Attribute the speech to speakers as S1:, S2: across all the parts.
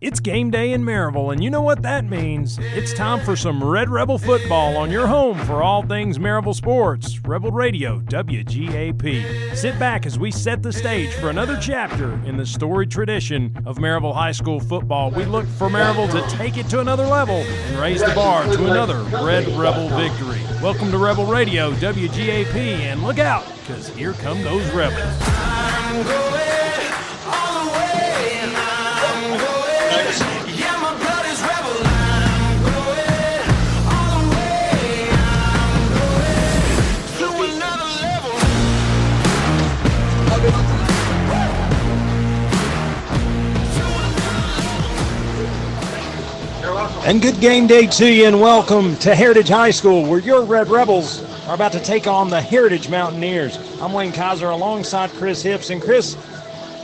S1: It's game day in Maryville, and you know what that means. It's time for some Red Rebel football on your home for all things Maryville sports. Rebel Radio, WGAP. Sit back as we set the stage for another chapter in the storied tradition of Maryville High School football. We look for Maryville to take it to another level and raise the bar to another Red Rebel victory. Welcome to Rebel Radio, WGAP, and look out, because here come those Rebels. And good game day to you, and welcome to Heritage High School, where your Red Rebels are about to take on the Heritage Mountaineers. I'm Wayne Kaiser alongside Chris Hips. And Chris,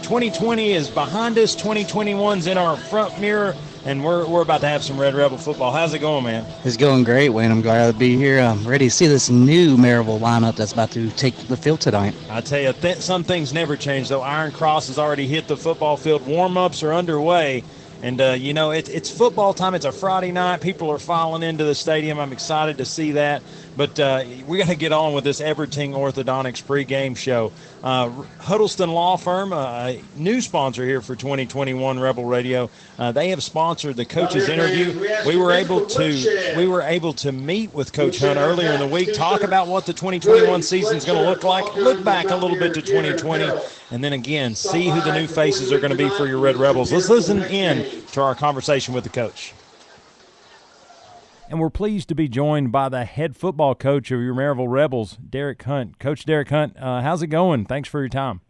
S1: 2020 is behind us, 2021's in our front mirror, and we're, we're about to have some Red Rebel football. How's it going, man?
S2: It's going great, Wayne. I'm glad to be here. I'm ready to see this new Maryville lineup that's about to take the field tonight.
S1: I tell you, th- some things never change, though. Iron Cross has already hit the football field. Warm ups are underway. And, uh, you know, it, it's football time. It's a Friday night. People are filing into the stadium. I'm excited to see that. But uh, we got to get on with this Everting Orthodontics pregame show. Uh, Huddleston Law Firm, a new sponsor here for 2021 Rebel Radio. Uh, they have sponsored the coaches interview. We were able to we were able to meet with Coach Hunt earlier in the week, talk about what the 2021 season is going to look like, look back a little bit to 2020, and then again see who the new faces are going to be for your Red Rebels. Let's listen in to our conversation with the coach and we're pleased to be joined by the head football coach of your Maryville Rebels, Derek Hunt. Coach Derek Hunt, uh, how's it going? Thanks for your time.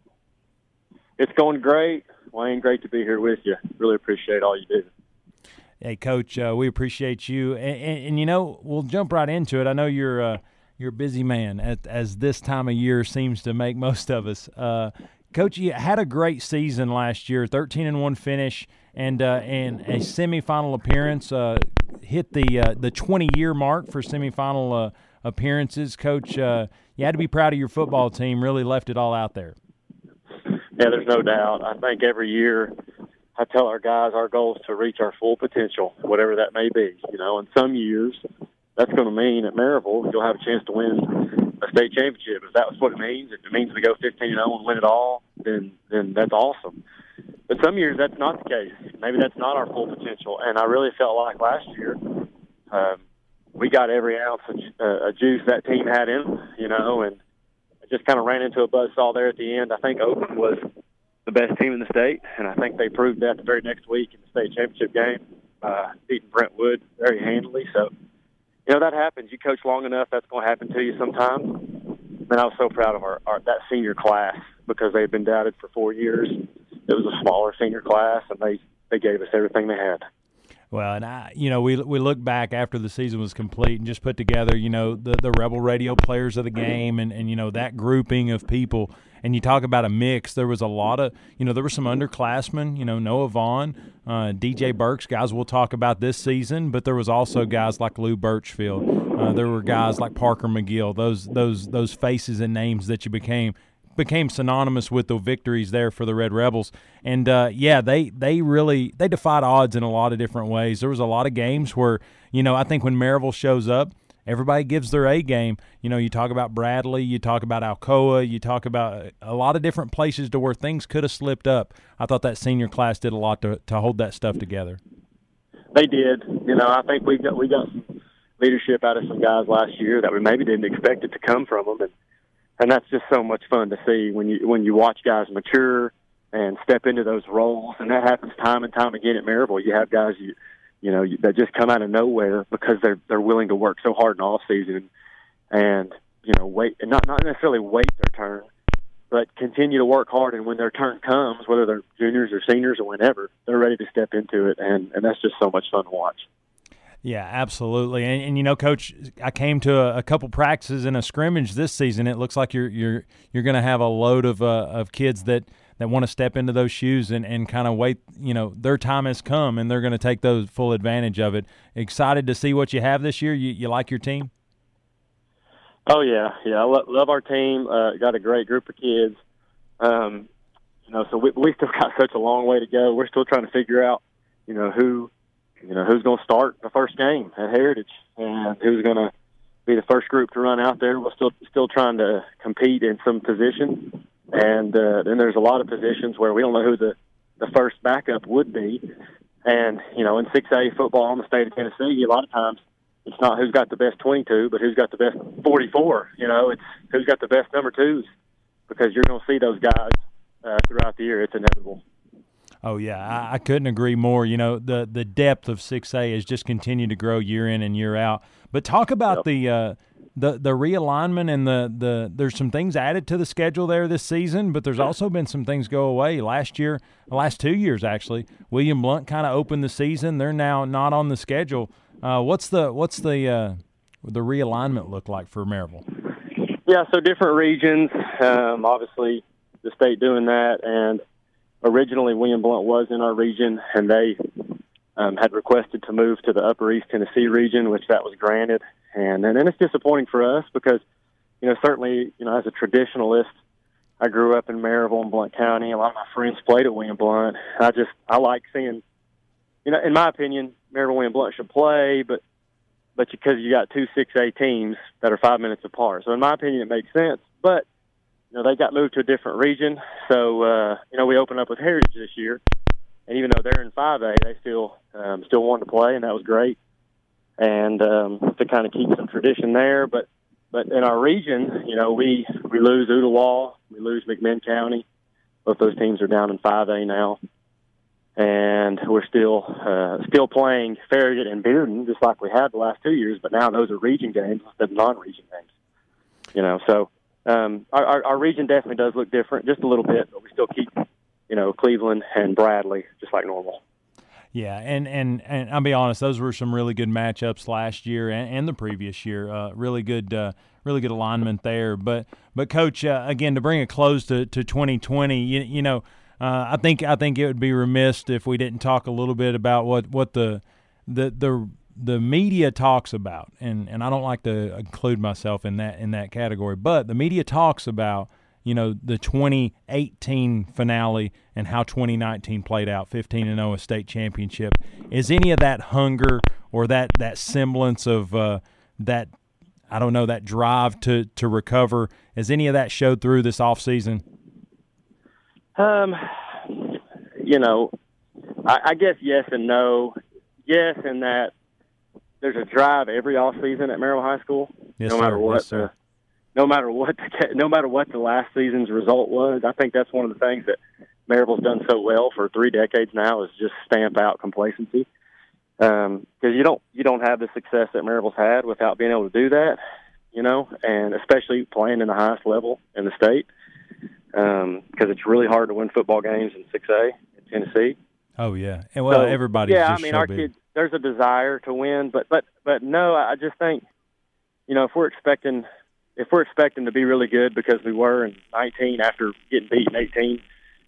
S3: It's going great, Wayne. Great to be here with you. Really appreciate all you do.
S1: Hey, Coach, uh, we appreciate you, and, and, and, you know we'll jump right into it. I know you're uh, you're a busy man, at, as this time of year seems to make most of us. Uh, Coach, you had a great season last year, thirteen and one finish, and uh, and a semifinal appearance. Hit the uh, the 20 year mark for semifinal uh, appearances. Coach, uh, you had to be proud of your football team. Really left it all out there.
S3: Yeah, there's no doubt. I think every year I tell our guys our goal is to reach our full potential, whatever that may be. You know, in some years that's going to mean at Maryville you'll have a chance to win a state championship. If that's what it means, if it means we go 15 and 0 and win it all, then then that's awesome. But some years that's not the case. Maybe that's not our full potential. And I really felt like last year um, we got every ounce of, uh, juice that team had in, you know, and I just kind of ran into a buzzsaw there at the end. I think Oakland was the best team in the state, and I think they proved that the very next week in the state championship game, uh, beating Brentwood very handily. So, you know, that happens. You coach long enough, that's going to happen to you sometimes. And I was so proud of our, our that senior class because they had been doubted for four years it was a smaller senior class, and they they gave us everything they had.
S1: Well, and I, you know, we we look back after the season was complete and just put together, you know, the the Rebel Radio players of the game, and and you know that grouping of people. And you talk about a mix. There was a lot of, you know, there were some underclassmen. You know, Noah Vaughn, uh, DJ Burks, guys we'll talk about this season. But there was also guys like Lou Birchfield. Uh, there were guys like Parker McGill. Those those those faces and names that you became became synonymous with the victories there for the Red Rebels. And uh, yeah, they they really they defied odds in a lot of different ways. There was a lot of games where you know I think when Maryville shows up. Everybody gives their A game. You know, you talk about Bradley, you talk about Alcoa, you talk about a lot of different places to where things could have slipped up. I thought that senior class did a lot to, to hold that stuff together.
S3: They did. You know, I think we got we got leadership out of some guys last year that we maybe didn't expect it to come from them, and and that's just so much fun to see when you when you watch guys mature and step into those roles, and that happens time and time again at Maryville. You have guys you you know that just come out of nowhere because they're they're willing to work so hard in off season, and you know wait and not not necessarily wait their turn, but continue to work hard. And when their turn comes, whether they're juniors or seniors or whenever, they're ready to step into it, and and that's just so much fun to watch.
S1: Yeah, absolutely. And, and, you know, coach, I came to a, a, couple practices and a scrimmage this season. It looks like you're you're you're going to have a load of uh, of kids that that want to step into those shoes and, and kind of wait. You know, their time has come, and they're going to take those full advantage of it. Excited to see what you have this year. You you like your team?
S3: Oh yeah, yeah. I lo- love our team. Uh, got a great group of kids. Um, you know, so we we still got such a long way to go. We're still trying to figure out you know who you know who's going to start the first game at Heritage and who's going to be the first group to run out there. We're still still trying to compete in some positions, and uh, then there's a lot of positions where we don't know who the the first backup would be. And you know, in 6A football in the state of Tennessee, a lot of times it's not who's got the best 22, but who's got the best 44. You know, it's who's got the best number twos, because you're going to see those guys uh, throughout the year. It's inevitable.
S1: Oh yeah, I, I, couldn't agree more. You know, the the depth of 6A has just continued to grow year in and year out. But talk about yep. the uh, the the realignment and the the there's some things added to the schedule there this season, but there's also been some things go away last year, last two years actually. William Blount kind of opened the season; they're now not on the schedule. Uh, what's the what's the uh, the realignment look like for Maryville?
S3: Yeah, so different regions. Um, obviously, the state doing that, and originally William Blount was in our region, and they um, had requested to move to the Upper East Tennessee region, which that was granted. And and, and it's disappointing for us because, you know, certainly, you know, as a traditionalist, I grew up in Maryville and Blount County. A lot of my friends played at William Blount. I just I like seeing, you know, in my opinion, Maryville William Blount should play, but but because you got two six A teams that are five minutes apart, so in my opinion, it makes sense. But you know, they got moved to a different region, so uh, you know, we opened up with Heritage this year, and even though they're in 5A, they still um, still wanted to play, and that was great. And um, to kind of keep some tradition there, but but in our region, you know, we we lose Ooltewah, we lose McMinn County. Both those teams are down in 5A now, and we're still uh, still playing Farragut and Bearden just like we had the last two years. But now those are region games instead of non-region games. You know, so um, our, our, our region definitely does look different, just a little bit, but we still keep you know, Cleveland and Bradley, just like normal.
S1: Yeah, and, and, and I'll be honest, those were some really good matchups last year and, and the previous year. Uh, really good, uh, really good alignment there. But but coach, uh, again, to bring a close to, to 2020, you, you know, uh, I think I think it would be remiss if we didn't talk a little bit about what, what the the the the media talks about, and, and I don't like to include myself in that in that category, but the media talks about – you know the 2018 finale and how 2019 played out 15 and 0 a state championship. Is any of that hunger or that that semblance of uh, that I don't know that drive to to recover has any of that showed through this off season
S3: um you know I, I guess yes and no. Yes in that there's a drive every off season at Maryville High School
S1: yes,
S3: no matter
S1: sir.
S3: what
S1: yes, sir
S3: no matter what the, no matter what the last season's result was. I think that's one of the things that Maryville's done so well for three decades now is just stamp out complacency. Because um, you don't you don't have the success that Maryville's had without being able to do that, you know, and especially playing in the highest level in the state. Because um, it's really hard to win football games in 6A in Tennessee.
S1: Oh yeah, and well, so, everybody.
S3: Yeah, I mean, our big. kids. There's a desire to win, but but but no, I just think, you know, if we're expecting if we're expecting to be really good because we were in 19 after getting beat in 18,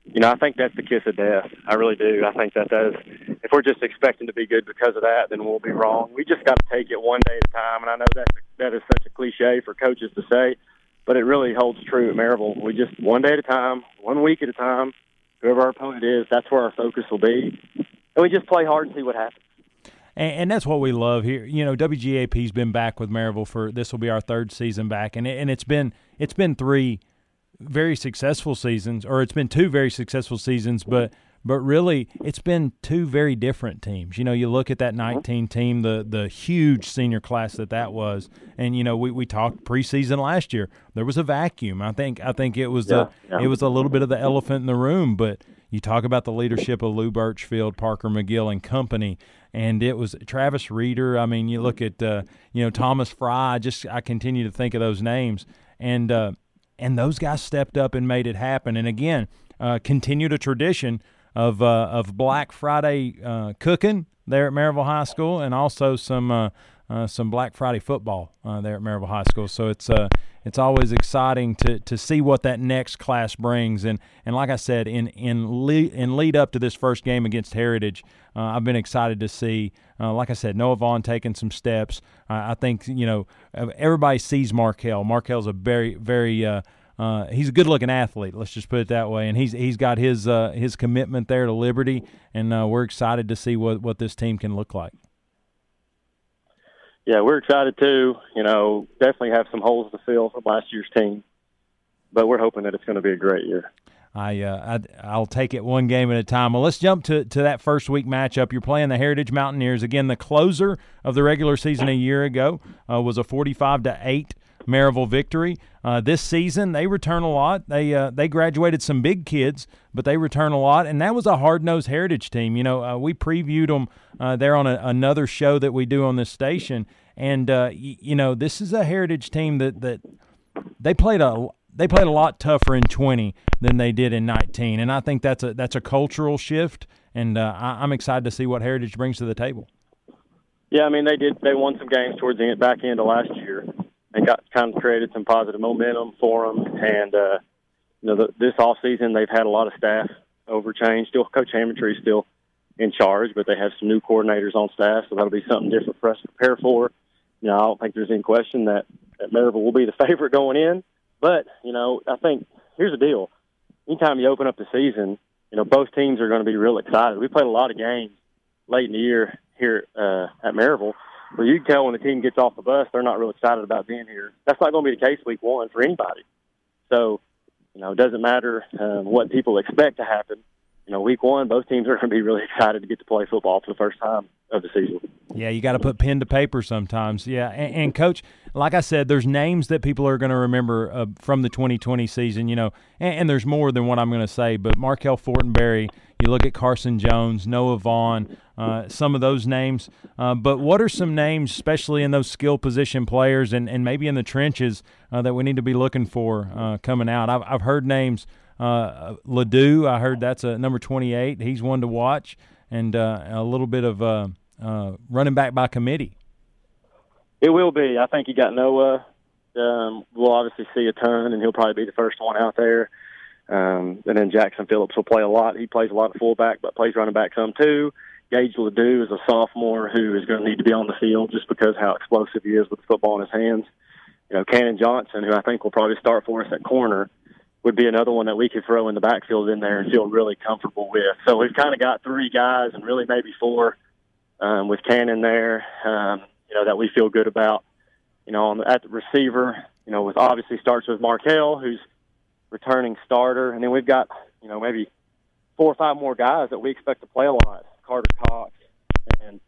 S3: you know, I think that's the kiss of death. I really do. I think that that is. If we're just expecting to be good because of that, then we'll be wrong. We just got to take it one day at a time. And I know that that is such a cliche for coaches to say, but it really holds true at Maryville. We just one day at a time, one week at a time. Whoever our opponent is, that's where our focus will be, and we just play hard and see what happens.
S1: And, that's what we love here. You know, WGAP's been back with Maryville for this will be our third season back, and and it's been it's been three very successful seasons, or it's been two very successful seasons, but but really it's been two very different teams. You know, you look at that 19 team, the the huge senior class that that was, and you know we, we talked preseason last year. There was a vacuum. I think I think it was yeah, a yeah. it was a little bit of the elephant in the room, but you talk about the leadership of Lou Birchfield, Parker McGill, and company, and it was Travis Reeder. I mean, you look at uh, you know Thomas Fry. Just I continue to think of those names, and uh, and those guys stepped up and made it happen. And again, uh, continued a tradition of uh, of Black Friday uh, cooking there at Maryville High School, and also some uh, uh, some Black Friday football uh, there at Maryville High School. So it's uh, it's always exciting to to see what that next class brings. And and like I said, in in lead, in lead up to this first game against Heritage, uh, I've been excited to see. Uh, like I said, Noah Vaughn taking some steps. I think you know everybody sees Markel. Markel's a very very uh, he's a good looking athlete. Let's just put it that way. And he's he's got his uh, his commitment there to Liberty, and uh, we're excited to see what what this team can look like.
S3: Yeah, we're excited too. You know, definitely have some holes to fill from last year's team, but we're hoping that it's going to be a great year.
S1: I, uh, I will take it one game at a time. Well, let's jump to, to that first week matchup. You're playing the Heritage Mountaineers again. The closer of the regular season a year ago uh, was a 45 to eight Maryville victory. Uh, this season, they return a lot. They uh, they graduated some big kids, but they return a lot, and that was a hard nosed Heritage team. You know, uh, we previewed them uh, there on a, another show that we do on this station, and uh, y- you know, this is a Heritage team that that they played a they played a lot tougher in 20 than they did in 19, and I think that's a that's a cultural shift, and uh, I, I'm excited to see what Heritage brings to the table.
S3: Yeah, I mean they did. They won some games towards the end, back end of last year, and got kind of created some positive momentum for them. And uh, you know, the, this off season they've had a lot of staff over change. Still, Coach Hammontree still in charge, but they have some new coordinators on staff, so that'll be something different for us to prepare for. You know, I don't think there's any question that that Maryville will be the favorite going in. But you know, I think here's the deal: anytime you open up the season, you know both teams are going to be real excited. We played a lot of games late in the year here uh, at Maryville well, you can tell when the team gets off the bus, they're not real excited about being here. That's not going to be the case week one for anybody. So, you know, it doesn't matter um, what people expect to happen. You know, week one, both teams are going to be really excited to get to play football for the first time of the season.
S1: Yeah, you got to put pen to paper sometimes. Yeah, and, and, coach, like I said, there's names that people are going to remember uh, from the 2020 season. You know, and, and there's more than what I'm going to say. But Markel Fortenberry, you look at Carson Jones, Noah Vaughn, uh, some of those names. Uh, but what are some names, especially in those skill position players and, and maybe in the trenches, uh, that we need to be looking for uh, coming out? I've, I've heard names. Uh, Ledoux, I heard that's a number 28. He's one to watch, and uh, a little bit of running back by committee.
S3: It will be. I think you got Noah. Um, we'll obviously see a ton, and he'll probably be the first one out there. Um, and then Jackson Phillips will play a lot. He plays a lot of fullback, but plays running back some too. Gage Ledoux is a sophomore who is going to need to be on the field just because how explosive he is with the football in his hands. You know, Cannon Johnson, who I think will probably start for us at corner, would be another one that we could throw in the backfield in there and feel really comfortable with. So we've kind of got three guys and really maybe four um, with Cannon there, um, you know, that we feel good about. You know, on the, at the receiver, you know, with obviously starts with Markel, who's returning starter, and then we've got, you know, maybe four or five more guys that we expect to play a lot. Carter Cox and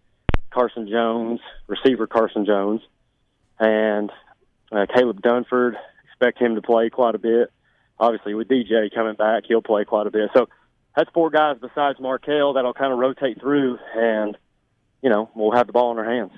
S3: Carson Jones, receiver Carson Jones, and uh, Caleb Dunford. Expect him to play quite a bit. Obviously, with DJ coming back, he'll play quite a bit. So that's four guys besides Markel that'll kind of rotate through, and you know we'll have the ball in our hands.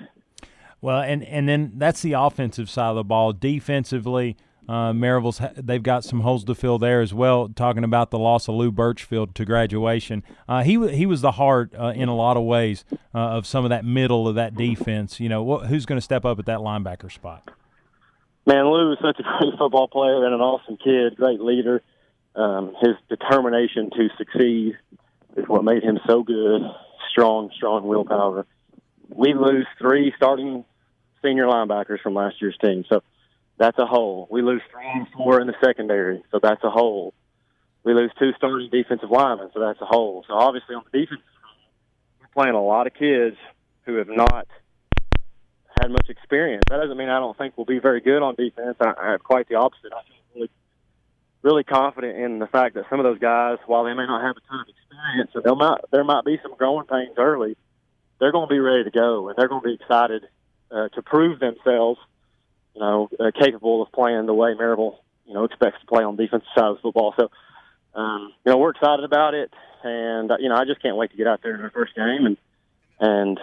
S1: Well, and and then that's the offensive side of the ball. Defensively, uh, Maryville's they've got some holes to fill there as well. Talking about the loss of Lou Birchfield to graduation, uh, he he was the heart uh, in a lot of ways uh, of some of that middle of that defense. You know, who's going to step up at that linebacker spot?
S3: Man, Lou is such a great football player and an awesome kid, great leader. Um, his determination to succeed is what made him so good. Strong, strong willpower. We lose three starting senior linebackers from last year's team, so that's a hole. We lose three and four in the secondary, so that's a hole. We lose two starting defensive linemen, so that's a hole. So obviously on the defense, we're playing a lot of kids who have not had much experience. That doesn't mean I don't think we'll be very good on defense. I, I have quite the opposite. I feel really, really confident in the fact that some of those guys, while they may not have a ton of experience, and there might there might be some growing pains early, they're going to be ready to go, and they're going to be excited uh, to prove themselves you know, uh, capable of playing the way Maryville, you know, expects to play on the defensive side of the football. So, um, you know, we're excited about it, and you know, I just can't wait to get out there in our first game and and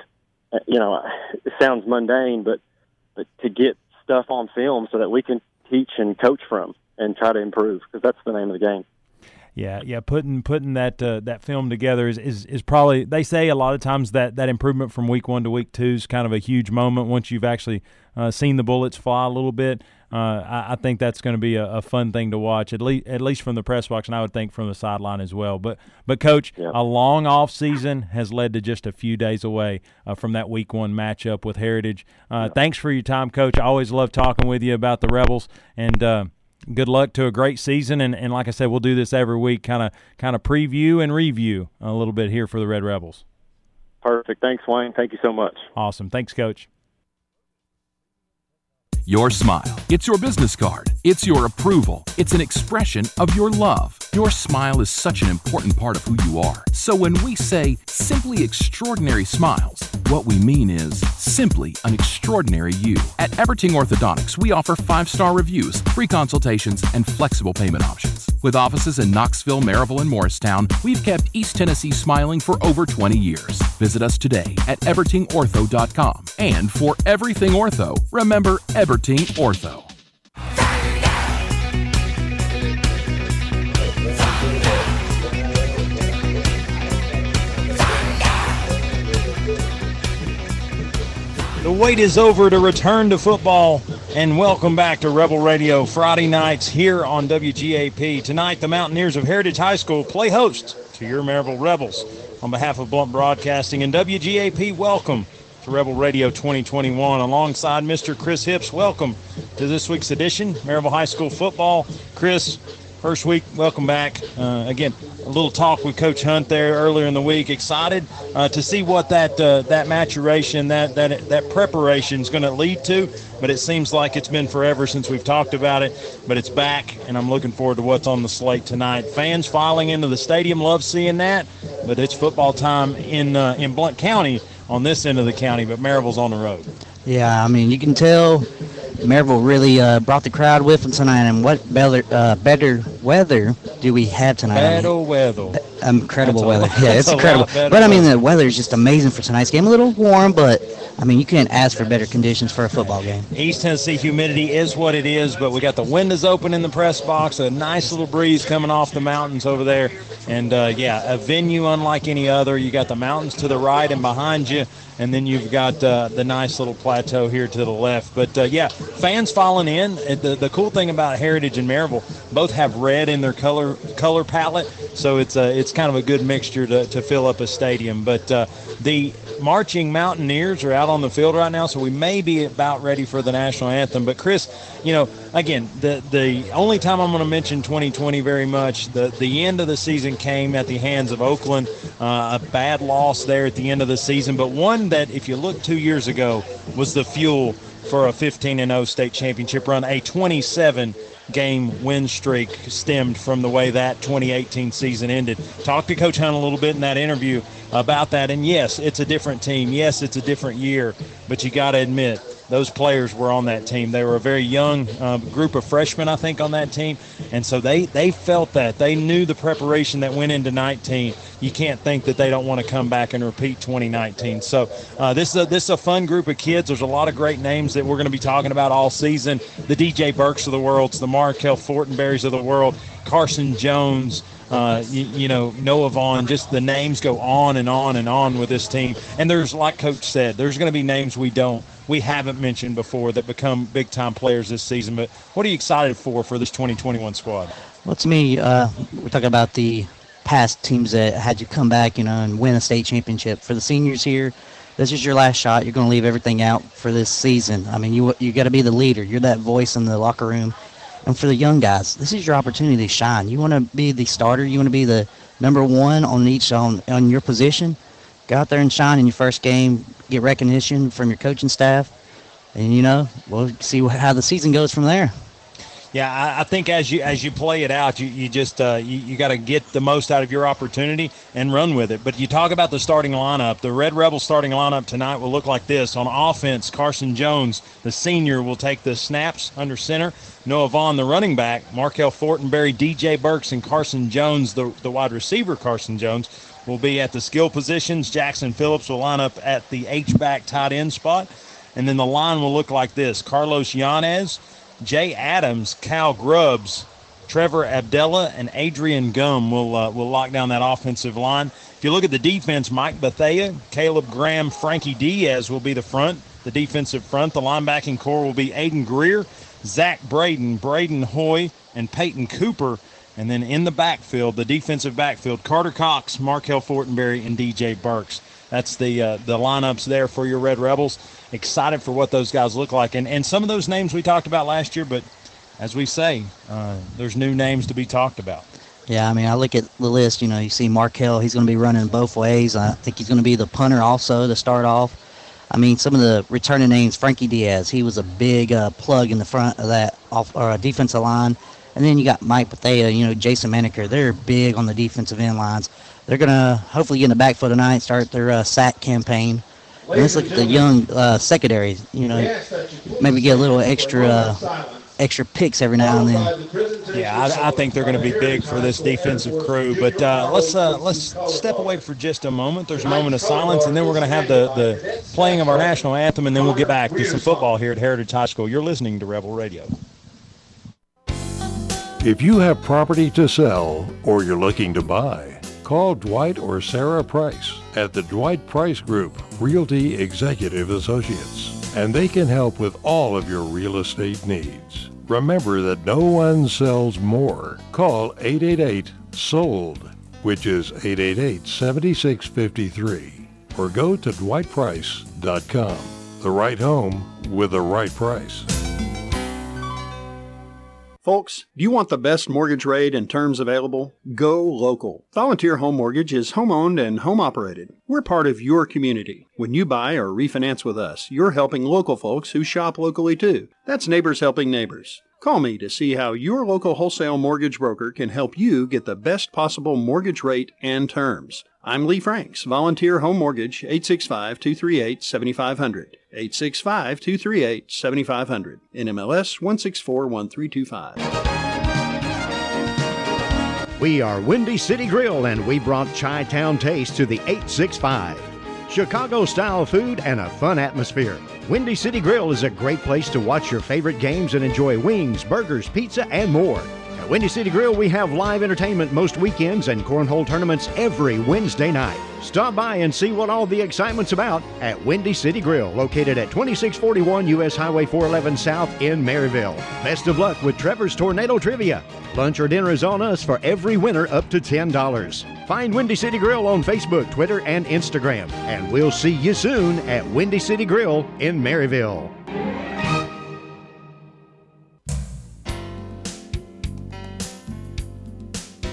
S3: you know, it sounds mundane, but but to get stuff on film so that we can teach and coach from and try to improve because that's the name of the game.
S1: Yeah, yeah, putting putting that uh, that film together is, is is probably they say a lot of times that that improvement from week one to week two is kind of a huge moment once you've actually uh, seen the bullets fly a little bit. Uh, I, I, think that's going to be a, a, fun thing to watch at least at least from the press box, and I would think from the sideline as well. But but coach, yeah. a long off season has led to just a few days away uh, from that week one matchup with Heritage. Uh, yeah. Thanks for your time, coach. I always love talking with you about the Rebels and. Uh, good luck to a great season, and, and like I said, we'll do this every week, kind of kind of preview and review a little bit here for the Red Rebels.
S3: Perfect. Thanks, Wayne. Thank you so much.
S1: Awesome. Thanks, Coach.
S4: Your smile. It's your business card. It's your approval. It's an expression of your love. Your smile is such an important part of who you are. So when we say simply extraordinary smiles, what we mean is simply an extraordinary you. At Everting Orthodontics, we offer five star reviews, free consultations, and flexible payment options. With offices in Knoxville, Maryville, and Morristown, we've kept East Tennessee smiling for over 20 years. Visit us today at evertingortho.com. And for everything ortho, remember Everting Ortho.
S1: The wait is over to return to football, and welcome back to Rebel Radio Friday nights here on WGAP. Tonight, the Mountaineers of Heritage High School play host to your Maryville Rebels. On behalf of Blount Broadcasting and WGAP, welcome Rebel Radio 2021. Alongside Mr. Chris Hips, welcome to this week's edition, Maryville High School football. Chris, first week, welcome back. Uh, again, a little talk with Coach Hunt there earlier in the week. Excited uh, to see what that uh, that maturation, that that that preparation is going to lead to. But it seems like it's been forever since we've talked about it. But it's back, and I'm looking forward to what's on the slate tonight. Fans filing into the stadium, love seeing that. But it's football time in uh, in Blount County on this end of the county, but Maryville's on the road.
S2: Yeah, I mean, you can tell Maryville really uh, brought the crowd with them tonight. And what better, uh, better weather do we have tonight?
S1: Better weather.
S2: Incredible
S1: That's
S2: weather.
S1: lot-
S2: yeah, it's incredible. But I mean,
S1: weather.
S2: the weather is just amazing for tonight's game. A little warm, but I mean, you can't ask for better conditions for a football game.
S1: East Tennessee humidity is what it is, but we got the windows open in the press box, a nice little breeze coming off the mountains over there, and uh, yeah, a venue unlike any other. You got the mountains to the right and behind you, and then you've got uh, the nice little plateau here to the left. But uh, yeah, fans falling in. The, the cool thing about Heritage and Maryville, both have red in their color color palette, so it's a, it's kind of a good mixture to, to fill up a stadium. But uh, the marching Mountaineers are out on the field right now, so we may be about ready for the national anthem. But Chris, you know, again, the the only time I'm going to mention 2020 very much, the the end of the season came at the hands of Oakland, uh, a bad loss there at the end of the season, but one that, if you look two years ago, was the fuel for a 15 and 0 state championship run, a 27 game win streak stemmed from the way that 2018 season ended. Talk to Coach Hunt a little bit in that interview about that, and yes, it's a different team. Yes, it's a different year, but you got to admit those players were on that team. They were a very young uh, group of freshmen, I think, on that team, and so they they felt that they knew the preparation that went into 19. You can't think that they don't want to come back and repeat 2019. So uh, this is a, this is a fun group of kids. There's a lot of great names that we're going to be talking about all season. The DJ Burks of the world, the Markel Fortenberries of the world, Carson Jones uh, you, you know, Noah Vaughn, just the names go on and on and on with this team. And there's, like Coach said, there's going to be names we don't, we haven't mentioned before that become big time players this season. But what are you excited for for this 2021 squad?
S2: Well, to me, uh, we're talking about the past teams that had you come back, you know, and win a state championship. For the seniors here, this is your last shot. You're going to leave everything out for this season. I mean, you you got to be the leader. You're that voice in the locker room. And for the young guys, this is your opportunity to shine. You want to be the starter. You want to be the number one on each on on your position. Go out there and shine in your first game. Get recognition from your coaching staff, and you know we'll see how the season goes from there.
S1: Yeah, I, I think as you as you play it out, you, you just uh, you, you got to get the most out of your opportunity and run with it. But you talk about the starting lineup. The Red Rebel starting lineup tonight will look like this. On offense, Carson Jones, the senior, will take the snaps under center. Noah Vaughn, the running back, Markel Fortenberry, DJ Burks, and Carson Jones, the, the wide receiver, Carson Jones, will be at the skill positions. Jackson Phillips will line up at the H back tight end spot. And then the line will look like this Carlos Yanez, Jay Adams, Cal Grubbs, Trevor Abdella, and Adrian Gum will uh, will lock down that offensive line. If you look at the defense, Mike Bethea, Caleb Graham, Frankie Diaz will be the front, the defensive front. The linebacking core will be Aiden Greer, Zach Braden, Braden Hoy, and Peyton Cooper. And then in the backfield, the defensive backfield, Carter Cox, Markel Fortenberry, and DJ Burks. That's the uh, the lineups there for your Red Rebels. Excited for what those guys look like, and and some of those names we talked about last year, but as we say, uh, there's new names to be talked about.
S2: Yeah, I mean, I look at the list. You know, you see Markel. He's going to be running both ways. I think he's going to be the punter also to start off. I mean, some of the returning names, Frankie Diaz. He was a big uh, plug in the front of that off or uh, defensive line. And then you got Mike Bethea, you know, Jason Maneker. They're big on the defensive end lines. They're going to hopefully get in the back foot tonight, start their uh, sack campaign. And let's look at the young uh, secondary. You know, maybe get a little extra uh, extra picks every now and then.
S1: Yeah, I, I think they're going to be big for this defensive crew. But uh, let's uh, let's step away for just a moment. There's a moment of silence, and then we're going to have the, the playing of our national anthem, and then we'll get back to some football here at Heritage High School. You're listening to Rebel Radio.
S5: If you have property to sell or you're looking to buy, call Dwight or Sarah Price at the Dwight Price Group, Realty Executive Associates, and they can help with all of your real estate needs. Remember that no one sells more. Call 888 SOLD, which is 888 7653, or go to dwightprice.com. The right home with the right price.
S6: Folks, do you want the best mortgage rate and terms available? Go local. Volunteer Home Mortgage is home owned and home operated. We're part of your community. When you buy or refinance with us, you're helping local folks who shop locally too. That's neighbors helping neighbors. Call me to see how your local wholesale mortgage broker can help you get the best possible mortgage rate and terms. I'm Lee Franks, Volunteer Home Mortgage, 865 238 7500. 865 238 7500. NMLS 1641325.
S7: We are Windy City Grill and we brought Chi Town Taste to the 865. Chicago style food and a fun atmosphere. Windy City Grill is a great place to watch your favorite games and enjoy wings, burgers, pizza, and more. Windy City Grill, we have live entertainment most weekends and cornhole tournaments every Wednesday night. Stop by and see what all the excitement's about at Windy City Grill, located at 2641 US Highway 411 South in Maryville. Best of luck with Trevor's Tornado Trivia. Lunch or dinner is on us for every winner up to $10. Find Windy City Grill on Facebook, Twitter, and Instagram. And we'll see you soon at Windy City Grill in Maryville.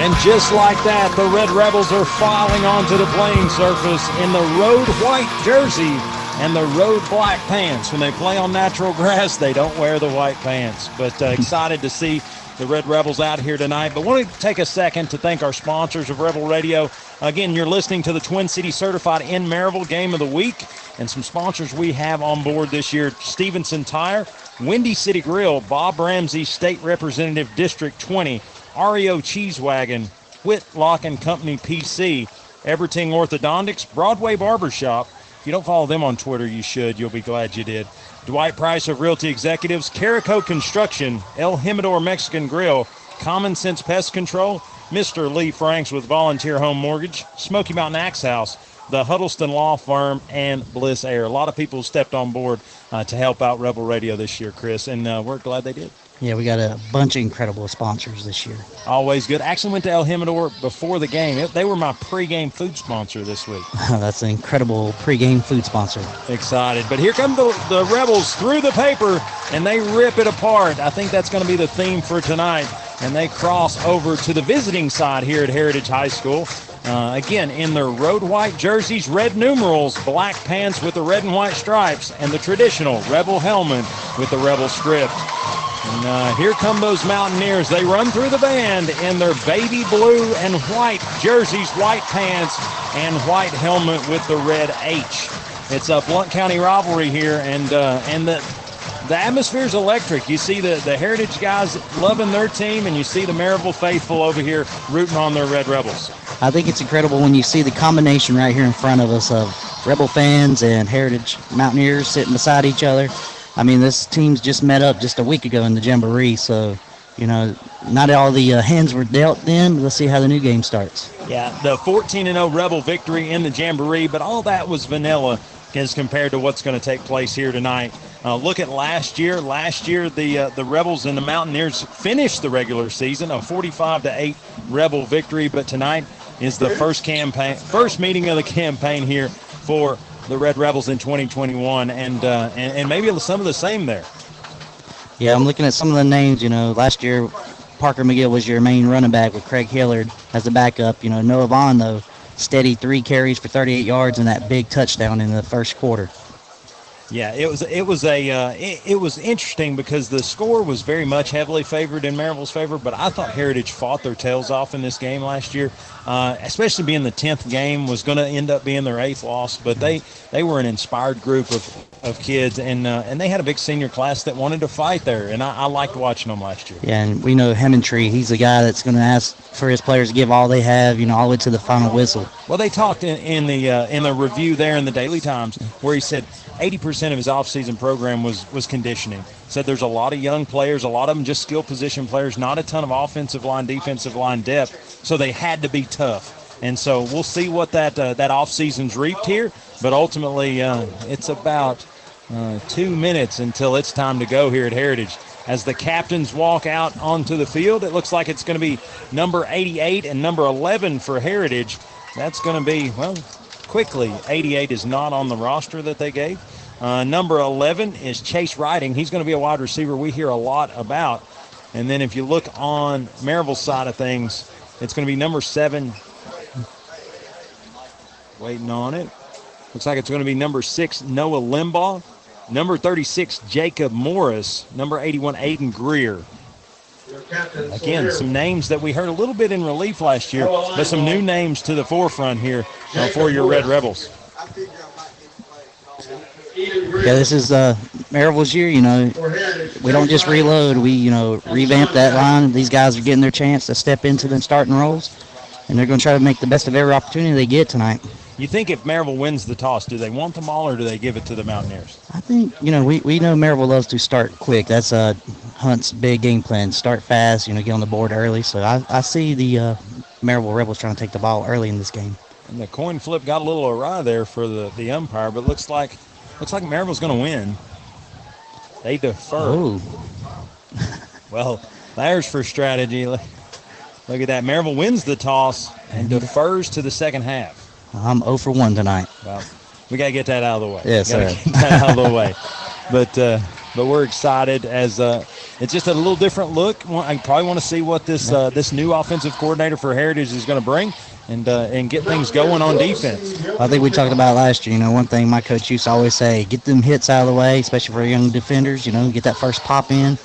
S1: And just like that, the Red Rebels are filing onto the playing surface in the road white jersey and the road black pants. When they play on natural grass, they don't wear the white pants. But uh, excited to see the Red Rebels out here tonight. But want to take a second to thank our sponsors of Rebel Radio. Again, you're listening to the Twin City Certified in Maryville Game of the Week. And some sponsors we have on board this year Stevenson Tire, Windy City Grill, Bob Ramsey, State Representative District 20, REO Cheese Wagon, Whitlock and Company PC, Everting Orthodontics, Broadway Barbershop. If you don't follow them on Twitter, you should. You'll be glad you did. Dwight Price of Realty Executives, Carico Construction, El Jimador Mexican Grill, Common Sense Pest Control, Mr. Lee Franks with Volunteer Home Mortgage, Smoky Mountain Axe House, the Huddleston Law Firm, and Bliss Air. A lot of people stepped on board uh, to help out Rebel Radio this year, Chris, and uh, we're glad they did.
S2: Yeah, we got a bunch of incredible sponsors this year.
S1: Always good. Actually went to El Jimador before the game. They were my pregame food sponsor this week.
S2: That's an incredible pregame food sponsor.
S1: Excited. But here come the, the Rebels through the paper, and they rip it apart. I think that's going to be the theme for tonight. And they cross over to the visiting side here at Heritage High School. Uh, again, in their road white jerseys, red numerals, black pants with the red and white stripes, and the traditional Rebel helmet with the Rebel script. And uh, here come those Mountaineers. They run through the band in their baby blue and white jerseys, white pants, and white helmet with the red H. It's a Blount County rivalry here, and uh, and the the atmosphere is electric. You see the, the Heritage guys loving their team, and you see the Maryville faithful over here rooting on their Red Rebels.
S2: I think it's incredible when you see the combination right here in front of us of Rebel fans and Heritage Mountaineers sitting beside each other. I mean, this team's just met up just a week ago in the Jamboree, so you know, not all the uh, hands were dealt then. Let's see how the new game starts.
S1: Yeah, the 14 0 Rebel victory in the Jamboree, but all that was vanilla as compared to what's going to take place here tonight. Uh, look at last year. Last year, the uh, the Rebels and the Mountaineers finished the regular season a 45 to 8 Rebel victory, but tonight is the first campaign, first meeting of the campaign here for the Red Rebels in 2021, and, uh, and and maybe some of the same there.
S2: Yeah, I'm looking at some of the names. You know, last year Parker McGill was your main running back with Craig Hillard as the backup. You know, Noah Vaughn though, steady three carries for 38 yards and that big touchdown in the first quarter.
S1: Yeah, it was it was a uh, it, it, was interesting because the score was very much heavily favored in Maryville's favor, but I thought Heritage fought their tails off in this game last year, uh, especially being the tenth game was going to end up being their eighth loss. But they they were an inspired group of, of kids, and uh, and they had a big senior class that wanted to fight there, and I, I liked watching them last year.
S2: Yeah, and we know Hammontree, he's the guy that's going to ask for his players to give all they have, you know, all the way to the final whistle.
S1: Well, they talked in, in the uh, in the review there in the Daily Times where he said 80% of his offseason program was was conditioning. Said there's a lot of young players, a lot of them just skill position players, not a ton of offensive line, defensive line depth. So they had to be tough. And so we'll see what that uh, that offseason's reaped here. But ultimately, uh, it's about uh, two minutes until it's time to go here at Heritage. As the captains walk out onto the field, it looks like it's going to be number 88 and number 11 for Heritage. That's going to be, well, quickly. 88 is not on the roster that they gave. Uh, number 11 is Chase Riding. He's going to be a wide receiver we hear a lot about. And then if you look on Maryville's side of things, it's going to be number seven. Waiting on it. Looks like it's going to be number six, Noah Limbaugh. Number 36, Jacob Morris. Number 81, Aiden Greer. Again, some names that we heard a little bit in relief last year, but some new names to the forefront here uh, for your Red Rebels.
S2: Yeah, this is uh, Maryville's year. You know, we don't just reload; we you know revamp that line. These guys are getting their chance to step into the starting roles, and they're going to try to make the best of every opportunity they get tonight.
S1: You think if Maryville wins the toss, do they want the ball or do they give it to the Mountaineers?
S2: I think you know we, we know Maryville loves to start quick. That's uh, Hunt's big game plan: start fast, you know, get on the board early. So I, I see the uh, Maryville Rebels trying to take the ball early in this game.
S1: And the coin flip got a little awry there for the, the umpire, but looks like looks like Maryville's going to win. They defer. Well, there's for strategy. Look at that. Maryville wins the toss and defers to the second half.
S2: I'm 0 for 1 tonight.
S1: Well, we got to get that out of the way.
S2: Yes, sir.
S1: Get that out of the way. But uh, but we're excited as uh, it's just a little different look. I probably want to see what this uh, this new offensive coordinator for Heritage is going to bring. And, uh, and get things going on defense.
S2: I think we talked about last year. You know, one thing my coach used to always say: get them hits out of the way, especially for young defenders. You know, get that first pop in.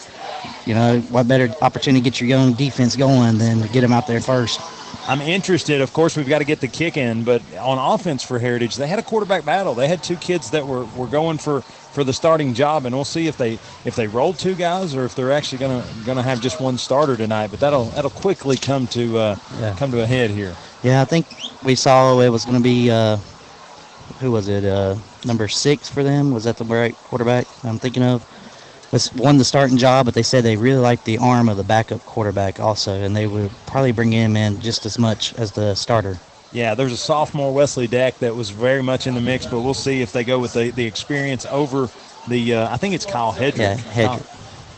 S2: You know, what better opportunity to get your young defense going than to get them out there first.
S1: I'm interested. Of course, we've got to get the kick in, but on offense for Heritage, they had a quarterback battle. They had two kids that were, were going for, for the starting job, and we'll see if they if they roll two guys or if they're actually gonna gonna have just one starter tonight. But that'll that'll quickly come to uh, yeah. come to a head here.
S2: Yeah, I think we saw it was going to be uh, who was it? Uh, number six for them. Was that the right quarterback I'm thinking of? was won the starting job, but they said they really liked the arm of the backup quarterback also, and they would probably bring him in just as much as the starter.
S1: Yeah, there's a sophomore Wesley Deck that was very much in the mix, but we'll see if they go with the, the experience over the. Uh, I think it's Kyle Hedrick.
S2: Yeah, Hedrick.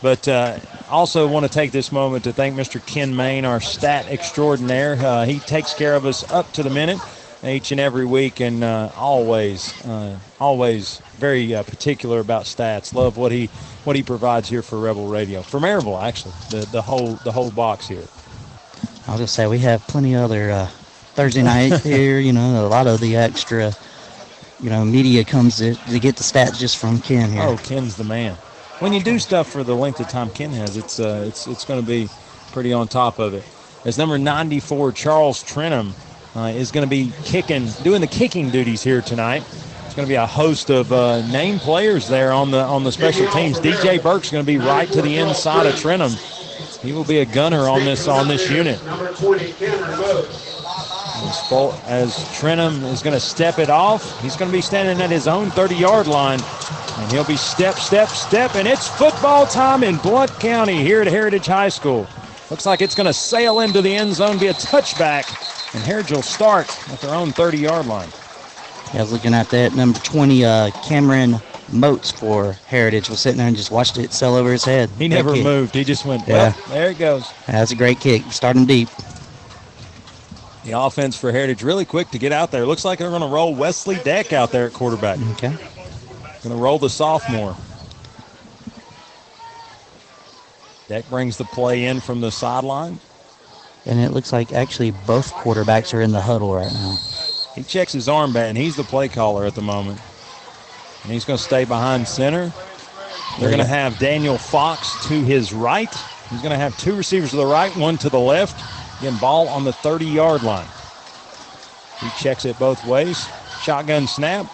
S1: But uh, also want to take this moment to thank Mr. Ken Main, our stat extraordinaire. Uh, he takes care of us up to the minute each and every week, and uh, always, uh, always very uh, particular about stats. Love what he what he provides here for Rebel Radio, for Maryville actually, the the whole the whole box here.
S2: I'll just say we have plenty of other uh, Thursday night here. You know, a lot of the extra, you know, media comes to, to get the stats just from Ken here.
S1: Oh, Ken's the man. When you do stuff for the length of time Ken has, it's uh, it's it's going to be pretty on top of it. As number 94, Charles Trenum, uh, is going to be kicking, doing the kicking duties here tonight. It's going to be a host of uh, name players there on the on the special teams. DJ Burks going to be right to the inside of Trenum. He will be a gunner on this on this unit. As Trenum is going to step it off, he's going to be standing at his own 30-yard line, and he'll be step, step, step, and it's football time in Blount County here at Heritage High School. Looks like it's going to sail into the end zone, be a touchback, and Heritage will start at their own 30-yard line.
S2: Yeah, I was looking at that number 20, uh, Cameron Moats for Heritage was sitting there and just watched it sail over his head.
S1: He never moved. He just went,
S2: yeah.
S1: well, there it goes.
S2: That's a great kick, starting deep.
S1: The offense for Heritage really quick to get out there. Looks like they're going to roll Wesley Deck out there at quarterback.
S2: Okay.
S1: Going to roll the sophomore. Deck brings the play in from the sideline.
S2: And it looks like actually both quarterbacks are in the huddle right now.
S1: He checks his armband. He's the play caller at the moment. And he's going to stay behind center. They're going to have Daniel Fox to his right. He's going to have two receivers to the right, one to the left. Again, ball on the 30 yard line. He checks it both ways. Shotgun snap.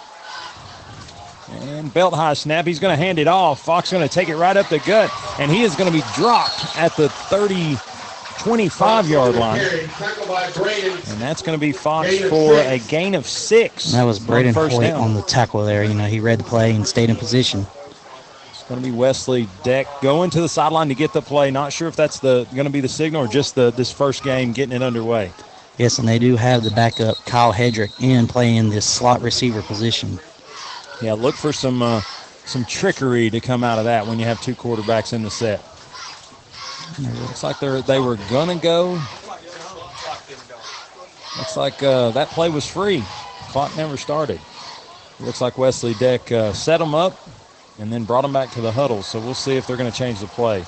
S1: And belt high snap. He's going to hand it off. Fox going to take it right up the gut. And he is going to be dropped at the 30 25 yard line. And that's going to be Fox for a gain of six.
S2: That was Braden Hoyt down. on the tackle there. You know, he read the play and stayed in position.
S1: It's going to be Wesley Deck going to the sideline to get the play. Not sure if that's the going to be the signal or just the this first game getting it underway.
S2: Yes, and they do have the backup Kyle Hedrick in playing this slot receiver position.
S1: Yeah, look for some uh, some trickery to come out of that when you have two quarterbacks in the set. Looks like they're they were gonna go. Looks like uh, that play was free. Clock never started. Looks like Wesley Deck uh, set them up and then brought them back to the huddle. So we'll see if they're going to change the play.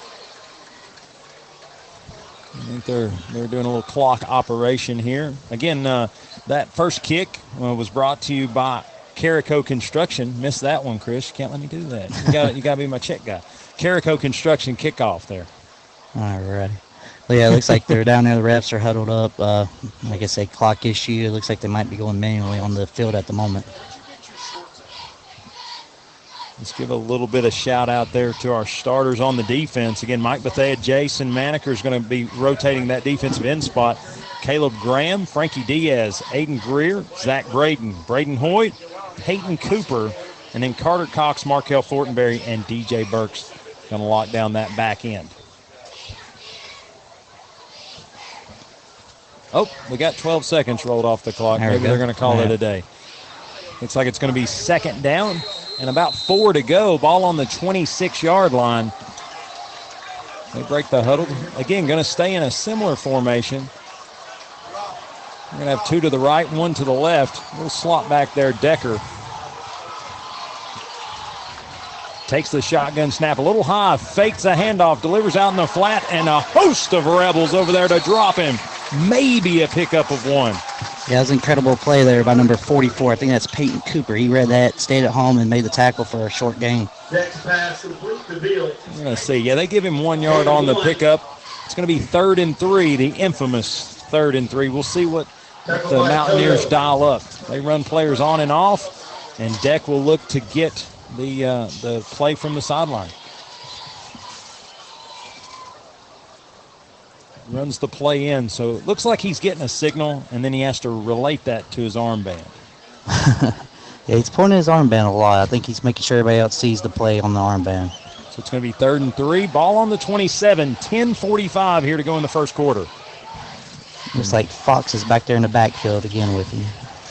S1: I think they're they're doing a little clock operation here. Again, uh, that first kick uh, was brought to you by Carico Construction. Missed that one, Chris. You can't let me do that. You got you got to be my check guy. Carico Construction kickoff there.
S2: All righty. Well, yeah, it looks like they're down there. The refs are huddled up. Uh, like I say, clock issue. It looks like they might be going manually on the field at the moment.
S1: Let's give a little bit of shout out there to our starters on the defense. Again, Mike Bethea, Jason Maneker is going to be rotating that defensive end spot. Caleb Graham, Frankie Diaz, Aiden Greer, Zach Braden, Braden Hoyt, Peyton Cooper, and then Carter Cox, Markel Fortenberry, and DJ Burks going to lock down that back end. Oh, we got 12 seconds rolled off the clock.
S2: There
S1: Maybe they're going to call yeah. it a day. Looks like it's going to be second down and about four to go. Ball on the 26 yard line. They break the huddle. Again, going to stay in a similar formation. We're going to have two to the right, one to the left. Little slot back there, Decker. Takes the shotgun snap a little high, fakes a handoff, delivers out in the flat, and a host of Rebels over there to drop him. Maybe a pickup of one.
S2: Yeah, that was an incredible play there by number 44. I think that's Peyton Cooper. He read that, stayed at home, and made the tackle for a short gain.
S1: Next pass complete to We're going to see. Yeah, they give him one yard on the pickup. It's going to be third and three, the infamous third and three. We'll see what the Mountaineers dial up. They run players on and off, and Deck will look to get the uh, the play from the sideline. Runs the play in, so it looks like he's getting a signal, and then he has to relate that to his armband.
S2: yeah, he's pointing his armband a lot. I think he's making sure everybody else sees the play on the armband.
S1: So it's going to be third and three. Ball on the 27. 10:45 here to go in the first quarter.
S2: Looks like Fox is back there in the backfield again with him.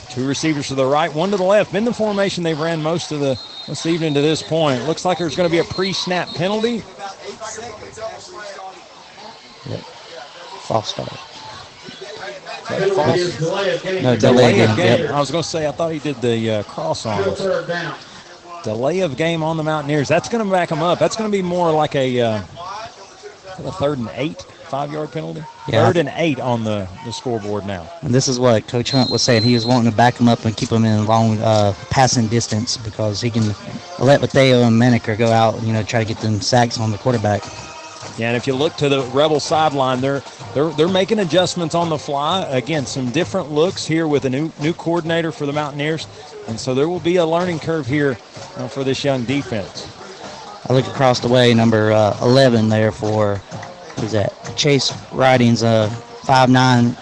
S1: Two receivers to the right, one to the left. Been the formation they've ran most of the this evening to this point. Looks like there's going to be a pre-snap penalty.
S2: Yep. False start.
S1: False. No, delay of game. Yep. I was going to say, I thought he did the uh, cross arms. Delay of game on the Mountaineers. That's going to back them up. That's going to be more like a, uh, a third and eight. five yard penalty.
S2: Yeah.
S1: Third and eight on the, the scoreboard now.
S2: And this is what Coach Hunt was saying. He was wanting to back them up and keep them in long uh, passing distance because he can let Bethea and Maneker go out and you know try to get them sacks on the quarterback.
S1: And if you look to the Rebel sideline, they're they're they're making adjustments on the fly. Again, some different looks here with a new new coordinator for the Mountaineers, and so there will be a learning curve here uh, for this young defense.
S2: I look across the way, number uh, 11 there for who's that? Chase Ridings, a five nine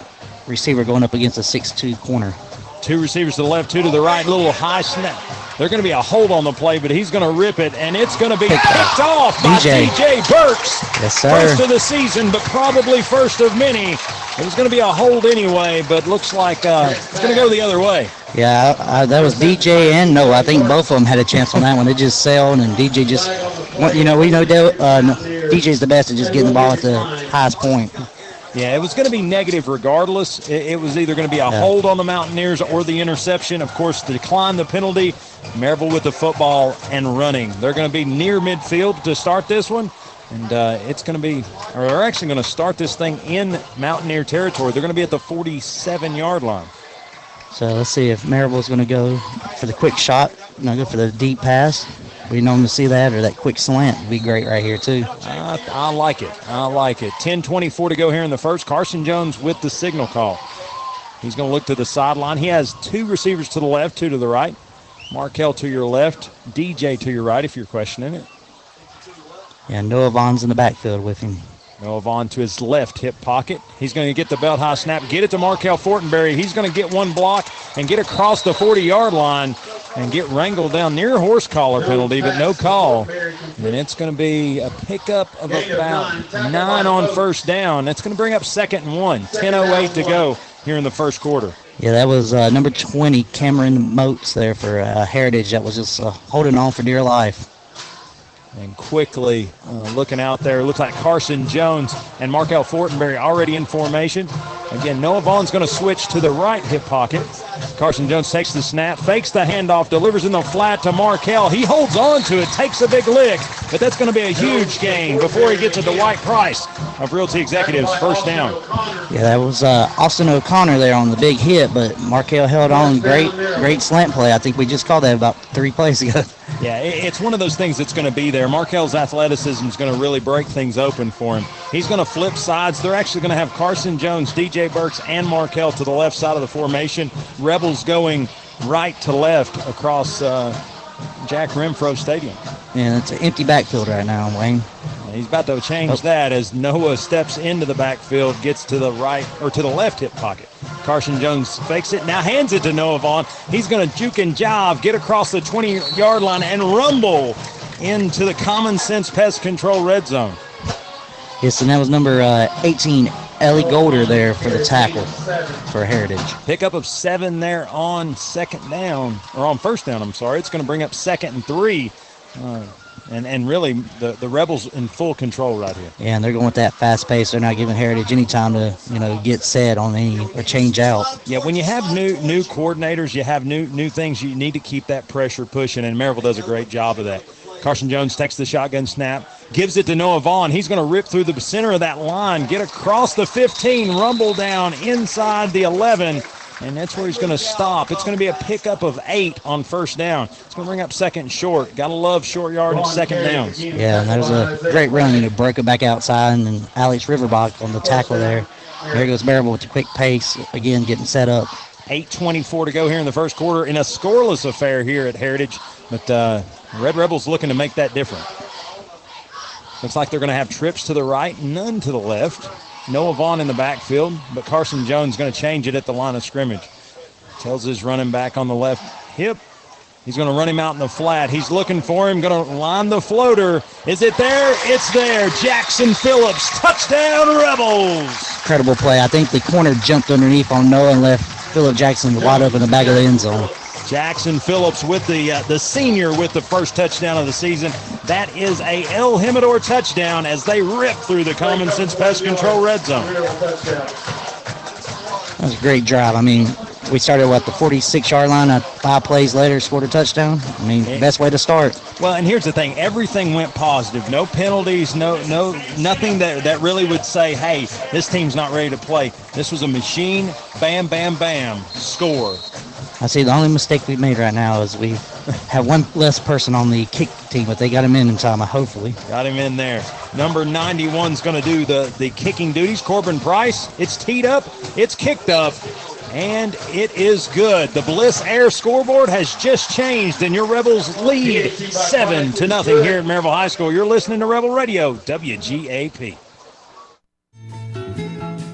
S2: receiver going up against a six two corner.
S1: Two receivers to the left, two to the right. Little high snap. They're going to be a hold on the play, but he's going to rip it, and it's going to be
S2: Picked off.
S1: by
S2: DJ.
S1: DJ Burks.
S2: Yes, sir.
S1: First of the season, but probably first of many. It was going to be a hold anyway, but looks like uh, it's going to go the other way.
S2: Yeah, I, I, that was DJ and Noah. I think both of them had a chance on that one. They just sailed, and DJ just, you know, we know uh, DJ's the best at just getting the ball at the highest point.
S1: Yeah, it was going to be negative regardless. It, was either going to be a
S2: Yeah.
S1: hold on the Mountaineers or the interception. Of course, decline the penalty. Maryville with the football and running. They're going to be near midfield to start this one. And uh, it's going to be, or they're actually going to start this thing in Mountaineer territory. They're going to be at the 47 yard line.
S2: So let's see if Maryville's going to go for the quick shot. You know, go for the deep pass. We normally see that, or that quick slant would be great right here too.
S1: I, I like it. I like it. 10:24 to go here in the first. Carson Jones with the signal call. He's going to look to the sideline. He has two receivers to the left, two to the right. Markel to your left, DJ to your right, if you're questioning it.
S2: Yeah, Noah Vaughn's in the backfield with him.
S1: Noah Vaughn to his left hip pocket. He's going to get the belt high snap, get it to Markel Fortenberry. He's going to get one block and get across the 40 yard line and get wrangled down near horse collar penalty, but no call. And it's going to be a pickup of about nine on first down. That's going to bring up second and one. 10.08 to go here in the first quarter.
S2: Yeah, that was uh, number 20, Cameron Moats there for uh, Heritage. That was just uh, holding on for dear life.
S1: And quickly uh, looking out there, looks like Carson Jones and Markel Fortenberry already in formation. Again, Noah Vaughn's going to switch to the right hip pocket. Carson Jones takes the snap, fakes the handoff, delivers in the flat to Markel. He holds on to it, takes a big lick, but that's going to be a huge gain before he gets to Dwight Price of Realty Executives. First down.
S2: Yeah, that was uh, Austin O'Connor there on the big hit, but Markel held on. Great, great slant play. I think we just called that about three plays ago.
S1: Yeah, it's one of those things that's going to be there. Markel's athleticism is going to really break things open for him. He's going to flip sides. They're actually going to have Carson Jones, DJ Burks, and Markel to the left side of the formation. Rebels going right to left across uh, Jack Renfro Stadium.
S2: And it's an empty backfield right now, Wayne.
S1: He's about to change that as Noah steps into the backfield, gets to the right or to the left hip pocket. Carson Jones fakes it, now hands it to Noah Vaughn. He's going to juke and jive, get across the 20 yard line, and rumble into the common sense pest control red zone.
S2: Yes, and that was number uh, 18, Ellie Golder there for the tackle for Heritage.
S1: Pickup of seven there on second down, or on first down, I'm sorry. It's going to bring up second and three. Uh, and, and really, the, the Rebels in full control right here.
S2: Yeah, and they're going with that fast pace. They're not giving Heritage any time to, you know, get set on any or change out.
S1: Yeah, when you have new new coordinators, you have new new things. You need to keep that pressure pushing, and Maryville does a great job of that. Carson Jones takes the shotgun snap, gives it to Noah Vaughn. He's going to rip through the center of that line, get across the 15, rumble down inside the 11, and that's where he's going to stop. It's going to be a pickup of eight on first down. It's going to bring up second and short. Got to love short yard and second downs.
S2: Yeah, that was a great run. Know, broke it back outside, and then Alex Riverbach on the tackle there. There goes Maryville with the quick pace, again getting set up.
S1: 8.24 to go here in the first quarter in a scoreless affair here at Heritage. But uh, Red Rebels looking to make that different. Looks like they're going to have trips to the right, none to the left. Noah Vaughn in the backfield, but Carson Jones going to change it at the line of scrimmage. Tells his running back on the left hip. He's going to run him out in the flat. He's looking for him, going to line the floater. Is it there? It's there. Jackson Phillips, touchdown Rebels.
S2: Incredible play. I think the corner jumped underneath on Noah and left Philip Jackson wide open in the back of the end zone.
S1: Jackson Phillips with the uh, the senior with the first touchdown of the season. That is a El Jimador touchdown as they rip through the Common Sense Pest Control red zone.
S2: That was a great drive. I mean, we started what the 46 yard line. Uh, five plays later, scored a touchdown. I mean, best way to start.
S1: Well, and here's the thing: everything went positive. No penalties. No, no, nothing that that really would say, "Hey, this team's not ready to play." This was a machine. Bam, bam, bam. Score.
S2: I see the only mistake we made right now is we have one less person on the kick team, but they got him in in time, hopefully.
S1: Got him in there. Number 91's going to do the, the kicking duties. Corbin Price. It's teed up. It's kicked up. And it is good. The Bliss Air scoreboard has just changed, and your Rebels lead seven to nothing here at Maryville High School. You're listening to Rebel Radio, WGAP.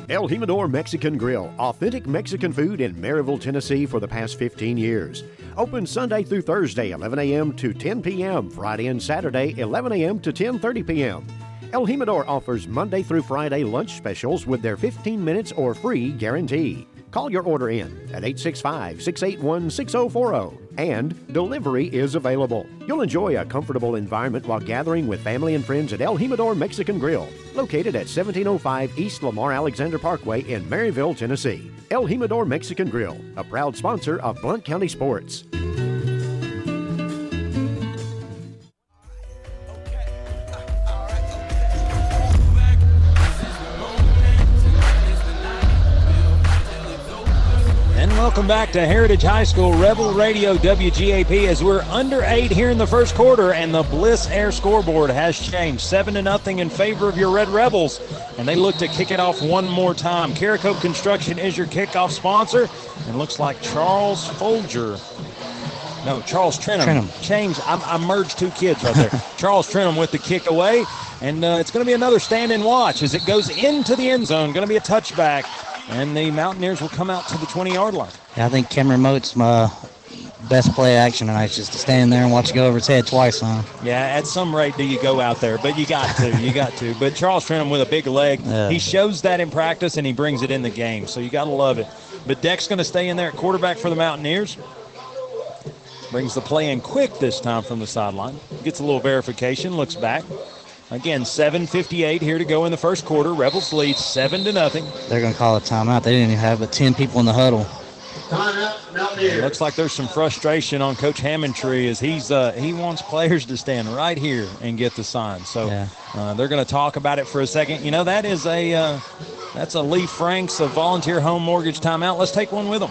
S7: El Jimador Mexican Grill, authentic Mexican food in Maryville, Tennessee for the past 15 years. Open Sunday through Thursday, 11 a.m. to 10 p.m. Friday and Saturday, 11 a.m. to 10:30 p.m. El Jimador offers Monday through Friday lunch specials with their 15 minutes or free guarantee. Call your order in at 865 681 6040 and delivery is available. You'll enjoy a comfortable environment while gathering with family and friends at El Jimador Mexican Grill, located at 1705 East Lamar Alexander Parkway in Maryville, Tennessee. El Jimador Mexican Grill, a proud sponsor of Blount County Sports.
S1: Welcome back to Heritage High School Rebel Radio WGAP as we're under eight here in the first quarter, and the Bliss Air scoreboard has changed seven to nothing in favor of your Red Rebels, and they look to kick it off one more time. Carico Construction is your kickoff sponsor, and looks like Charles Folger. No, Charles Trenum.
S2: Trenum.
S1: Change. I, I merged two kids right there. Charles Trenum with the kick away, and uh, it's going to be another stand and watch as it goes into the end zone. Going to be a touchback, and the Mountaineers will come out to the 20 yard line.
S2: Yeah, I think Cameron Moat's my best play action tonight, is just to stand there and watch it go over his head twice. Huh?
S1: Yeah, at some rate do you go out there, but you got to, you got to. But Charles Trenum with a big leg,
S2: Yeah.
S1: he shows that in practice and he brings it in the game, so you got to love it. But Deck's going to stay in there at quarterback for the Mountaineers. Brings the play in quick this time from the sideline. Gets a little verification, looks back. Again, 7:58 here to go in the first quarter. Rebels lead seven to nothing.
S2: They're going to call a timeout. They didn't even have but 10 people in the huddle.
S1: It looks like there's some frustration on Coach Hammontree as he's uh, he wants players to stand right here and get the sign. So
S2: Yeah.
S1: uh, they're going to talk about it for a second. You know that is a uh, that's a Lee Franks of Volunteer Home Mortgage timeout. Let's take one with them.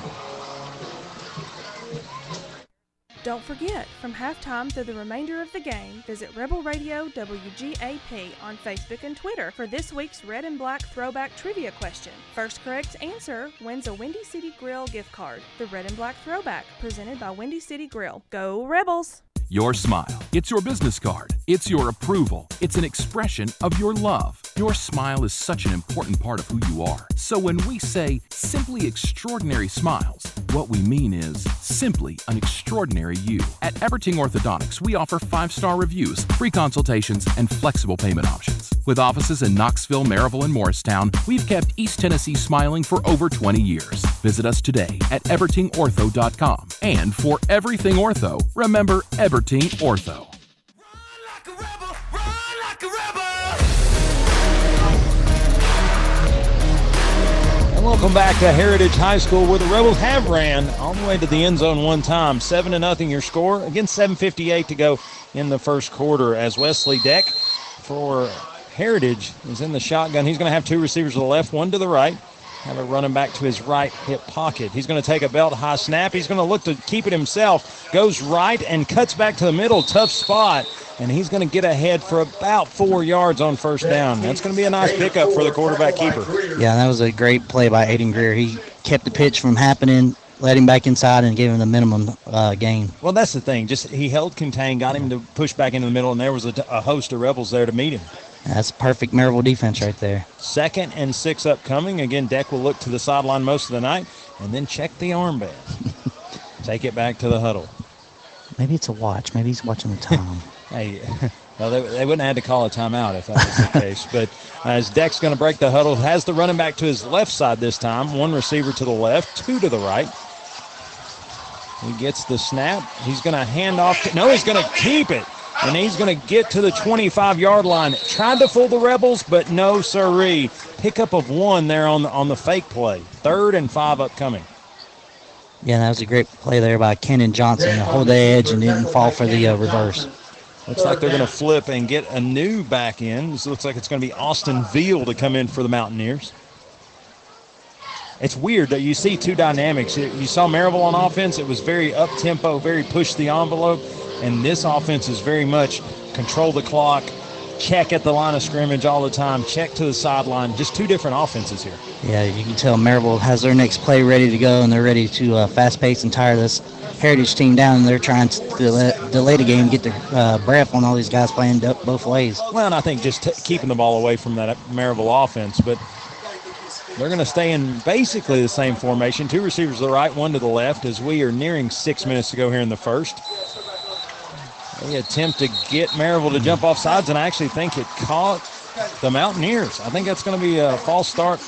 S8: Don't forget, from halftime through the remainder of the game, visit Rebel Radio WGAP on Facebook and Twitter for this week's Red and Black Throwback Trivia question. First correct answer wins a Windy City Grill gift card. The Red and Black Throwback, presented by Windy City Grill. Go Rebels!
S4: Your smile. It's your business card. It's your approval. It's an expression of your love. Your smile is such an important part of who you are. So when we say simply extraordinary smiles, what we mean is simply an extraordinary you. At Everting Orthodontics, we offer five star reviews, free consultations, and flexible payment options. With offices in Knoxville, Maryville, and Morristown, we've kept East Tennessee smiling for over 20 years. Visit us today at evertingortho.com. And for everything ortho, remember Everting Ortho.
S1: And welcome back to Heritage High School, where the Rebels have ran all the way to the end zone one time, seven to nothing. Your score again, 7:58 to go in the first quarter. As Wesley Deck for Heritage is in the shotgun. He's going to have two receivers to the left, one to the right. Have it running back to his right hip pocket. He's going to take a belt high snap. He's going to look to keep it himself. Goes right and cuts back to the middle. Tough spot. And he's going to get ahead for about four yards on first down. That's going to be a nice pickup for the quarterback keeper.
S2: Yeah, that was a great play by Aiden Greer. He kept the pitch from happening, let him back inside, and gave him the minimum uh, gain.
S1: Well, that's the thing. Just he held contained, got him to push back into the middle, and there was a, a host of rebels there to meet him.
S2: That's perfect Maryville defense right there.
S1: Second and six upcoming. Again, Deck will look to the sideline most of the night, and then check the armband. Take it back to the huddle.
S2: Maybe it's a watch. Maybe he's watching the time.
S1: Hey, well, they, they wouldn't have had to call a timeout if that was the case. But uh, as Deck's going to break the huddle, has the running back to his left side this time. One receiver to the left, two to the right. He gets the snap. He's going to hand off. To, no, he's going to keep it. And he's going to get to the 25 yard line. Tried to fool the Rebels, but no, siree. Pickup of one there on the, on the fake play. Third and five upcoming.
S2: Yeah, that was a great play there by Kenan Johnson to hold the edge and didn't fall for the uh, reverse.
S1: Looks like they're going to flip and get a new back in. This looks like it's going to be Austin Veal to come in for the Mountaineers. It's weird that you see two dynamics. You saw Maryville on offense; it was very up tempo, very push the envelope, and this offense is very much control the clock, check at the line of scrimmage all the time, check to the sideline. Just two different offenses here.
S2: Yeah, you can tell Maryville has their next play ready to go, and they're ready to uh, fast pace and tire this Heritage team down. And they're trying to delay, delay the game, get their uh, breath on all these guys playing both ways.
S1: Well, and I think just t- keeping the ball away from that Maryville offense, but they're going to stay in basically the same formation. Two receivers to the right, one to the left, as we are nearing six minutes to go here in the first. They attempt to get Maryville to jump off sides, and I actually think it caught the Mountaineers. I think that's going to be a false start.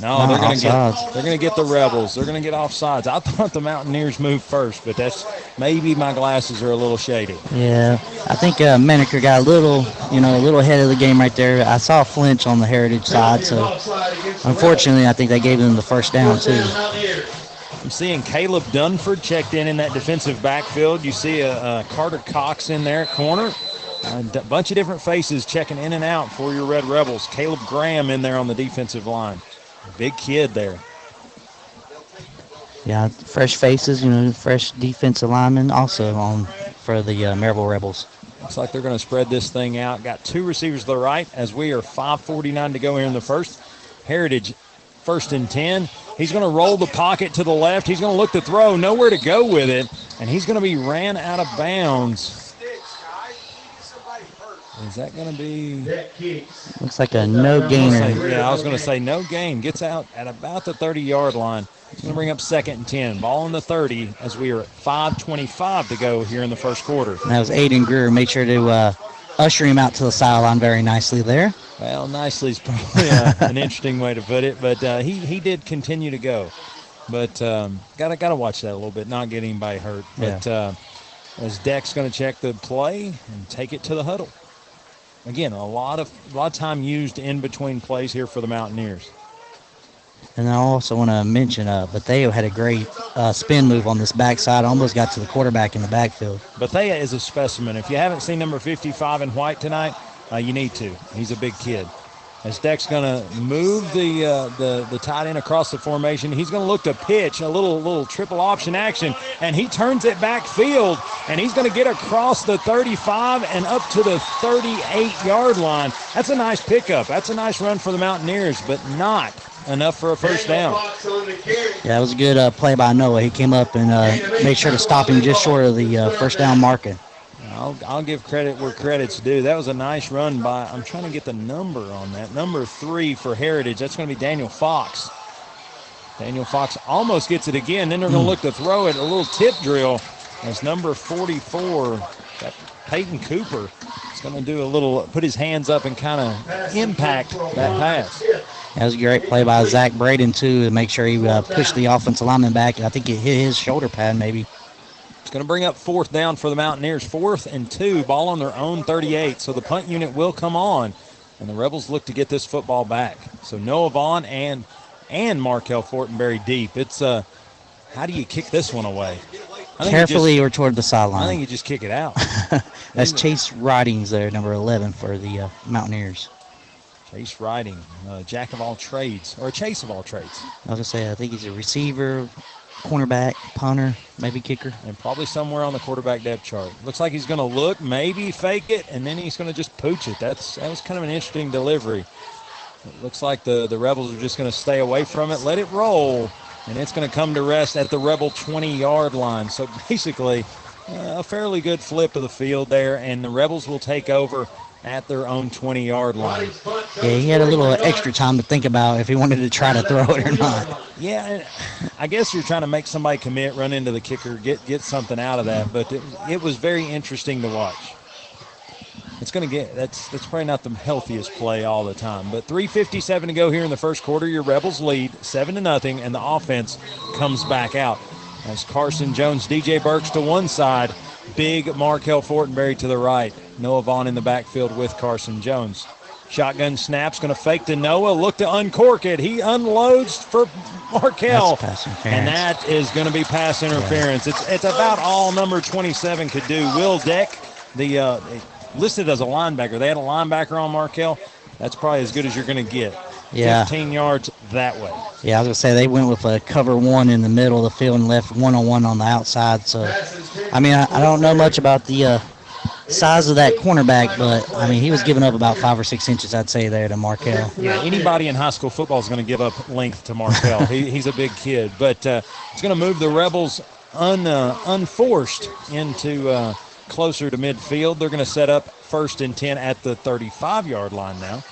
S1: No, they're going to get they're going to get the Rebels. They're going to get off sides. I thought the Mountaineers moved first, but that's maybe my glasses are a little shady.
S2: Yeah, I think uh, got a little, you know, a little ahead of the game right there. I saw a flinch on the Heritage side, so unfortunately, I think they gave them the first down too.
S1: I'm seeing Caleb Dunford checked in in that defensive backfield. You see a, a Carter Cox in there at corner. A d- bunch of different faces checking in and out for your Red Rebels. Caleb Graham in there on the defensive line. Big kid there.
S2: Yeah, fresh faces, you know, fresh defensive linemen also on for the uh, Maryville Rebels.
S1: Looks like they're going to spread this thing out. Got two receivers to the right as we are 5:49 to go here in the first. Heritage first and 10. He's going to roll the pocket to the left. He's going to look to throw, nowhere to go with it, and he's going to be ran out of bounds. Is that going to be?
S2: Looks like a no gainer.
S1: Yeah, I was going to say no gain. Gets out at about the 30 yard line. It's going to bring up second and 10. Ball in the 30 as we are at 5.25 to go here in the first quarter.
S2: And that was Aiden Greer. Made sure to uh, usher him out to the sideline very nicely there.
S1: Well, nicely is probably uh, an interesting way to put it, but uh, he he did continue to go. But um, gotta gotta watch that a little bit, not get anybody hurt. But
S2: Yeah.
S1: uh, as Deck's going to check the play and take it to the huddle. Again, a lot of a lot of time used in between plays here for the Mountaineers.
S2: And I also want to mention, uh, Bethea had a great uh, spin move on this backside. Almost got to the quarterback in the backfield.
S1: Bethea is a specimen. If you haven't seen number 55 in white tonight, uh, you need to. He's a big kid. As Deck's going to move the, uh, the the tight end across the formation, he's going to look to pitch a little little triple option action, and he turns it backfield, and he's going to get across the 35 and up to the 38 yard line. That's a nice pickup. That's a nice run for the Mountaineers, but not enough for a first down.
S2: Yeah, that was a good uh, play by Noah. He came up and uh, made sure to stop him just short of the uh, first down marker.
S1: I'll, I'll give credit where credit's due. That was a nice run by, I'm trying to get the number on that. Number three for Heritage. That's going to be Daniel Fox. Daniel Fox almost gets it again. Then they're going to look to throw it. A little tip drill. As number 44, that Peyton Cooper, is going to do a little, put his hands up and kind of impact that pass.
S2: That was a great play by Zach Braden, too, to make sure he uh, pushed the offensive lineman back. I think it hit his shoulder pad, maybe.
S1: It's going to bring up fourth down for the Mountaineers. Fourth and two, ball on their own 38. So the punt unit will come on, and the Rebels look to get this football back. So Noah Vaughn and and Markel Fortenberry deep. It's uh, how do you kick this one away? I think you
S2: Carefully
S1: just-
S2: or toward the sideline.
S1: I think you just kick it out.
S2: That's Chase Ridings there, number 11 for the uh, Mountaineers.
S1: Chase Riding, uh, jack of all trades, or a chase of all trades,
S2: I was going to say, I think he's a receiver, cornerback, punter, maybe kicker.
S1: and probably somewhere on the quarterback depth chart. Looks like he's going to look, maybe fake it, and then he's going to just pooch it. That's that was kind of an interesting delivery. It looks like the, the Rebels are just going to stay away from it, let it roll, and it's going to come to rest at the Rebel 20 yard line. So basically, uh, a fairly good flip of the field there, and the Rebels will take over at their own 20 yard line.
S2: Yeah, he had a little extra time to think about if he wanted to try to throw it or not.
S1: Yeah, I guess you're trying to make somebody commit, run into the kicker, get get something out of that. But it, it was very interesting to watch. It's going to get that's that's probably not the healthiest play all the time. But 3:57 to go here in the first quarter. Your Rebels lead seven to nothing, and the offense comes back out as Carson Jones, DJ Burks to one side, big Markel Fortenberry to the right. Noah Vaughn in the backfield with Carson Jones. Shotgun snaps, going to fake to Noah. Look to uncork it. He unloads for Markel,
S2: That's pass interference.
S1: and that is going to be pass interference. It's it's about all number 27 could do. Will Deck, the uh, listed as a linebacker. They had a linebacker on Markel. That's probably as good as you're going to get.
S2: Yeah.
S1: 15 yards that way.
S2: Yeah, I was gonna say they went with a cover one in the middle of the field and left one on one on the outside. So, I mean, I, I don't know much about the uh, size of that cornerback, but I mean, he was giving up about five or six inches, I'd say, there to Markel.
S1: Yeah, anybody in high school football is going to give up length to Markel. he, he's a big kid, but uh, it's going to move the Rebels un, uh, unforced into uh, closer to midfield. They're going to set up first and 10 at the 35 yard line now.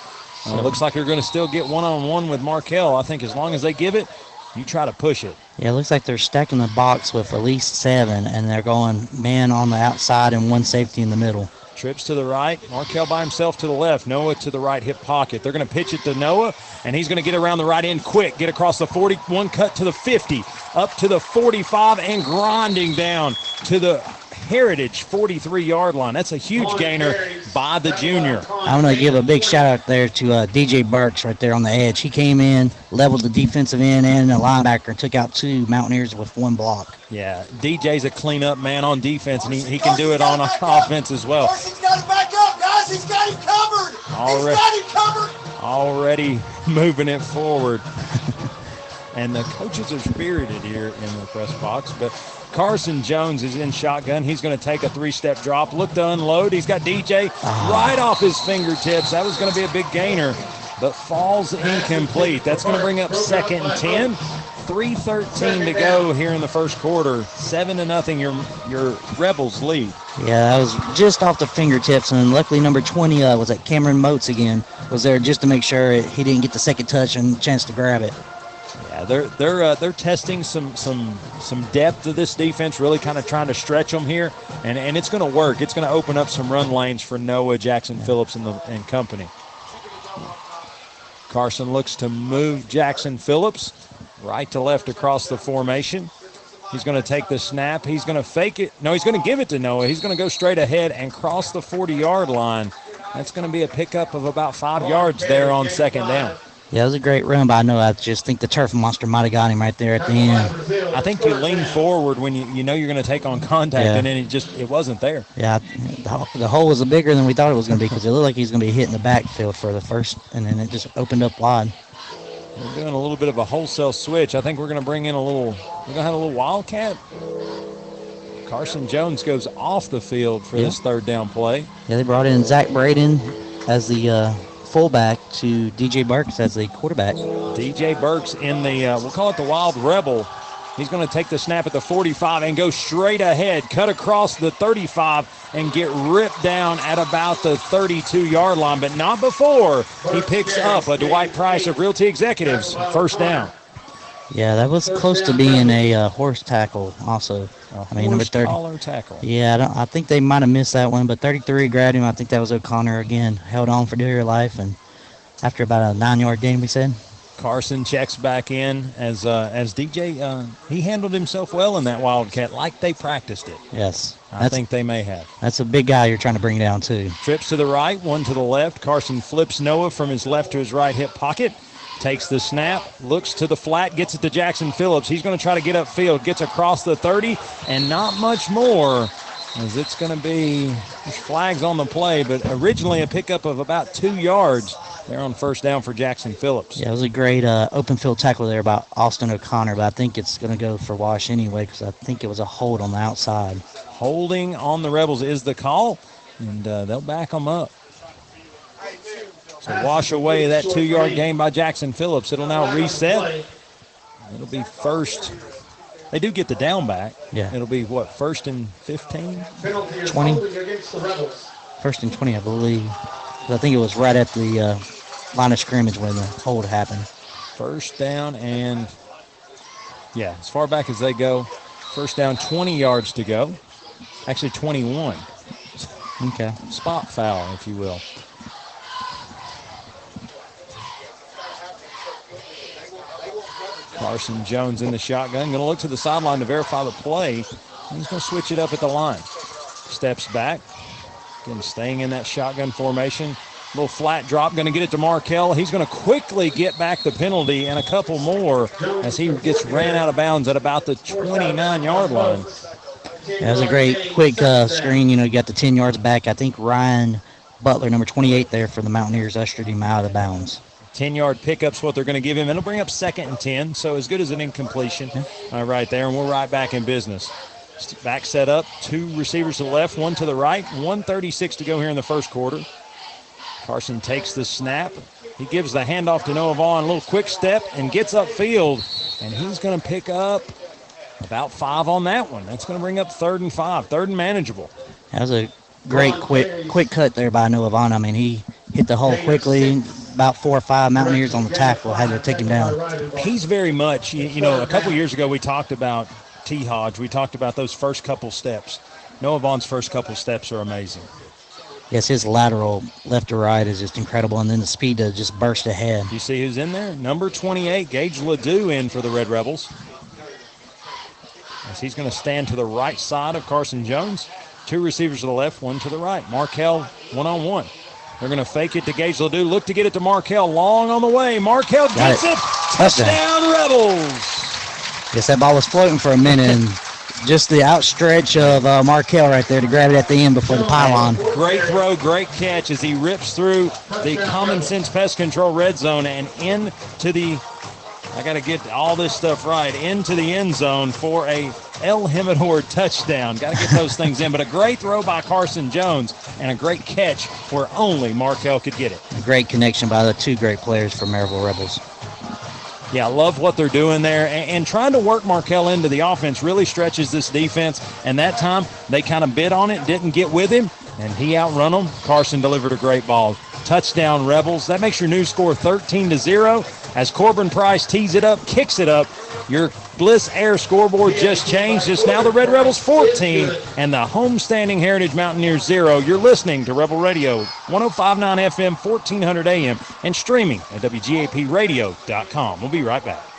S1: Uh, it looks like they're going to still get one on one with Markel. I think as long as they give it, you try to push it.
S2: Yeah, it looks like they're stacking the box with at least seven, and they're going man on the outside and one safety in the middle.
S1: Trips to the right. Markel by himself to the left. Noah to the right hip pocket. They're going to pitch it to Noah, and he's going to get around the right end quick. Get across the 41 cut to the 50, up to the 45, and grinding down to the Heritage 43 yard line. That's a huge gainer by the junior.
S2: I'm going to give a big shout out there to uh, DJ Burks right there on the edge. He came in, leveled the defensive end and the linebacker, and took out two Mountaineers with one block.
S1: Yeah, DJ's a cleanup man on defense, and he, he can do it on offense as well.
S9: He's got it back up, guys. He's got him covered.
S1: Already-
S9: He's got him covered.
S1: already moving it forward. and the coaches are spirited here in the press box. But Carson Jones is in shotgun. He's going to take a three step drop, look to unload. He's got DJ right off his fingertips. That was going to be a big gainer, but falls incomplete. That's going to bring up second and 10. 3.13 to go here in the first quarter. Seven to nothing. Your your Rebels lead.
S2: Yeah, that was just off the fingertips, and luckily number 20 uh, was at Cameron Moats again. Was there just to make sure he didn't get the second touch and chance to grab it.
S1: Yeah, they're they're uh, they're testing some some some depth of this defense, really kind of trying to stretch them here, and and it's going to work. It's going to open up some run lanes for Noah Jackson Phillips and the and company. Carson looks to move Jackson Phillips right to left across the formation. He's going to take the snap. He's going to fake it. No, he's going to give it to Noah. He's going to go straight ahead and cross the 40 yard line. That's going to be a pickup of about five yards there on second down.
S2: Yeah, it was a great run, but I know I just think the turf monster might have got him right there at the end.
S1: I think you lean forward when you, you know you're going to take on contact,
S2: Yeah.
S1: and then it just it wasn't there.
S2: Yeah, the, the hole was bigger than we thought it was going to be because it looked like he was going to be hitting the backfield for the first, and then it just opened up wide.
S1: We're doing a little bit of a wholesale switch. I think we're going to bring in a little. We're going to have a little wildcat. Carson Jones goes off the field for
S2: Yeah.
S1: this third down play.
S2: Yeah, they brought in Zach Braden as the uh, fullback to DJ Burks as the quarterback.
S1: DJ Burks in the uh, we'll call it the Wild Rebel. He's going to take the snap at the 45 and go straight ahead, cut across the 35, and get ripped down at about the 32 yard line, but not before he picks up a Dwight Price of Realty Executives first down.
S2: Yeah, that was close to being a uh, horse tackle also. I mean, number
S1: Horse
S2: 30.
S1: collar tackle.
S2: Yeah, I, don't, I think they might have missed that one, but 33 grabbed him. I think that was O'Connor again. Held on for dear life, and after about a nine-yard gain, we said.
S1: Carson checks back in as uh, as DJ. Uh, he handled himself well in that Wildcat, like they practiced it.
S2: Yes,
S1: I think they may have.
S2: that's a big guy you're trying to bring down too.
S1: Trips to the right, one to the left. Carson flips Noah from his left to his right hip pocket. Takes the snap, looks to the flat, gets it to Jackson Phillips. He's going to try to get upfield, gets across the 30, and not much more as it's going to be flags on the play, but originally a pickup of about two yards there on first down for Jackson Phillips.
S2: Yeah, it was a great uh, open field tackle there by Austin O'Connor, but I think it's going to go for Wash anyway because I think it was a hold on the outside.
S1: Holding on the Rebels is the call, and uh, they'll back them up. So wash away that two yard gain by Jackson Phillips. It'll now reset. It'll be first. They do get the down back.
S2: Yeah.
S1: It'll be what, first and 15?
S2: 20. First and 20, I believe. I think it was right at the uh, line of scrimmage when the hold happened.
S1: First down and, yeah, as far back as they go. First down, 20 yards to go. Actually, 21.
S2: Okay.
S1: Spot foul, if you will. Carson Jones in the shotgun. Going to look to the sideline to verify the play. He's going to switch it up at the line. Steps back. Again, staying in that shotgun formation. Little flat drop, going to get it to Markel. He's going to quickly get back the penalty and a couple more as he gets ran out of bounds at about the 29 yard line.
S2: That was a great quick uh, screen. You know, you got the 10 yards back. I think Ryan Butler, number 28 there for the Mountaineers, ushered him out of bounds.
S1: 10 yard pickup's what they're going to give him. It'll bring up second and 10, so as good as an incompletion uh, right there, and we're right back in business. Back set up, two receivers to the left, one to the right, 136 to go here in the first quarter. Carson takes the snap. He gives the handoff to Noah Vaughn, a little quick step, and gets upfield. And he's going to pick up about five on that one. That's going to bring up third and five, third and manageable.
S2: That was a great quick quick cut there by Noah Vaughn. I mean, he hit the hole quickly. About four or five Mountaineers on the tackle had to take him down.
S1: He's very much, you, you know, a couple years ago we talked about T. Hodge. We talked about those first couple steps. Noah Vaughn's first couple steps are amazing
S2: yes, his lateral left to right is just incredible, and then the speed to just burst ahead.
S1: You see who's in there? Number 28, Gage Ledoux in for the Red Rebels. As he's going to stand to the right side of Carson Jones. Two receivers to the left, one to the right. Markel one on one. They're going to fake it to Gage Ledoux. Look to get it to Markel. Long on the way. Markel gets it. it. Touchdown, Rebels.
S2: Yes, that ball was floating for a minute, and just the outstretch of uh, Markel right there to grab it at the end before the pylon.
S1: Great throw, great catch as he rips through the common sense pest control red zone and into the. I got to get all this stuff right into the end zone for a El Jimador touchdown. Got to get those things in. But a great throw by Carson Jones and a great catch where only Markel could get it.
S2: A great connection by the two great players for Maryville Rebels
S1: yeah, I love what they're doing there. And, and, trying to work Markel into the offense really stretches this defense. And that time they kind of bit on it, didn't get with him, and he outrun them. Carson delivered a great ball. Touchdown, Rebels. That makes your new score 13 to 0 as Corbin Price tees it up, kicks it up. Your Bliss Air scoreboard just changed. It's now the Red Rebels 14 and the homestanding Heritage Mountaineers 0. You're listening to Rebel Radio 1059 FM, 1400 AM, and streaming at WGAPradio.com. We'll be right back.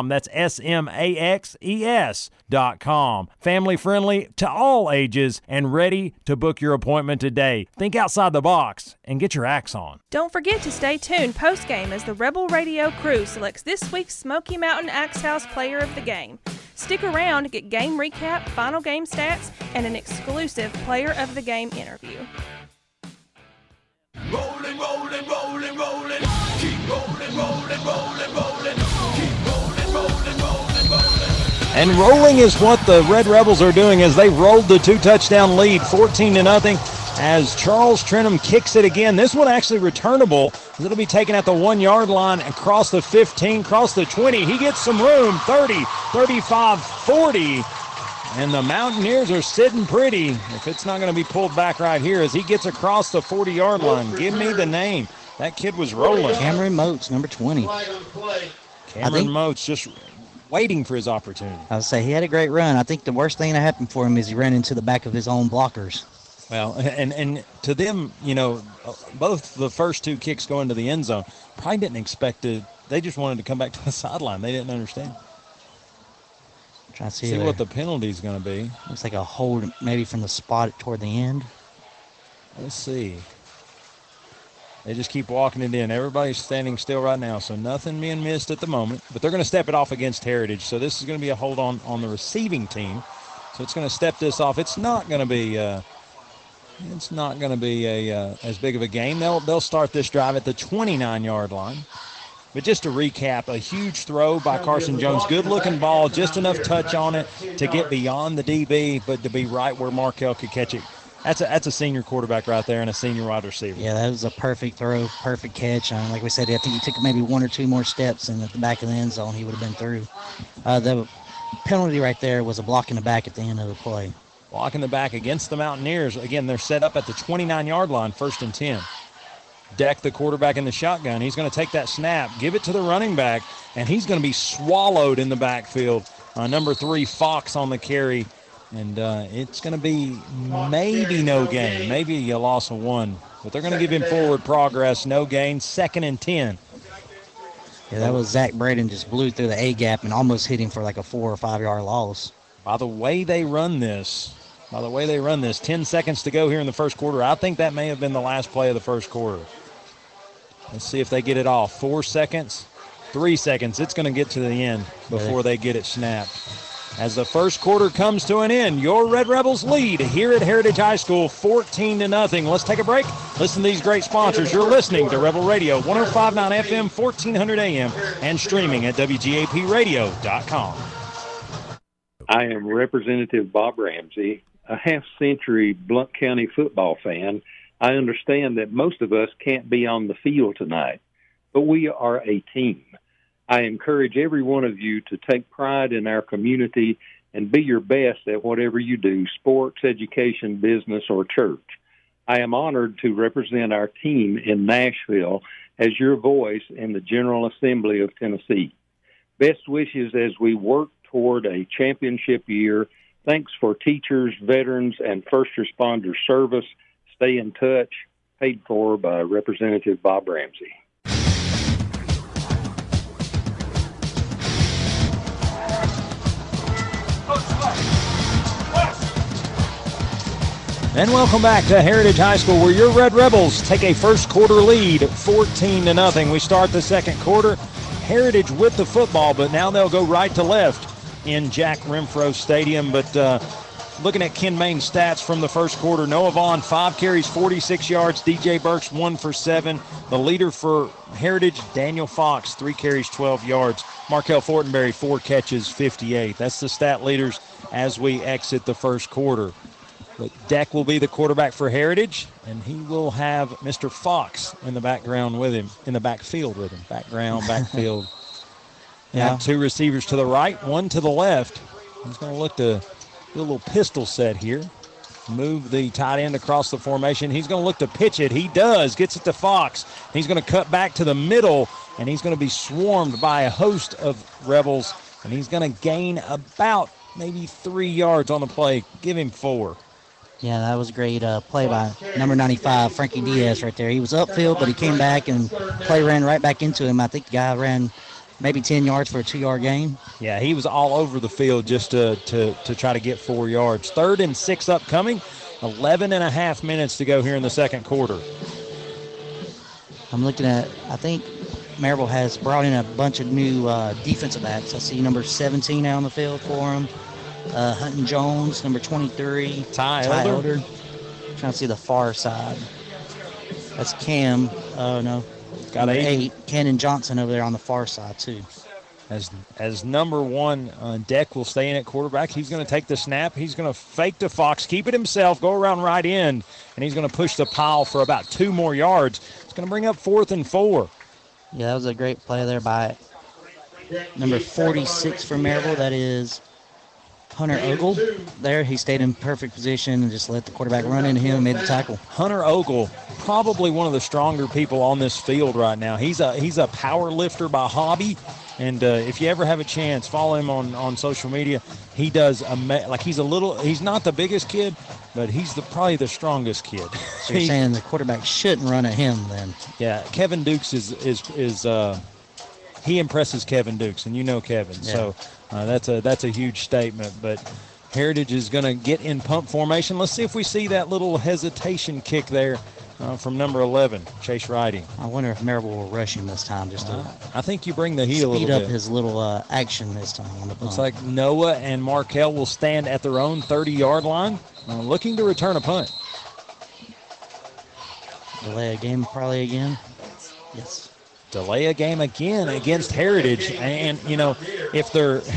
S1: That's S M A X E S dot com. Family friendly to all ages and ready to book your appointment today. Think outside the box and get your axe on.
S8: Don't forget to stay tuned post game as the Rebel Radio crew selects this week's Smoky Mountain Axe House Player of the Game. Stick around to get game recap, final game stats, and an exclusive Player of the Game interview. Rolling, rolling, rolling, rolling. Keep rolling, rolling, rolling, rolling.
S1: And rolling is what the Red Rebels are doing as they rolled the two touchdown lead 14 to nothing as Charles Trenum kicks it again. This one actually returnable. It'll be taken at the one yard line across the 15, across the 20. He gets some room 30, 35, 40. And the Mountaineers are sitting pretty if it's not going to be pulled back right here as he gets across the 40 yard line. Give me the name. That kid was rolling.
S2: Cameron Moats, number 20.
S1: Cameron think, Moats just waiting for his opportunity.
S2: I would say he had a great run. I think the worst thing that happened for him is he ran into the back of his own blockers.
S1: Well, and and to them, you know, both the first two kicks going to the end zone probably didn't expect to. They just wanted to come back to the sideline. They didn't understand.
S2: Try to see,
S1: see what the penalty is going to be.
S2: Looks like a hold, maybe from the spot toward the end.
S1: Let's see. They just keep walking it in. Everybody's standing still right now, so nothing being missed at the moment. But they're going to step it off against Heritage. So this is going to be a hold on on the receiving team. So it's going to step this off. It's not going to be. Uh, it's not going to be a uh, as big of a game. They'll they'll start this drive at the 29 yard line. But just to recap, a huge throw by Carson Jones. Good looking ball, just enough touch on it to get beyond the DB, but to be right where Markel could catch it that's a that's a senior quarterback right there and a senior wide receiver.
S2: Yeah, that was a perfect throw, perfect catch. Um, like we said, I think he took maybe one or two more steps, and at the back of the end zone, he would have been through. Uh, the penalty right there was a block in the back at the end of the play.
S1: Block in the back against the Mountaineers. Again, they're set up at the 29 yard line, first and 10. Deck, the quarterback in the shotgun. He's going to take that snap, give it to the running back, and he's going to be swallowed in the backfield. Uh, number three, Fox on the carry. And uh, it's going to be maybe no gain, maybe a loss of one. But they're going to give him forward progress, no gain, second and 10.
S2: Yeah, that was Zach Braden just blew through the A gap and almost hit him for like a four or five yard loss.
S1: By the way they run this, by the way they run this, 10 seconds to go here in the first quarter. I think that may have been the last play of the first quarter. Let's see if they get it off. Four seconds, three seconds. It's going to get to the end before they get it snapped. As the first quarter comes to an end, your Red Rebels lead here at Heritage High School 14 to nothing. Let's take a break. Listen to these great sponsors. You're listening to Rebel Radio 1059 FM, 1400 AM, and streaming at WGAPradio.com.
S10: I am Representative Bob Ramsey, a half century Blount County football fan. I understand that most of us can't be on the field tonight, but we are a team. I encourage every one of you to take pride in our community and be your best at whatever you do sports, education, business, or church. I am honored to represent our team in Nashville as your voice in the General Assembly of Tennessee. Best wishes as we work toward a championship year. Thanks for teachers, veterans, and first responder service. Stay in touch. Paid for by Representative Bob Ramsey.
S1: And welcome back to Heritage High School, where your Red Rebels take a first quarter lead, 14 to nothing. We start the second quarter. Heritage with the football, but now they'll go right to left in Jack Renfro Stadium. But uh, looking at Ken Main's stats from the first quarter, Noah Vaughn, five carries, 46 yards. DJ Burks, one for seven. The leader for Heritage, Daniel Fox, three carries, 12 yards. Markel Fortenberry, four catches, 58. That's the stat leaders as we exit the first quarter. But Deck will be the quarterback for Heritage, and he will have Mr. Fox in the background with him, in the backfield with him. Background, backfield. yeah. two receivers to the right, one to the left. He's going to look to do a little pistol set here. Move the tight end across the formation. He's going to look to pitch it. He does. Gets it to Fox. He's going to cut back to the middle, and he's going to be swarmed by a host of Rebels, and he's going to gain about maybe three yards on the play. Give him four.
S2: Yeah, that was a great uh, play by number 95, Frankie Diaz, right there. He was upfield, but he came back and play ran right back into him. I think the guy ran maybe 10 yards for a two yard gain.
S1: Yeah, he was all over the field just to, to, to try to get four yards. Third and six upcoming. 11 and a half minutes to go here in the second quarter.
S2: I'm looking at, I think Maryville has brought in a bunch of new uh, defensive backs. I see number 17 out on the field for him uh, Hunting Jones, number 23.
S1: Ty, Ty Elder. Elder.
S2: Trying to see the far side. That's Cam. Oh, no.
S1: Got eight. eight.
S2: Cannon Johnson over there on the far side, too.
S1: As, as number one, uh, Deck will stay in at quarterback. He's going to take the snap. He's going to fake to Fox, keep it himself, go around right end, and he's going to push the pile for about two more yards. It's going to bring up fourth and four.
S2: Yeah, that was a great play there by number 46 for Maryville. That is Hunter Ogle there. He stayed in perfect position and just let the quarterback run into him and made the tackle.
S1: Hunter Ogle, probably one of the stronger people on this field right now. He's a he's a power lifter by hobby, and uh, if you ever have a chance, follow him on, on social media. He does ama- like he's a little. He's not the biggest kid, but he's the probably the strongest kid.
S2: So you're saying the quarterback shouldn't run at him then?
S1: Yeah, Kevin Dukes is is is. Uh, he impresses Kevin Dukes, and you know Kevin. Yeah. So uh, that's a that's a huge statement. But Heritage is going to get in pump formation. Let's see if we see that little hesitation kick there uh, from number 11, Chase Riding.
S2: I wonder if Maryville will rush him this time. Just to uh,
S1: I think you bring the heat a little
S2: bit.
S1: Speed
S2: up his little uh, action this time on the
S1: Looks like Noah and Markel will stand at their own 30-yard line, uh, looking to return a punt.
S2: Delay a game probably again. Yes
S1: delay a game again against Heritage. And, you know, if they're.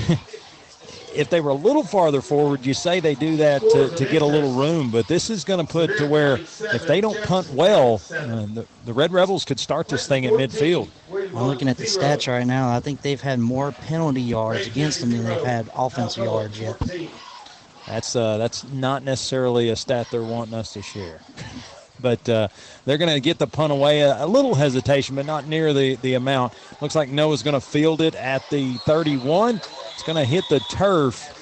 S1: if they were a little farther forward, you say they do that to, to get a little room, but this is going to put to where if they don't punt well, uh, the, the Red Rebels could start this thing at midfield.
S2: I'm looking at the stats right now. I think they've had more penalty yards against them than they've had offensive yards yet.
S1: That's uh, that's not necessarily a stat they're wanting us to share. but uh, they're going to get the punt away. A, a, little hesitation, but not near the, the amount. Looks like Noah's going to field it at the 31. It's going to hit the turf.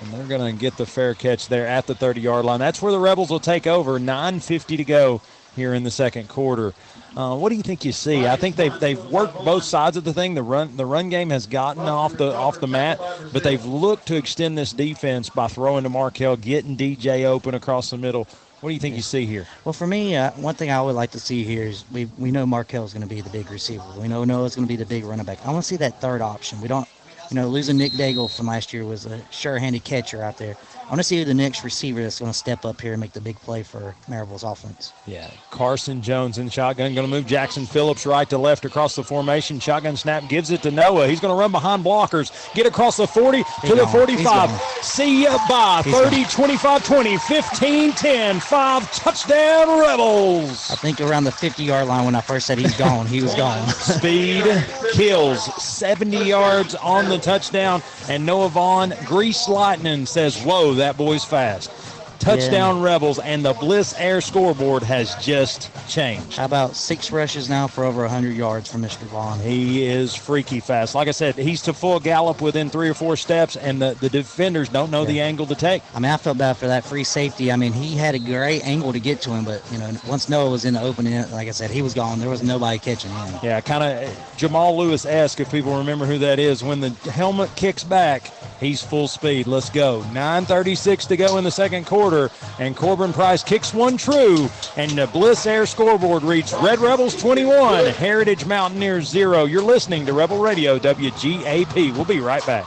S1: And they're going to get the fair catch there at the 30 yard line. That's where the Rebels will take over. 9.50 to go here in the second quarter. Uh, what do you think you see? I think they've they've worked both sides of the thing. The run the run game has gotten off the off the mat, but they've looked to extend this defense by throwing to Markel, getting DJ open across the middle. What do you think you see here?
S2: Well, for me, uh, one thing I would like to see here is we we know Markel is going to be the big receiver. We know Noah's going to be the big running back. I want to see that third option. We don't, you know, losing Nick Daigle from last year was a sure-handed catcher out there. I want to see the next receiver that's going to step up here and make the big play for Maryville's offense.
S1: Yeah, Carson Jones in shotgun, going to move Jackson Phillips right to left across the formation. Shotgun snap gives it to Noah. He's going to run behind blockers, get across the 40 He's to the 45. See ya bye. 30, 25, 20, 15, 10, 5 touchdown Rebels.
S2: I think around the 50 yard line when I first said he's gone, he was gone.
S1: Speed kills 70 yards on the touchdown, and Noah Vaughn, grease lightning, says, Whoa, that boy's fast. Touchdown yeah. Rebels, and the Bliss Air scoreboard has just changed.
S2: How about six rushes now for over 100 yards for Mr. Vaughn?
S1: He is freaky fast. Like I said, he's to full gallop within three or four steps, and the, the defenders don't know yeah. the angle to take.
S2: I mean, I felt bad for that free safety. I mean, he had a great angle to get to him, but, you know, once Noah was in the opening, like I said, he was gone. There was nobody catching him.
S1: Yeah, kind of Jamal Lewis asked if people remember who that is. When the helmet kicks back, he's full speed. Let's go. 9.36 to go in the second quarter quarter, and Corbin Price kicks one true, and the Bliss Air scoreboard reads Red Rebels 21, Heritage Mountaineers 0. You're listening to Rebel Radio WGAP. We'll be right back.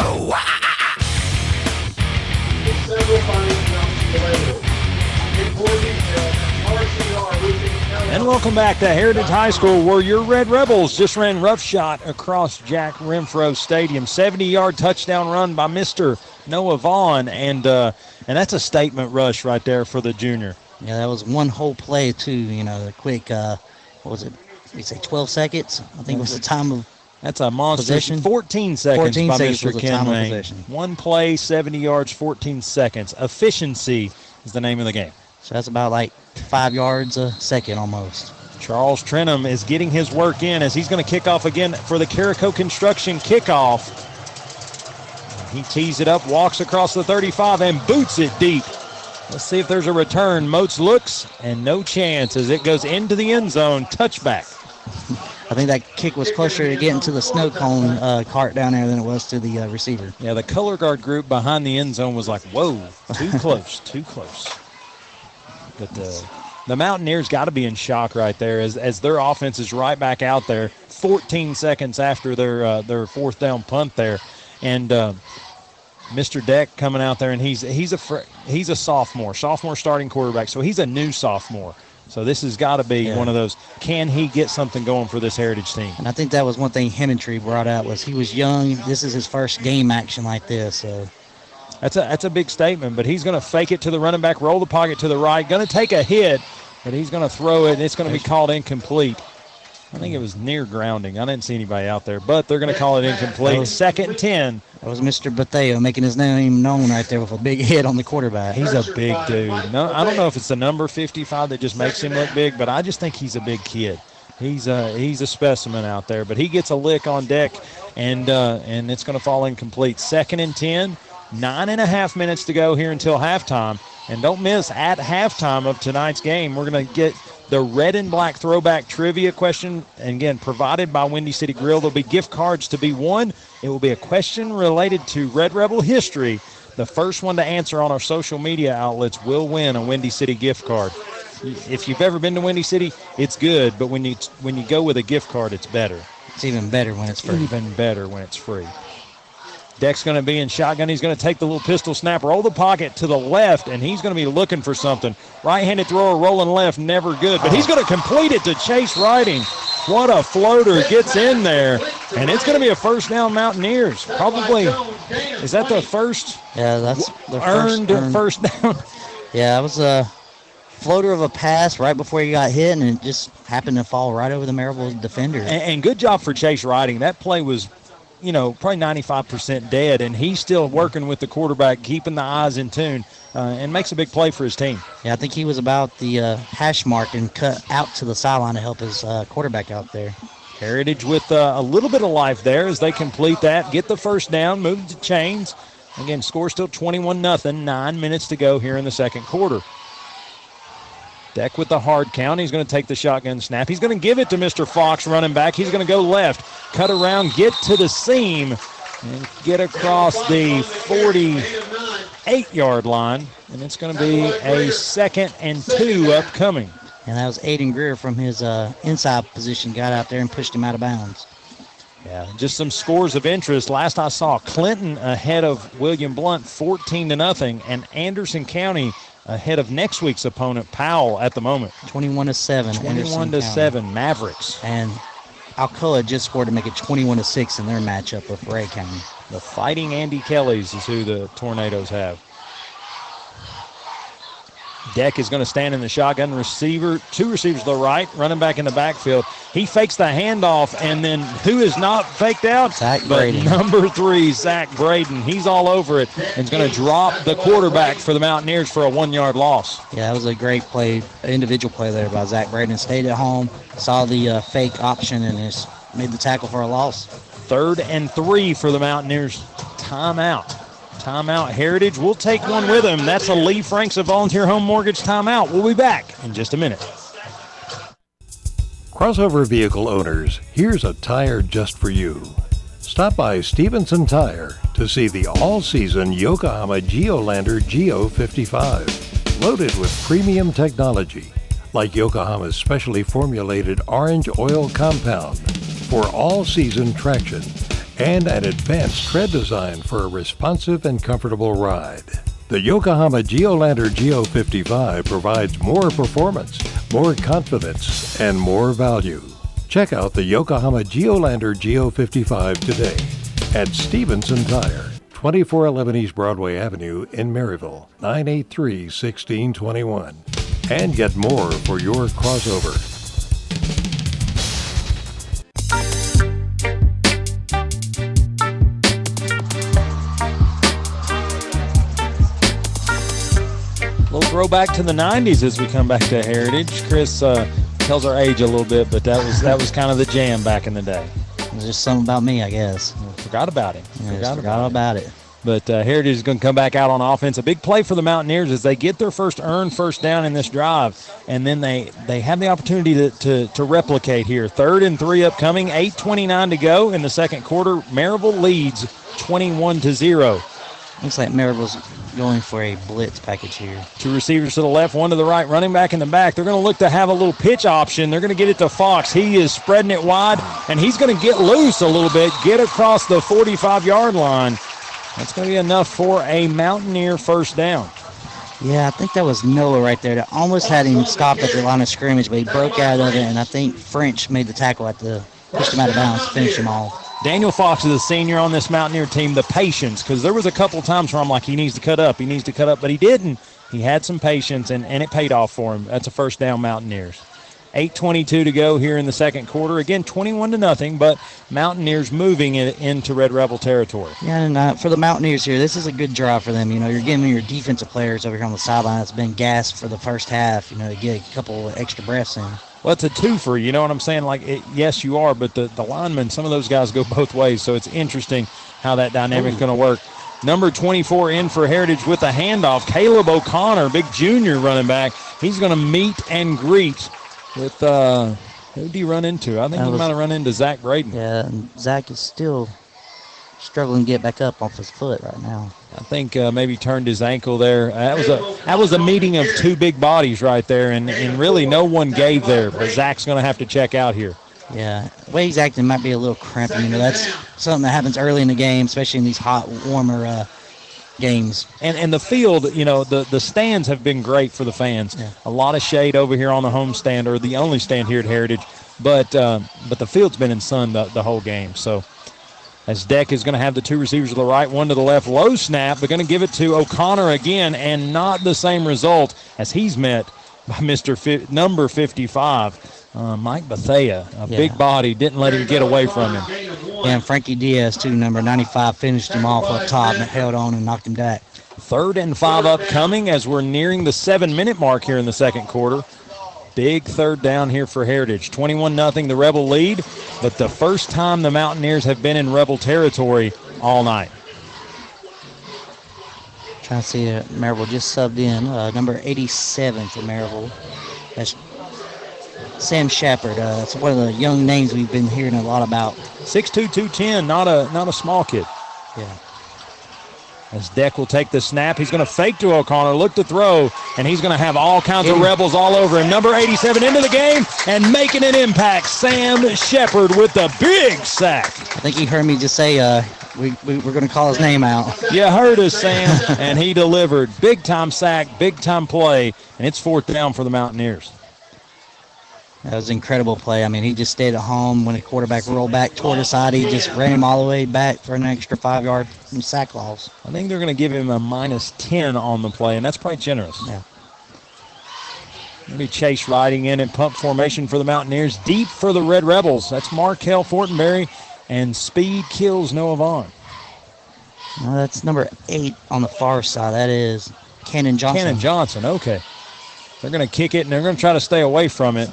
S1: And welcome back to Heritage High School, where your Red Rebels just ran roughshot across Jack Renfro Stadium. 70-yard touchdown run by Mr. Noah Vaughn, and uh, and that's a statement rush right there for the junior.
S2: Yeah, that was one whole play too. You know, the quick. Uh, what was it? We say 12 seconds. I think it was the time of
S1: that's a monster. Possession. 14 seconds 14 by seconds Mr. Kenway. One play, 70 yards, 14 seconds. Efficiency is the name of the game.
S2: So that's about like five yards a second almost.
S1: Charles Trenum is getting his work in as he's going to kick off again for the Carico Construction kickoff. He tees it up, walks across the 35, and boots it deep. Let's see if there's a return. Moats looks, and no chance as it goes into the end zone. Touchback.
S2: I think that kick was closer to getting to the snow cone uh, cart down there than it was to the uh, receiver.
S1: Yeah, the color guard group behind the end zone was like, whoa, too close, too close. But the, the Mountaineers got to be in shock right there as, as their offense is right back out there 14 seconds after their, uh, their fourth down punt there. And uh, Mr. Deck coming out there, and he's, he's, a, he's a sophomore, sophomore starting quarterback, so he's a new sophomore. So this has got to be yeah. one of those. Can he get something going for this Heritage team?
S2: And I think that was one thing Tree brought out was he was young. This is his first game action like this. So
S1: that's a that's a big statement. But he's going to fake it to the running back, roll the pocket to the right, going to take a hit, but he's going to throw it. and It's going to be called incomplete. I think it was near grounding. I didn't see anybody out there, but they're going to call it incomplete. Second and 10.
S2: That was Mr. Bethea making his name known right there with a big hit on the quarterback.
S1: He's a big dude. No, I don't know if it's the number 55 that just makes him look big, but I just think he's a big kid. He's a he's a specimen out there, but he gets a lick on deck, and uh, and it's going to fall incomplete. Second and 10. Nine and a half minutes to go here until halftime. And don't miss at halftime of tonight's game, we're going to get the red and black throwback trivia question. And again, provided by Windy City Grill. There'll be gift cards to be won. It will be a question related to Red Rebel history. The first one to answer on our social media outlets will win a Windy City gift card. If you've ever been to Windy City, it's good, but when you when you go with a gift card, it's better.
S2: It's even better when it's free.
S1: Even better when it's free. Deck's going to be in shotgun. He's going to take the little pistol snap, roll the pocket to the left, and he's going to be looking for something. Right-handed thrower rolling left, never good. But he's going to complete it to Chase Riding. What a floater gets in there, and it's going to be a first down Mountaineers. Probably, is that the first?
S2: Yeah, that's the
S1: earned,
S2: first, earned
S1: first down.
S2: Yeah, it was a floater of a pass right before he got hit, and it just happened to fall right over the Maryville defender.
S1: And, and good job for Chase Riding. That play was you know, probably 95% dead, and he's still working with the quarterback, keeping the eyes in tune, uh, and makes a big play for his team.
S2: Yeah, I think he was about the uh, hash mark and cut out to the sideline to help his uh, quarterback out there.
S1: Heritage with uh, a little bit of life there as they complete that, get the first down, move to chains. Again, score still 21 nothing. Nine minutes to go here in the second quarter. Deck with the hard count. He's going to take the shotgun snap. He's going to give it to Mr. Fox running back. He's going to go left, cut around, get to the seam, and get across the 48 yard line. And it's going to be a second and two upcoming.
S2: And that was Aiden Greer from his uh, inside position, got out there and pushed him out of bounds.
S1: Yeah, just some scores of interest. Last I saw, Clinton ahead of William Blount, 14 to nothing, and Anderson County ahead of next week's opponent, Powell, at the moment.
S2: 21 to 7.
S1: 21 to 7, Mavericks.
S2: And Alcoa just scored to make it 21 to 6 in their matchup with Rhea County.
S1: The Fighting Andy Kellys is who the Tornadoes have. Deck is going to stand in the shotgun. Receiver, two receivers to the right, running back in the backfield. He fakes the handoff, and then who is not faked out?
S2: Zach Braden.
S1: number three, Zach Braden. He's all over it and is going to drop the quarterback for the Mountaineers for a one-yard loss.
S2: Yeah, that was a great play, individual play there by Zach Braden. Stayed at home, saw the uh, fake option, and just made the tackle for a loss.
S1: Third and three for the Mountaineers. Timeout. Timeout Heritage. We'll take one with him. That's a Lee Franks of Volunteer Home Mortgage timeout. We'll be back in just a minute.
S5: Crossover vehicle owners, here's a tire just for you. Stop by Stevenson Tire to see the all-season Yokohama Geolandar Geo 55, loaded with premium technology like Yokohama's specially formulated orange oil compound for all-season traction and an advanced tread design for a responsive and comfortable ride. The Yokohama Geolandar Geo 55 provides more performance, more confidence, and more value. Check out the Yokohama Geolandar Geo 55 today at Stevenson Tire, 2411 East Broadway Avenue in Maryville, 983 1621. And get more for your crossover.
S1: Throwback to the 90s as we come back to Heritage. Chris uh, tells our age a little bit, but that was that was kind of the jam back in the day.
S2: It was just something about me, I guess.
S1: Forgot about.
S2: Yeah,
S1: forgot,
S2: forgot
S1: about,
S2: about
S1: it.
S2: it.
S1: But uh, Heritage is going to come back out on offense. A big play for the Mountaineers as they get their first earned first down in this drive, and then they they have the opportunity to, to, to replicate here. Third and three upcoming. 8:29 to go in the second quarter. Maryville leads 21 to zero.
S2: Looks like Maryville's going for a blitz package here.
S1: Two receivers to the left, one to the right, running back in the back. They're going to look to have a little pitch option. They're going to get it to Fox. He is spreading it wide, and he's going to get loose a little bit, get across the 45 yard line. That's going to be enough for a Mountaineer first down.
S2: Yeah, I think that was Noah right there that almost had him stop at the line of scrimmage, but he broke out of it, and I think French made the tackle at the pushed him out of bounds, finished him off.
S1: Daniel Fox is a senior on this Mountaineer team. The patience, because there was a couple times where I'm like, he needs to cut up, he needs to cut up, but he didn't. He had some patience, and, and it paid off for him. That's a first down Mountaineers. 8:22 to go here in the second quarter. Again, 21 to nothing, but Mountaineers moving it into Red Rebel territory.
S2: Yeah, and uh, for the Mountaineers here, this is a good drive for them. You know, you're giving your defensive players over here on the sideline that's been gassed for the first half, you know, to get a couple extra breaths in.
S1: Well, it's a twofer. You know what I'm saying? Like, it, yes, you are, but the, the linemen, some of those guys go both ways. So it's interesting how that dynamic's going to work. Number 24 in for Heritage with a handoff. Caleb O'Connor, big junior running back. He's going to meet and greet with, uh, who did he run into? I think he
S2: was-
S1: might have run into Zach Braden.
S2: Yeah, Zach is still struggling to get back up off his foot right now.
S1: I think uh, maybe turned his ankle there. Uh, that was a that was a meeting of two big bodies right there, and, and really no one gave there. But Zach's going to have to check out here.
S2: Yeah, the way he's acting might be a little cramping. You know, that's something that happens early in the game, especially in these hot, warmer uh, games.
S1: And and the field, you know, the the stands have been great for the fans.
S2: Yeah.
S1: A lot of shade over here on the home stand, or the only stand here at Heritage. But uh, but the field's been in sun the, the whole game. So as Deck is going to have the two receivers to the right, one to the left, low snap. They're going to give it to O'Connor again, and not the same result as he's met by Mr. Fi- number 55. Uh, Mike Bethea, a
S2: Yeah.
S1: big body, didn't let him get away from him.
S2: Yeah, and Frankie Diaz, too, number 95, finished him off up top and held on and knocked him back.
S1: Third and five upcoming as we're nearing the seven minute mark here in the second quarter. Big third down here for Heritage. 21 0 the Rebel lead, but the first time the Mountaineers have been in Rebel territory all night.
S2: Trying to see that Maryville just subbed in. Uh, number 87 for Maryville. That's Sam Shepard. Uh, that's one of the young names we've been hearing a lot about.
S1: 6'2", 210, not a not a small kid.
S2: Yeah.
S1: As Deck will take the snap, he's going to fake to O'Connor, look to throw, and he's going to have all kinds of rebels all over him. Number 87 into the game and making an impact. Sam Shepard with the big sack.
S2: I think he heard me just say uh, we, we, we're going to call his name out.
S1: You heard us, Sam, and he delivered. Big time sack, big time play, and it's fourth down for the Mountaineers.
S2: That was an incredible play. I mean, he just stayed at home when the quarterback rolled back toward the side. He just ran him all the way back for an extra five yard sack loss.
S1: I think they're going to give him a minus 10 on the play, and that's probably generous.
S2: Yeah.
S1: Maybe Chase riding in at pump formation for the Mountaineers. Deep for the Red Rebels. That's Markel Fortenberry, and speed kills Noah Vaughn.
S2: No, that's number eight on the far side. That is Cannon Johnson.
S1: Cannon Johnson, okay. They're going to kick it, and they're going to try to stay away from it.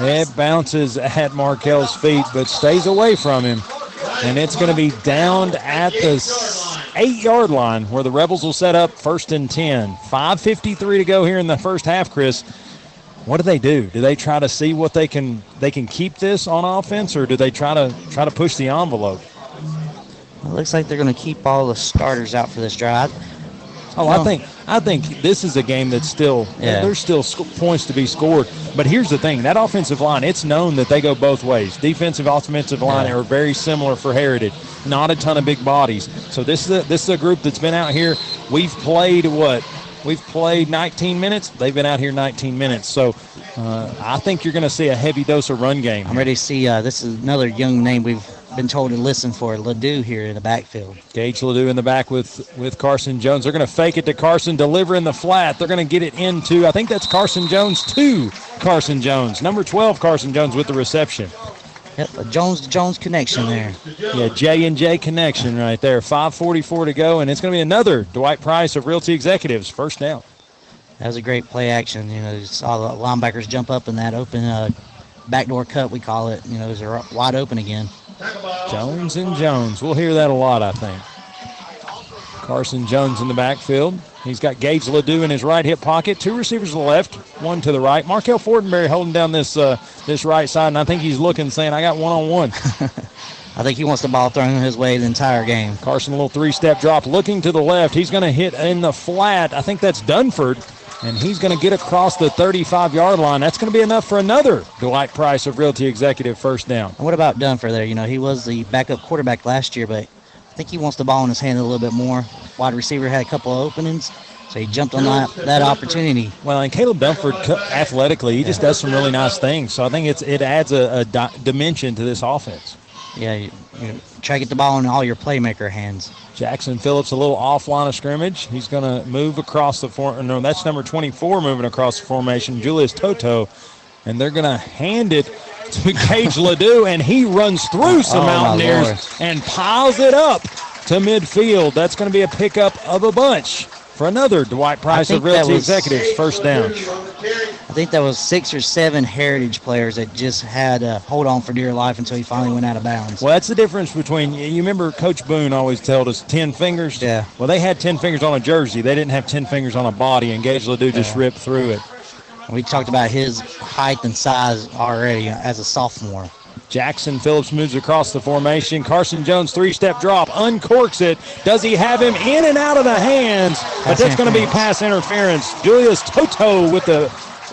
S1: It bounces at Markel's feet, but stays away from him. And it's going to be downed at the eight-yard line where the Rebels will set up first and 10. 5.53 to go here in the first half, Chris. What do they do? Do they try to see what they can they can keep this on offense, or do they try to try to push the envelope?
S2: It looks like they're going to keep all the starters out for this drive.
S1: Oh, I think I think this is a game that's still
S2: Yeah.
S1: there's still sc- points to be scored. But here's the thing: that offensive line, it's known that they go both ways. Defensive, offensive line
S2: Yeah.
S1: are very similar for Heritage. Not a ton of big bodies. So this is a, this is a group that's been out here. We've played what? We've played 19 minutes. They've been out here 19 minutes. So uh, I think you're going to see a heavy dose of run game.
S2: I'm ready to see. Uh, this is another young name we've been told to listen for, Ledoux here in the backfield.
S1: Gage Ledoux in the back with, with Carson Jones. They're going to fake it to Carson, deliver in the flat. They're going to get it into, I think that's Carson Jones to Carson Jones. Number 12, Carson Jones with the reception.
S2: Yep, a Jones to Jones connection there.
S1: Yeah, J and J connection right there. 5:44 to go, and it's going to be another Dwight Price of Realty Executives first down.
S2: That was a great play action. You know, you saw the linebackers jump up in that open uh, backdoor cut, we call it. You know, it was wide open again.
S1: Jones and Jones. We'll hear that a lot, I think. Carson Jones in the backfield. He's got Gage Ledoux in his right hip pocket. Two receivers to the left, one to the right. Markel Fortenberry holding down this uh, this right side, and I think he's looking, saying, "I got one on one."
S2: I think he wants the ball thrown his way the entire game.
S1: Carson, a little three-step drop, looking to the left. He's going to hit in the flat. I think that's Dunford, and he's going to get across the 35-yard line. That's going to be enough for another Dwight Price of Realty Executive first down.
S2: And what about Dunford there? You know, he was the backup quarterback last year, but I think he wants the ball in his hand a little bit more. Wide receiver had a couple of openings, so he jumped on that, that opportunity.
S1: Well, and Caleb Dunford, athletically, he just does some really nice things. So I think it's it adds a, a di- dimension to this offense.
S2: Yeah, you, you know, try to get the ball in all your playmaker hands.
S1: Jackson Phillips a little off line of scrimmage. He's going to move across the form. No, that's number 24 moving across the formation, Julius Toto, and they're going to hand it to Gage Ledoux, and he runs through some
S2: Oh.
S1: Mountaineers and piles it up to midfield. That's going to be a pickup of a bunch for another Dwight Price of Realty
S2: was-
S1: Executives first down.
S2: I think that was six or seven Heritage players that just had to hold on for dear life until he finally went out of bounds.
S1: Well, that's the difference between you remember Coach Boone always told us ten fingers.
S2: Yeah.
S1: Well, they had ten fingers on a jersey. They didn't have ten fingers on a body, and Gage Ledoux just
S2: Yeah.
S1: ripped through it.
S2: We talked about his height and size already as a sophomore.
S1: Jackson Phillips moves across the formation. Carson Jones three-step drop, uncorks it. Does he have him in and out of the hands? But that's going to be pass interference. Julius Toto with the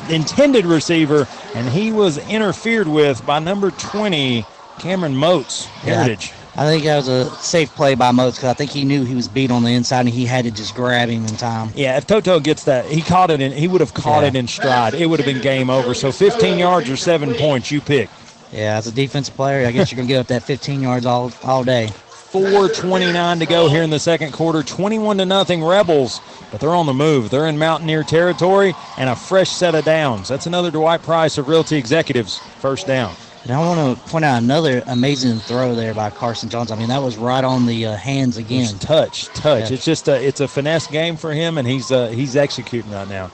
S1: intended receiver, and he was interfered with by number 20, Cameron Moats, Heritage.
S2: I think that was a safe play by Moats because I think he knew he was beat on the inside and he had to just grab him in time.
S1: Yeah, if Toto gets that, he caught it and He would have caught
S2: Yeah.
S1: it in stride. It would have been game over. So 15 yards or seven points, you pick.
S2: Yeah, as a defensive player, I guess you're gonna give up that 15 yards all all day.
S1: 4:29 to go here in the second quarter. 21 to nothing Rebels, but they're on the move. They're in Mountaineer territory and a fresh set of downs. That's another Dwight Price of Realty Executives first down.
S2: And I want to point out another amazing throw there by Carson Jones. I mean, that was right on the uh, hands again.
S1: It's touch, touch.
S2: Yeah.
S1: It's just a, it's a finesse game for him, and he's uh, he's executing right now.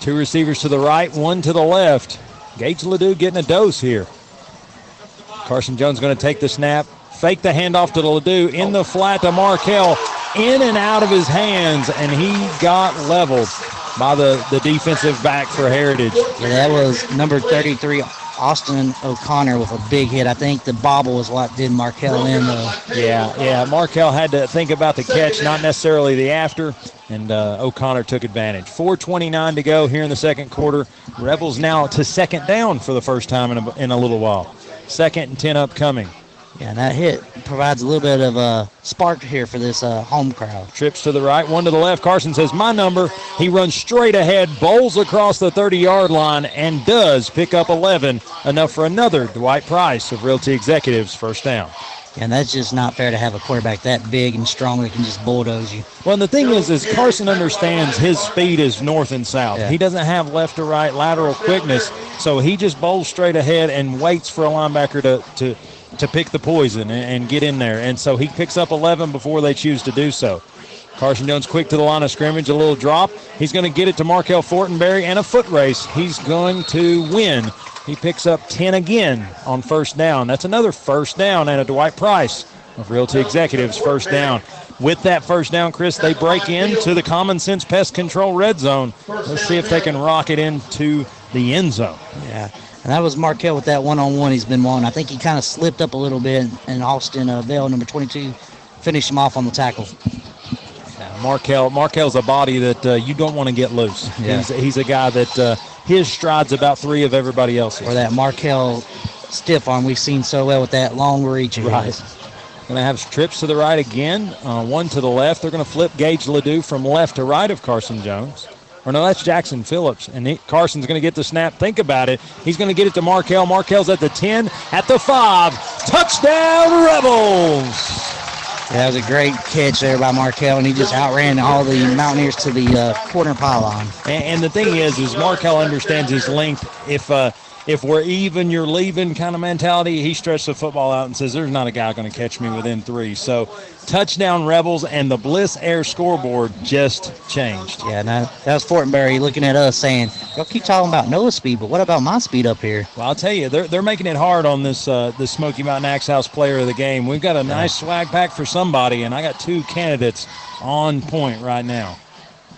S1: Two receivers to the right, one to the left. Gage Ledoux getting a dose here. Carson Jones going to take the snap, fake the handoff to Ledoux in the flat to Markel, in and out of his hands, and he got leveled by the, the defensive back for Heritage.
S2: Yeah, that was number 33, Austin O'Connor, with a big hit. I think the bobble was what did Markel in, though.
S1: Yeah, yeah. Markel had to think about the catch, not necessarily the after, and uh, O'Connor took advantage. 4:29 to go here in the second quarter. Rebels now to second down for the first time in a, in a little while. Second and 10 upcoming.
S2: Yeah, and that hit provides a little bit of a spark here for this uh, home crowd.
S1: Trips to the right, one to the left. Carson says, My number. He runs straight ahead, bowls across the 30 yard line, and does pick up 11. Enough for another Dwight Price of Realty Executives first down.
S2: And that's just not fair to have a quarterback that big and strong that can just bulldoze you.
S1: Well, and the thing is, is Carson understands his speed is north and south.
S2: Yeah.
S1: He doesn't have left to right lateral quickness, so he just bowls straight ahead and waits for a linebacker to to, to pick the poison and, and get in there. And so he picks up 11 before they choose to do so. Carson Jones quick to the line of scrimmage, a little drop. He's going to get it to Markel Fortenberry and a foot race. He's going to win. He picks up 10 again on first down. That's another first down and a Dwight Price of Realty Executives first down. With that first down, Chris, they break into the Common Sense Pest Control red zone. Let's see if they can rock it into the end zone.
S2: Yeah. And that was Markel with that one on one he's been wanting. I think he kind of slipped up a little bit, and Austin uh, Bell, number 22, finished him off on the tackle.
S1: Markel Markel's a body that uh, you don't want to get loose.
S2: Yeah.
S1: He's, he's a guy that uh, his stride's about three of everybody else's.
S2: Or that Markel stiff arm we've seen so well with that long reach.
S1: Right. Going to have trips to the right again, uh, one to the left. They're going to flip Gage Ledoux from left to right of Carson Jones. Or no, that's Jackson Phillips. And he, Carson's going to get the snap. Think about it. He's going to get it to Markel. Markel's at the 10, at the 5. Touchdown, Rebels!
S2: That was a great catch there by Markel, and he just outran all the Mountaineers to the uh, corner pylon.
S1: And, and the thing is, is Markel understands his length. If uh, if we're even, you're leaving kind of mentality. He stretched the football out and says, "There's not a guy going to catch me within three. So, touchdown Rebels, and the Bliss Air scoreboard just changed.
S2: Yeah, now that was Fortenberry looking at us saying, "Y'all keep talking about Noah's speed, but what about my speed up here?"
S1: Well, I'll tell you, they're, they're making it hard on this uh, this Smoky Mountain Axe House player of the game. We've got a nice swag pack for somebody, and I got two candidates on point right now.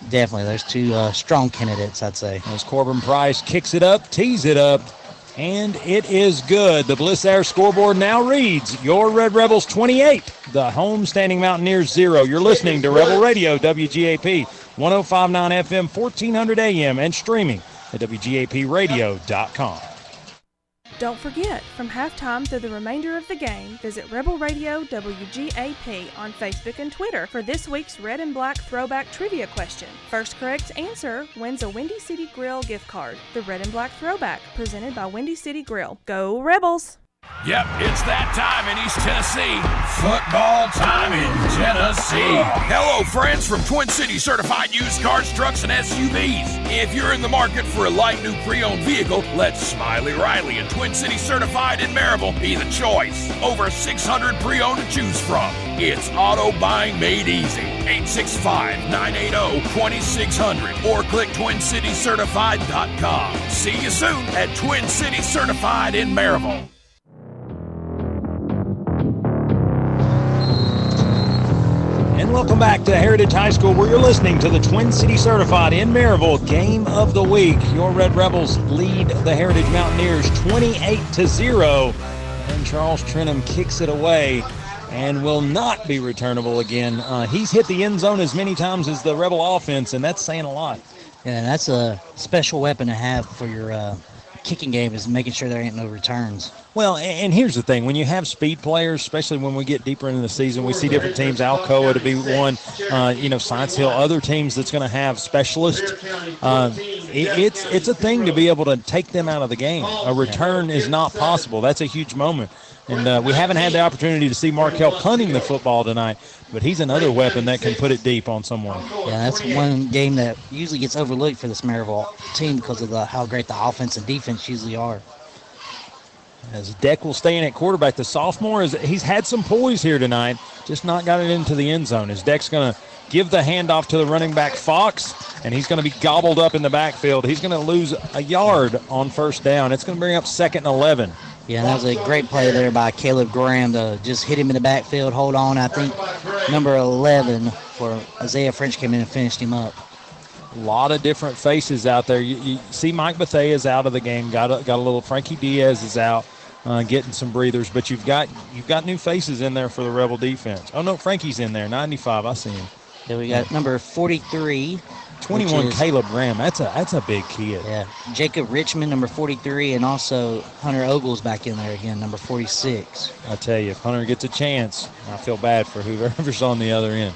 S2: Definitely, there's two uh, strong candidates, I'd say.
S1: As Corbin Price kicks it up, tees it up, and it is good. The Bliss Air scoreboard now reads your Red Rebels 28, the home standing Mountaineers 0. You're listening to Rebel Radio, WGAP 1059 FM, 1400 AM, and streaming at WGAPradio.com.
S8: Don't forget, from halftime through the remainder of the game, visit Rebel Radio WGAP on Facebook and Twitter for this week's Red and Black Throwback Trivia question. First correct answer wins a Windy City Grill gift card. The Red and Black Throwback, presented by Windy City Grill. Go Rebels!
S4: Yep, it's that time in East Tennessee. Football time in Tennessee. Hello, friends from Twin City Certified Used Cars, Trucks, and SUVs. If you're in the market for a light new pre owned vehicle, let Smiley Riley and Twin City Certified in Maryville be the choice. Over 600 pre owned to choose from. It's auto buying made easy. 865 980 2600 or click TwinCityCertified.com. See you soon at Twin City Certified in Maryville.
S1: And welcome back to Heritage High School, where you're listening to the Twin City Certified in Maryville Game of the Week. Your Red Rebels lead the Heritage Mountaineers 28 to 0. And Charles Trenum kicks it away and will not be returnable again. Uh, he's hit the end zone as many times as the Rebel offense, and that's saying a lot.
S2: Yeah, that's a special weapon to have for your uh, kicking game is making sure there ain't no returns.
S1: Well, and here's the thing: when you have speed players, especially when we get deeper into the season, we see different teams. Alcoa to be one, uh, you know, Science Hill, other teams that's going to have specialists. Uh, it, it's it's a thing to be able to take them out of the game. A return is not possible. That's a huge moment, and uh, we haven't had the opportunity to see Markel punting the football tonight. But he's another weapon that can put it deep on someone.
S2: Yeah, that's one game that usually gets overlooked for this Maryville team because of the, how great the offense and defense usually are.
S1: As Deck will stay in at quarterback, the sophomore is he's had some poise here tonight, just not got it into the end zone. As Deck's going to give the handoff to the running back Fox, and he's going to be gobbled up in the backfield. He's going to lose a yard on first down. It's going to bring up second and 11.
S2: Yeah, that was a great play there by Caleb Graham to just hit him in the backfield, hold on. I think number 11 for Isaiah French came in and finished him up.
S1: A lot of different faces out there. You, you see, Mike Bethea is out of the game. Got a, got a little. Frankie Diaz is out, uh, getting some breathers. But you've got you've got new faces in there for the Rebel defense. Oh no, Frankie's in there. 95. I see him.
S2: Then we got number 43.
S1: 21
S2: is,
S1: Caleb Graham. That's a that's a big kid.
S2: Yeah. Jacob Richmond, number 43, and also Hunter Ogles back in there again, number 46.
S1: I tell you, if Hunter gets a chance, I feel bad for whoever's on the other end.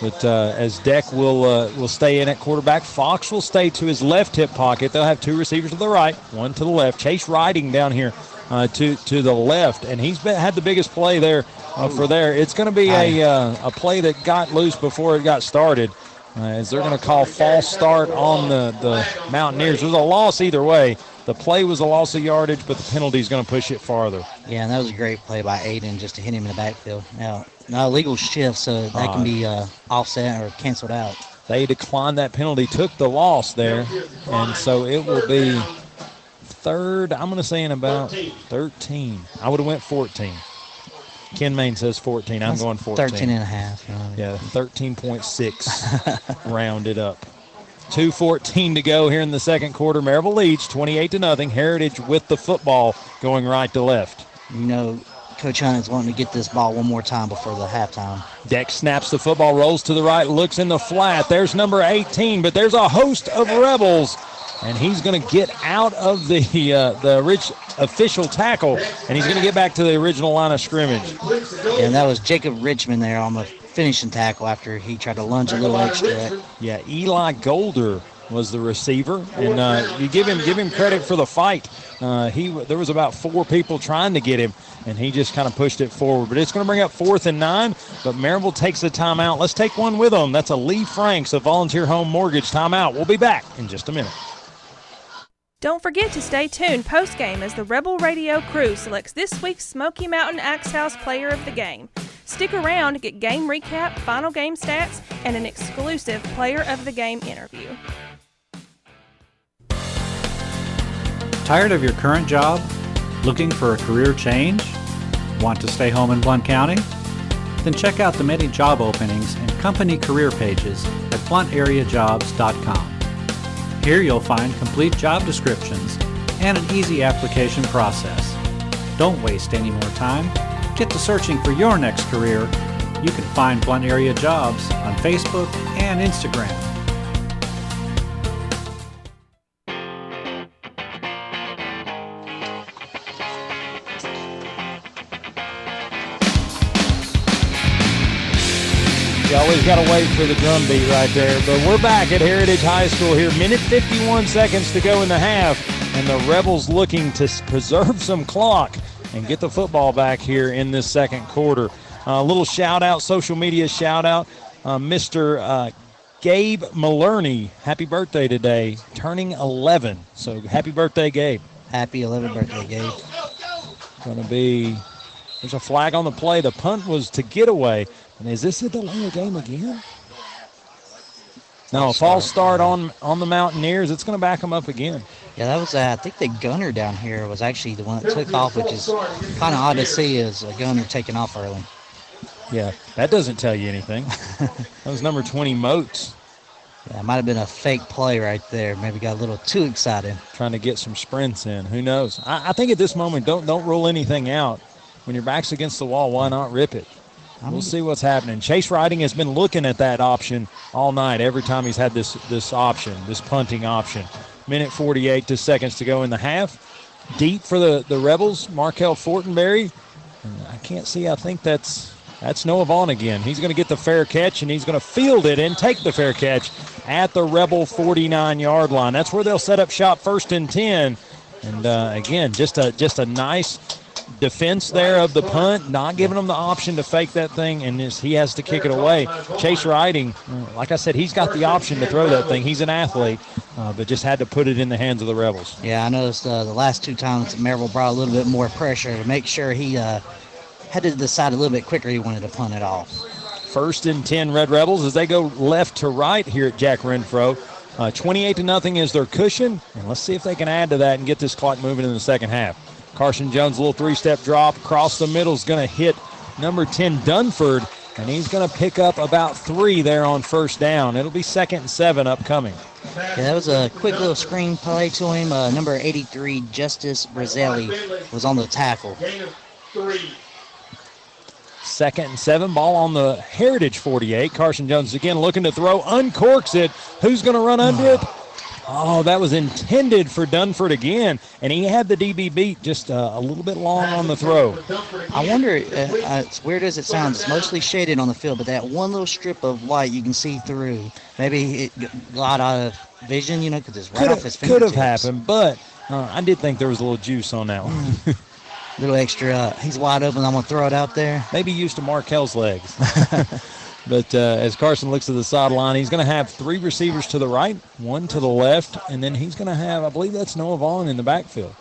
S1: But uh, as Deck will uh, will stay in at quarterback, Fox will stay to his left hip pocket. They'll have two receivers to the right, one to the left. Chase Riding down here uh, to to the left, and he's been, had the biggest play there uh, for there. It's going to be a uh, a play that got loose before it got started. Uh, as they're going to call false start on the, the Mountaineers. There's a loss either way. The play was a loss of yardage, but the penalty is going to push it farther.
S2: Yeah, and that was a great play by Aiden just to hit him in the backfield. Now, now legal shift, so that can be uh, offset or canceled out.
S1: They declined that penalty, took the loss there, and so it will be third. I'm going to say in about 13. I would have went 14. Ken Main says 14. I'm
S2: That's
S1: going 14.
S2: 13 and a half. Know.
S1: Yeah, 13.6 rounded up. 2.14 to go here in the second quarter. Maryville leads 28 to nothing. Heritage with the football going right to left.
S2: You know, Coach Hunt is wanting to get this ball one more time before the halftime.
S1: Deck snaps the football, rolls to the right, looks in the flat. There's number 18, but there's a host of Rebels and he's going to get out of the uh, the rich official tackle, and he's going to get back to the original line of scrimmage.
S2: And that was Jacob Richmond there on the finishing tackle after he tried to lunge a little extra.
S1: Yeah, Eli Golder was the receiver, and uh, you give him give him credit for the fight. Uh, he there was about four people trying to get him, and he just kind of pushed it forward. But it's going to bring up fourth and nine. But Maryville takes the timeout. Let's take one with them. That's a Lee Franks of Volunteer Home Mortgage timeout. We'll be back in just a minute.
S8: Don't forget to stay tuned post game as the Rebel Radio crew selects this week's Smoky Mountain Axe House Player of the Game. Stick around to get game recap, final game stats, and an exclusive Player of the Game interview.
S11: Tired of your current job? Looking for a career change? Want to stay home in Blount County? Then check out the many job openings and company career pages at blountAreaJobs.com. Here you'll find complete job descriptions and an easy application process. Don't waste any more time. Get to searching for your next career. You can find Blount Area Jobs on Facebook and Instagram.
S1: Always got to wait for the drum beat right there. But we're back at Heritage High School here. Minute 51 seconds to go in the half. And the Rebels looking to preserve some clock and get the football back here in this second quarter. A uh, little shout out, social media shout out. Uh, Mr. Uh, Gabe Malerney, happy birthday today, turning 11. So happy birthday, Gabe.
S2: Happy 11th birthday, Gabe.
S1: Going to be, there's a flag on the play. The punt was to get away. And is this a delay game again? No, a false start on on the Mountaineers. It's going to back them up again.
S2: Yeah, that was. Uh, I think the gunner down here was actually the one that took off, which is kind of odd to see as a gunner taking off early.
S1: Yeah, that doesn't tell you anything. that was number 20 Moats.
S2: Yeah, it might have been a fake play right there. Maybe got a little too excited.
S1: Trying to get some sprints in. Who knows? I, I think at this moment, don't don't rule anything out. When your back's against the wall, why not rip it? We'll see what's happening. Chase Riding has been looking at that option all night. Every time he's had this this option, this punting option. Minute 48 to seconds to go in the half. Deep for the the Rebels. Markel Fortenberry. And I can't see. I think that's that's Noah Vaughn again. He's going to get the fair catch and he's going to field it and take the fair catch at the Rebel 49 yard line. That's where they'll set up shop first and 10. And uh, again, just a just a nice defense there of the punt, not giving him the option to fake that thing, and he has to kick it away. Chase Riding, like I said, he's got the option to throw that thing. He's an athlete, uh, but just had to put it in the hands of the Rebels.
S2: Yeah, I noticed uh, the last two times Maryville brought a little bit more pressure to make sure he uh, had to decide a little bit quicker he wanted to punt it off.
S1: First and 10 Red Rebels as they go left to right here at Jack Renfro. Uh, 28 to nothing is their cushion, and let's see if they can add to that and get this clock moving in the second half. Carson Jones, a little three-step drop across the middle is going to hit number 10 Dunford, and he's going to pick up about three there on first down. It'll be second and seven upcoming.
S2: Yeah, that was a quick little screen play to him. Uh, number 83, Justice Brazelli, was on the tackle.
S1: Second and seven, ball on the Heritage 48. Carson Jones again looking to throw, uncorks it. Who's going to run under it? Oh, that was intended for Dunford again, and he had the DB beat just uh, a little bit long on the throw.
S2: I wonder, uh, uh, as weird as it sounds, it's mostly shaded on the field, but that one little strip of light you can see through, maybe it got out of vision, you know, because it's right
S1: could
S2: off his
S1: have, could have happened, but uh, I did think there was a little juice on that one.
S2: little extra. Uh, he's wide open. I'm gonna throw it out there.
S1: Maybe used to Markel's legs. but uh, as Carson looks to the sideline, he's going to have three receivers to the right, one to the left, and then he's going to have, I believe that's Noah Vaughn in the backfield.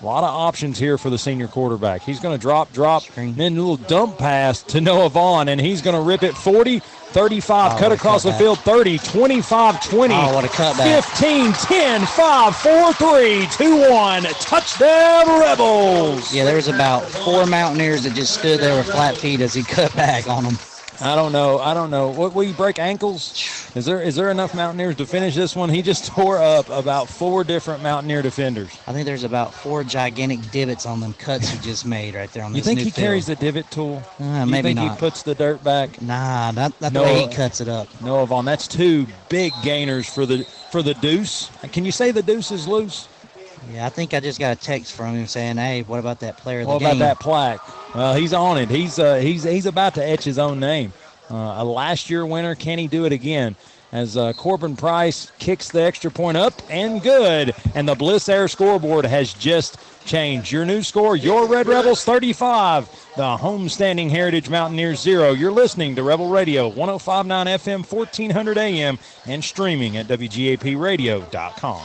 S1: A lot of options here for the senior quarterback. He's going to drop, drop, then a little dump pass to Noah Vaughn, and he's going to rip it 40, 35,
S2: Oh,
S1: cut across the field, 30, 25, 20,
S2: Oh, what a cutback.
S1: 15, 10, 5, 4, 3, 2, 1. Touchdown, Rebels!
S2: Yeah, there was about four Mountaineers that just stood there with flat feet as he cut back on them.
S1: I don't know. I don't know. What will you break ankles? Is there is there enough Mountaineers to finish this one? He just tore up about four different Mountaineer defenders.
S2: I think there's about four gigantic divots on them cuts he just made right there on
S1: You
S2: this
S1: think
S2: new
S1: he
S2: field.
S1: carries the divot tool?
S2: Uh,
S1: you
S2: maybe
S1: think he puts the dirt back?
S2: Nah, not, not the way he cuts it up.
S1: Noah Vaughn. That's two big gainers for the for the deuce. Can you say the deuce is loose?
S2: Yeah, I think I just got a text from him saying, "Hey, what about that player of the
S1: What
S2: game?"
S1: about that plaque? Well, he's on it. He's uh, he's he's about to etch his own name. Uh, a last year winner. Can he do it again? As uh, Corbin Price kicks the extra point up and good, and the Bliss Air scoreboard has just changed. Your new score: your Red Rebels 35, the homestanding Heritage Mountaineers zero. You're listening to Rebel Radio 105.9 FM, 1400 AM, and streaming at WGAPRadio.com.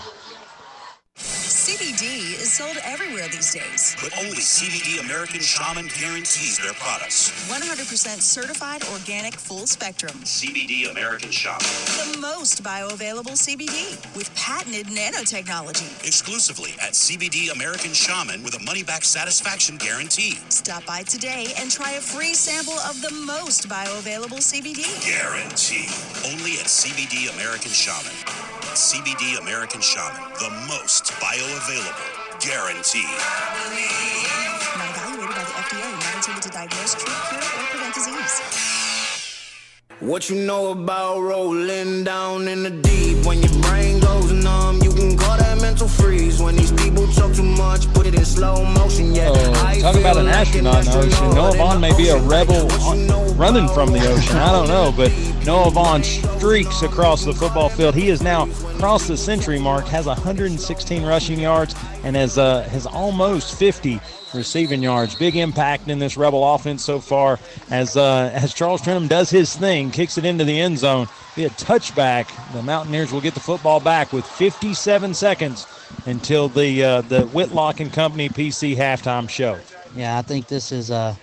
S12: CBD is sold everywhere these days.
S13: But only CBD American Shaman guarantees their products.
S12: 100% certified organic full spectrum.
S13: CBD American Shaman.
S12: The most bioavailable CBD with patented nanotechnology.
S13: Exclusively at CBD American Shaman with a money back satisfaction guarantee.
S12: Stop by today and try a free sample of the most bioavailable CBD.
S13: Guarantee. Only at CBD American Shaman. CBD American Shaman. The most bioavailable. guaranteed.
S12: Not evaluated by the FDA, not intended to diagnose, treat, cure, or prevent disease.
S14: What you know about rolling down in the deep? When your brain goes numb, you can call that mental freeze. When these people talk too much, put it in slow motion. Yeah,
S1: Oh, talk about
S14: feel
S1: an
S14: like
S1: astronaut in the ocean. Noah Vaughn may be a rebel on- running from the ocean. I don't know, but Noah Vaughn streaks across the football field. He is now crossed the century mark, has 116 rushing yards, and has uh, has almost 50 receiving yards. Big impact in this Rebel offense so far. As uh, as Charles Trenum does his thing, kicks it into the end zone. Be a touchback. The Mountaineers will get the football back with 57 seconds until the uh, the Whitlock and Company PC halftime show.
S2: Yeah, I think this is uh,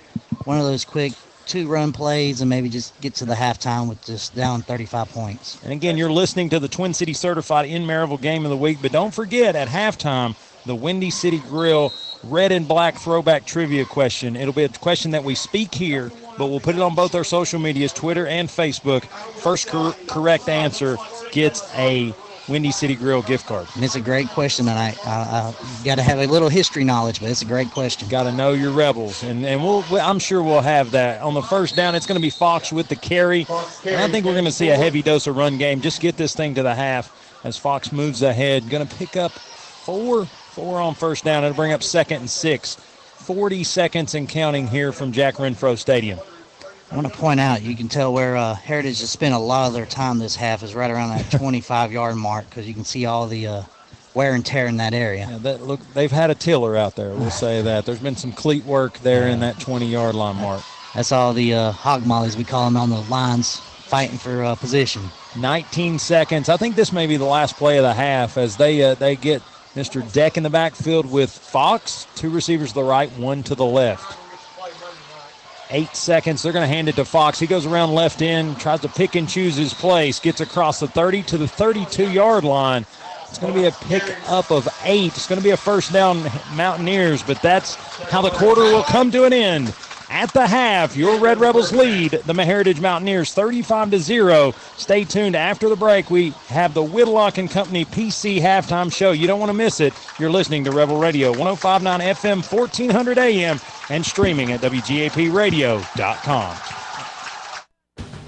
S2: one of those quick two-run plays, and maybe just get to the halftime with just down 35 points.
S1: And again, you're listening to the Twin City Certified in Maryville Game of the Week. But don't forget, at halftime, the Windy City Grill red and black throwback trivia question. It'll be a question that we speak here, but we'll put it on both our social medias, Twitter and Facebook. First cor- correct answer gets a Windy City Grill gift card?
S2: And it's a great question, and I, I, I got to have a little history knowledge, but it's a great question.
S1: Got to know your rebels, and and we'll I'm sure we'll have that on the first down. It's going to be Fox with the carry, and I think we're going to see a heavy dose of run game. Just get this thing to the half as Fox moves ahead. Going to pick up four four on first down. It'll bring up second and six. 40 seconds and counting here from Jack Renfro Stadium.
S2: I want to point out, you can tell where uh, Heritage has spent a lot of their time this half is right around that 25 yard mark because you can see all the uh, wear and tear in that area.
S1: Yeah, that, look, they've had a tiller out there. We'll say that. There's been some cleat work there in that 20 yard line mark.
S2: That's all the uh, hog mollies we call them on the lines fighting for uh, position.
S1: 19 seconds. I think this may be the last play of the half as they uh, they get Mr. Deck in the backfield with Fox, two receivers to the right, one to the left. Eight seconds. They're going to hand it to Fox. He goes around left end, tries to pick and choose his place, gets across the 30 to the 32 yard line. It's going to be a pick up of eight. It's going to be a first down Mountaineers, but that's how the quarter will come to an end. At the half, your Red Rebels lead the Heritage Mountaineers 35 to 0. Stay tuned after the break. We have the Whitlock and Company PC halftime show. You don't want to miss it. You're listening to Rebel Radio 1059 FM 1400 AM and streaming at WGAPradio.com.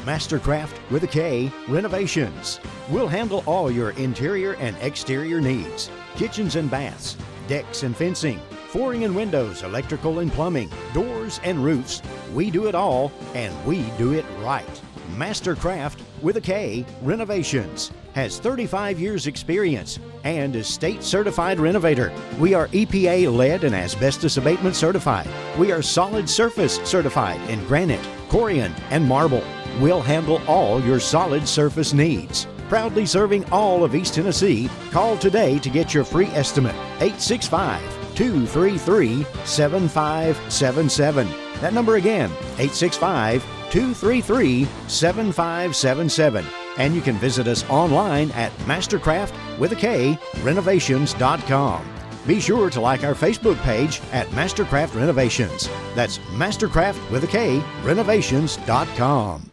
S7: Mastercraft with a K Renovations. We'll handle all your interior and exterior needs kitchens and baths, decks and fencing, flooring and windows, electrical and plumbing, doors and roofs. We do it all and we do it right. Mastercraft with a K Renovations has 35 years experience and is state certified renovator. We are EPA lead and asbestos abatement certified. We are solid surface certified in granite, corian, and marble. We'll handle all your solid surface needs. Proudly serving all of East Tennessee, call today to get your free estimate. 865 233 7577. That number again, 865 233 7577. And you can visit us online at mastercraft with a K renovations.com. Be sure to like our Facebook page at Mastercraft Renovations. That's Mastercraft with a K renovations.com.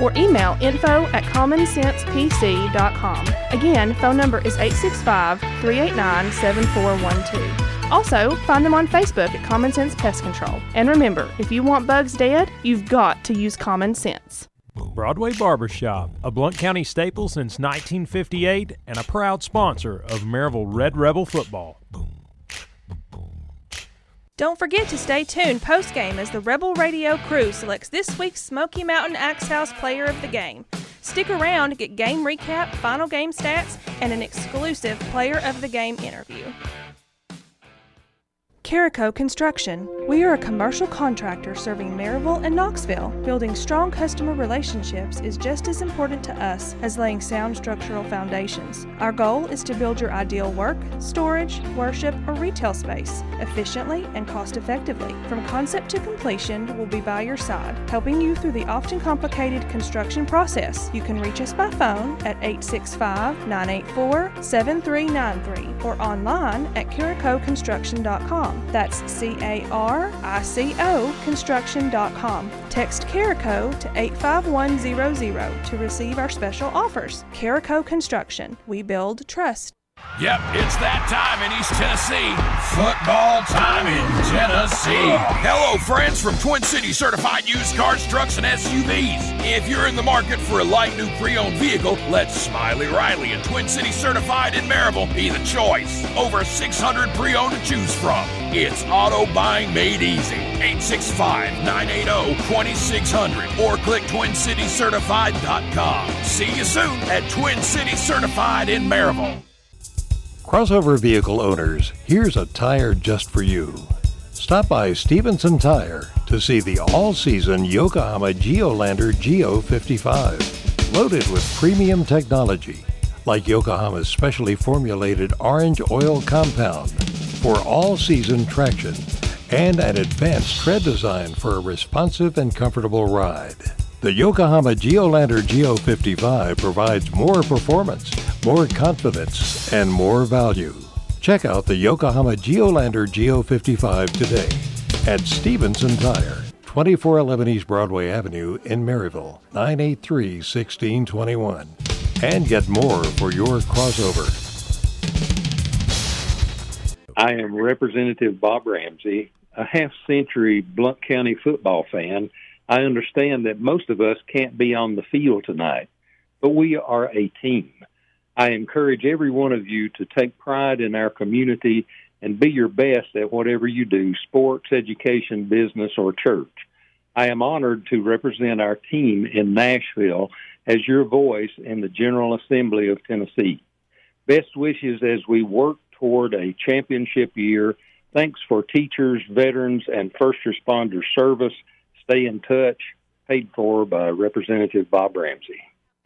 S8: or email info at commonsensepc.com. Again, phone number is 865 389 7412. Also, find them on Facebook at Common Sense Pest Control. And remember, if you want bugs dead, you've got to use common sense.
S9: Broadway Barbershop, a Blount County staple since 1958 and a proud sponsor of Maryville Red Rebel football.
S8: Don't forget to stay tuned post game as the Rebel Radio crew selects this week's Smoky Mountain Axe House Player of the Game. Stick around to get game recap, final game stats, and an exclusive Player of the Game interview. Carico Construction. We are a commercial contractor serving Maryville and Knoxville. Building strong customer relationships is just as important to us as laying sound structural foundations. Our goal is to build your ideal work, storage, worship, or retail space efficiently and cost effectively. From concept to completion, we'll be by your side, helping you through the often complicated construction process. You can reach us by phone at 865 984 7393 or online at caricoconstruction.com. That's C A R I C O construction.com. Text Carico to 85100 to receive our special offers. Carico Construction. We build trust.
S4: Yep, it's that time in East Tennessee. Football time in Tennessee. Hello, friends from Twin City Certified Used Cars, Trucks, and SUVs. If you're in the market for a light new pre owned vehicle, let Smiley Riley and Twin City Certified in Maryville be the choice. Over 600 pre owned to choose from. It's auto buying made easy. 865 980 2600 or click TwinCityCertified.com. See you soon at Twin City Certified in Maryville.
S5: Crossover vehicle owners, here's a tire just for you. Stop by Stevenson Tire to see the all season Yokohama Geolandar Geo 55. Loaded with premium technology like Yokohama's specially formulated orange oil compound for all season traction and an advanced tread design for a responsive and comfortable ride. The Yokohama Geolandar Geo 55 provides more performance, more confidence, and more value. Check out the Yokohama Geolandar Geo 55 today at Stevenson Tire, 2411 East Broadway Avenue in Maryville, 983 1621. And get more for your crossover.
S10: I am Representative Bob Ramsey, a half century Blount County football fan. I understand that most of us can't be on the field tonight, but we are a team. I encourage every one of you to take pride in our community and be your best at whatever you do sports, education, business, or church. I am honored to represent our team in Nashville as your voice in the General Assembly of Tennessee. Best wishes as we work toward a championship year. Thanks for teachers, veterans, and first responder service. Stay in touch. Paid for by Representative Bob Ramsey.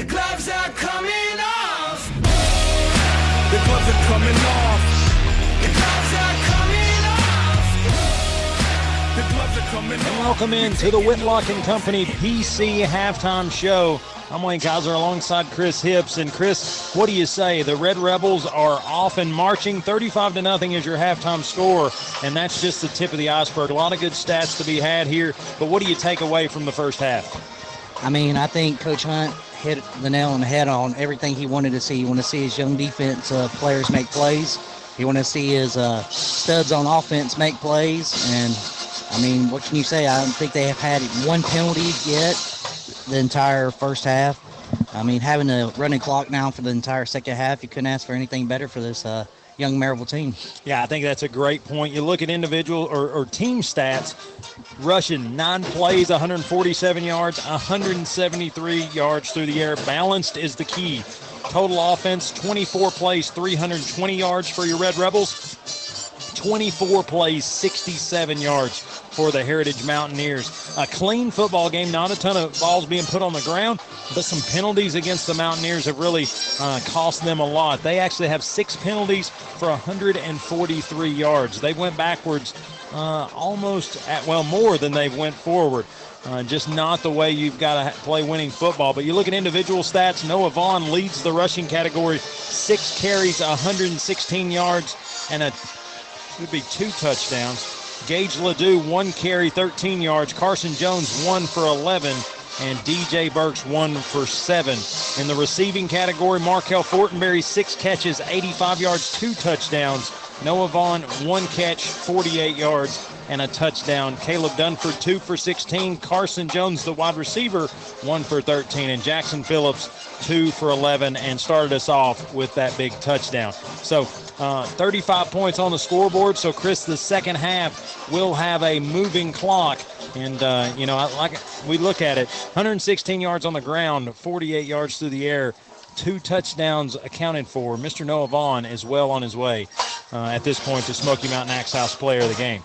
S15: The gloves are coming off. The gloves are coming off. The gloves are coming off. The gloves are coming
S1: And
S15: off.
S1: welcome into the Whitlock and Company PC halftime show. I'm Wayne Kaiser alongside Chris Hips. And Chris, what do you say? The Red Rebels are off and marching. 35 to nothing is your halftime score, and that's just the tip of the iceberg. A lot of good stats to be had here. But what do you take away from the first half?
S2: I mean, I think Coach Hunt hit the nail on the head on everything he wanted to see. He wanted to see his young defense uh, players make plays. He wanted to see his uh, studs on offense make plays. And I mean, what can you say? I don't think they have had one penalty yet the entire first half. I mean, having a running clock now for the entire second half, you couldn't ask for anything better for this uh, young Maryville team.
S1: Yeah, I think that's a great point. You look at individual or, or team stats, rushing nine plays, 147 yards, 173 yards through the air. Balanced is the key. Total offense, 24 plays, 320 yards for your Red Rebels. 24 plays, 67 yards for the Heritage Mountaineers. A clean football game, not a ton of balls being put on the ground, but some penalties against the Mountaineers have really uh, cost them a lot. They actually have six penalties for 143 yards. They went backwards uh, almost at, well, more than they went forward. Uh, just not the way you've got to play winning football. But you look at individual stats. Noah Vaughn leads the rushing category, six carries, 116 yards, and a should be two touchdowns. Gage Ledoux, one carry, 13 yards. Carson Jones, one for 11. And DJ Burks, one for seven. In the receiving category, Markel Fortenberry, six catches, 85 yards, two touchdowns. Noah Vaughn, one catch, 48 yards, and a touchdown. Caleb Dunford, two for 16. Carson Jones, the wide receiver, one for 13. And Jackson Phillips, two for 11, and started us off with that big touchdown. So uh, 35 points on the scoreboard. So, Chris, the second half will have a moving clock. And, uh, you know, I- like we look at it 116 yards on the ground, 48 yards through the air, two touchdowns accounted for. Mr. Noah Vaughn is well on his way uh, at this point to Smoky Mountain Axe House player of the game.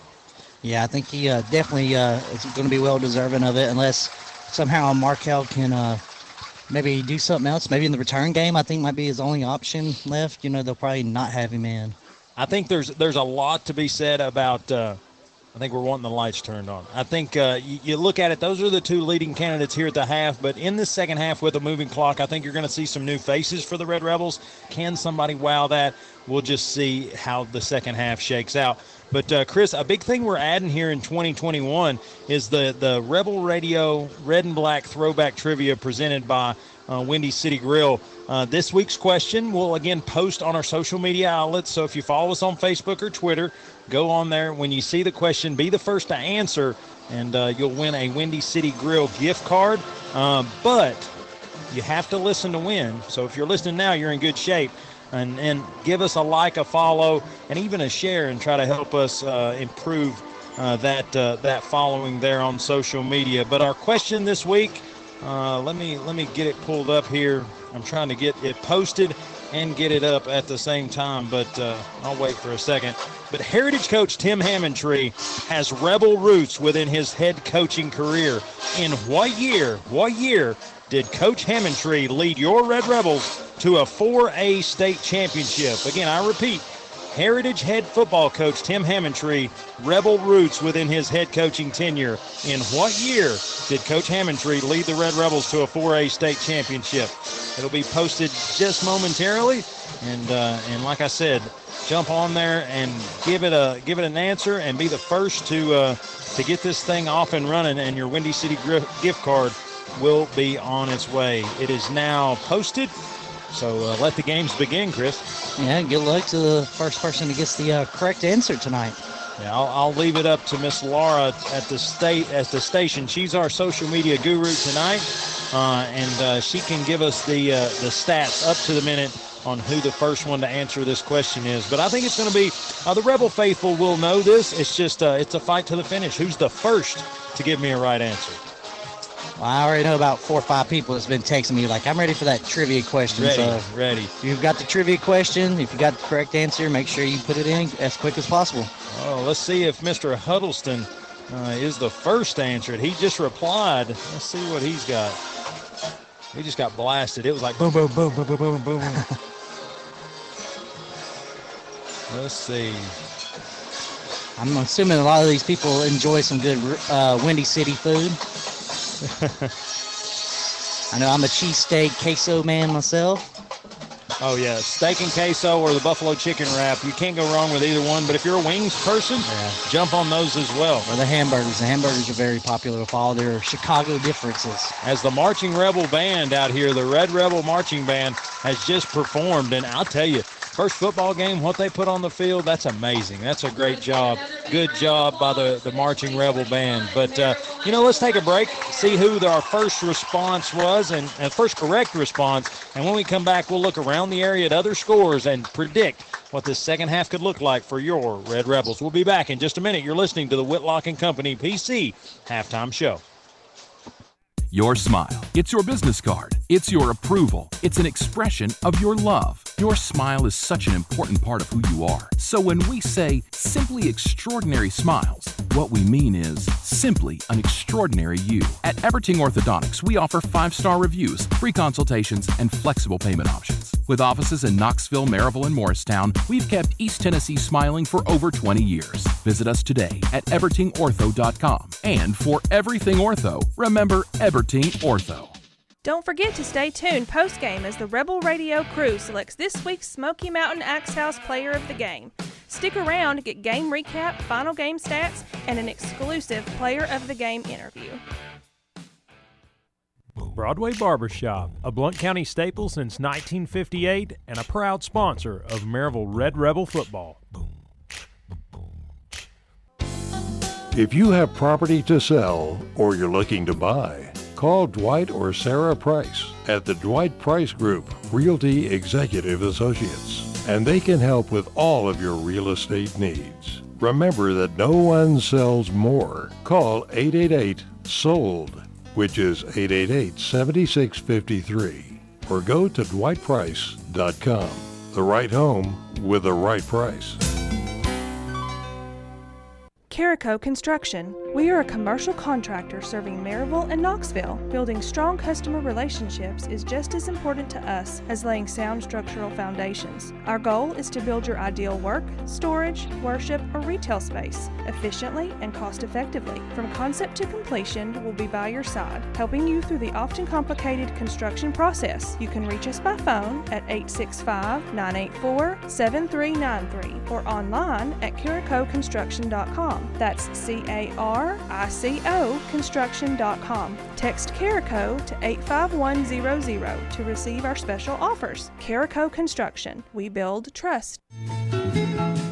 S2: Yeah, I think he uh, definitely uh, is going to be well deserving of it, unless somehow Markel can maybe do something else. Maybe in the return game, I think might be his only option left. You know, they'll probably not have him in.
S1: I think there's there's a lot to be said about. Uh, I think we're wanting the lights turned on. I think uh, you, you, look at it; those are the two leading candidates here at the half. But in the second half, with a moving clock, I think you're going to see some new faces for the Red Rebels. Can somebody wow that? We'll just see how the second half shakes out. But uh, Chris, a big thing we're adding here in 2021 is the the Rebel Radio Red and Black Throwback Trivia presented by uh, Windy City Grill. Uh, this week's question we'll again post on our social media outlets. So if you follow us on Facebook or Twitter, go on there. When you see the question, be the first to answer, and uh, you'll win a Windy City Grill gift card. Um, but you have to listen to win. So if you're listening now, you're in good shape. And, and give us a like, a follow, and even a share, and try to help us uh, improve uh, that uh, that following there on social media. But our question this week, uh, let me let me get it pulled up here. I'm trying to get it posted and get it up at the same time, but uh, I'll wait for a second. But Heritage coach Tim Hammontree has rebel roots within his head coaching career. In what year, what year did Coach Hammontree lead your Red Rebels to a 4A state championship? Again, I repeat, Heritage head football coach Tim Hammontree, rebel roots within his head coaching tenure. In what year did Coach Hammontree lead the Red Rebels to a 4A state championship? It'll be posted just momentarily, and uh, and like I said, jump on there and give it a give it an answer, and be the first to uh, to get this thing off and running, and your Windy City gift card will be on its way. It is now posted. So uh, let the games begin, Chris.
S2: Yeah, good luck to the first person who gets the uh, correct answer tonight.
S1: Yeah, I'll, I'll leave it up to Miss Laura at the state at the station. She's our social media guru tonight, uh, and uh, she can give us the uh, the stats up to the minute on who the first one to answer this question is. But I think it's going to be uh, the Rebel faithful will know this. It's just uh, it's a fight to the finish. Who's the first to give me a right answer?
S2: Well, I already know about four or five people that's been texting me like, I'm ready for that trivia question.
S1: Ready,
S2: so
S1: ready.
S2: If you've got the trivia question, if you got the correct answer, make sure you put it in as quick as possible.
S1: Oh, let's see if Mr. Huddleston uh, is the first answer. He just replied. Let's see what he's got. He just got blasted. It was like boom, boom, boom, boom, boom, boom, boom. let's see.
S2: I'm assuming a lot of these people enjoy some good uh, Windy City food. I know I'm a cheesesteak queso man myself.
S1: Oh yeah, steak and queso or the buffalo chicken wrap. You can't go wrong with either one. But if you're a wings person,
S2: yeah.
S1: jump on those as well.
S2: Or the hamburgers. The hamburgers are very popular with all their Chicago differences.
S1: As the marching rebel band out here, the Red Rebel Marching Band has just performed, and I'll tell you, first football game, what they put on the field, that's amazing. That's a great job. Good job by the, the Marching Rebel Band. But, uh, you know, let's take a break, see who our first response was and, and first correct response. And when we come back, we'll look around the area at other scores and predict what this second half could look like for your Red Rebels. We'll be back in just a minute. You're listening to the Whitlock and Company PC halftime show.
S4: Your smile. It's your business card. It's your approval. It's an expression of your love. Your smile is such an important part of who you are. So when we say simply extraordinary smiles, what we mean is simply an extraordinary you. At Everting Orthodontics, we offer five star reviews, free consultations, and flexible payment options. With offices in Knoxville, Maryville, and Morristown, we've kept East Tennessee smiling for over 20 years. Visit us today at evertingortho.com. And for everything ortho, remember Everting Ortho.
S8: Don't forget to stay tuned post game as the Rebel Radio crew selects this week's Smoky Mountain Axe House Player of the Game. Stick around to get game recap, final game stats, and an exclusive Player of the Game interview.
S9: Broadway Barbershop, a Blount County staple since 1958 and a proud sponsor of Maryville Red Rebel football.
S5: If you have property to sell or you're looking to buy, call Dwight or Sarah Price at the Dwight Price Group, Realty Executive Associates, and they can help with all of your real estate needs. Remember that no one sells more. Call 888 SOLD, which is 888 7653, or go to dwightprice.com. The right home with the right price.
S8: Carico Construction. We are a commercial contractor serving Maryville and Knoxville. Building strong customer relationships is just as important to us as laying sound structural foundations. Our goal is to build your ideal work, storage, worship, or retail space efficiently and cost effectively. From concept to completion, we'll be by your side, helping you through the often complicated construction process. You can reach us by phone at 865 984 7393 or online at caricoconstruction.com. That's C A R I C O construction.com. Text Carico to 85100 to receive our special offers. Carico Construction. We build trust.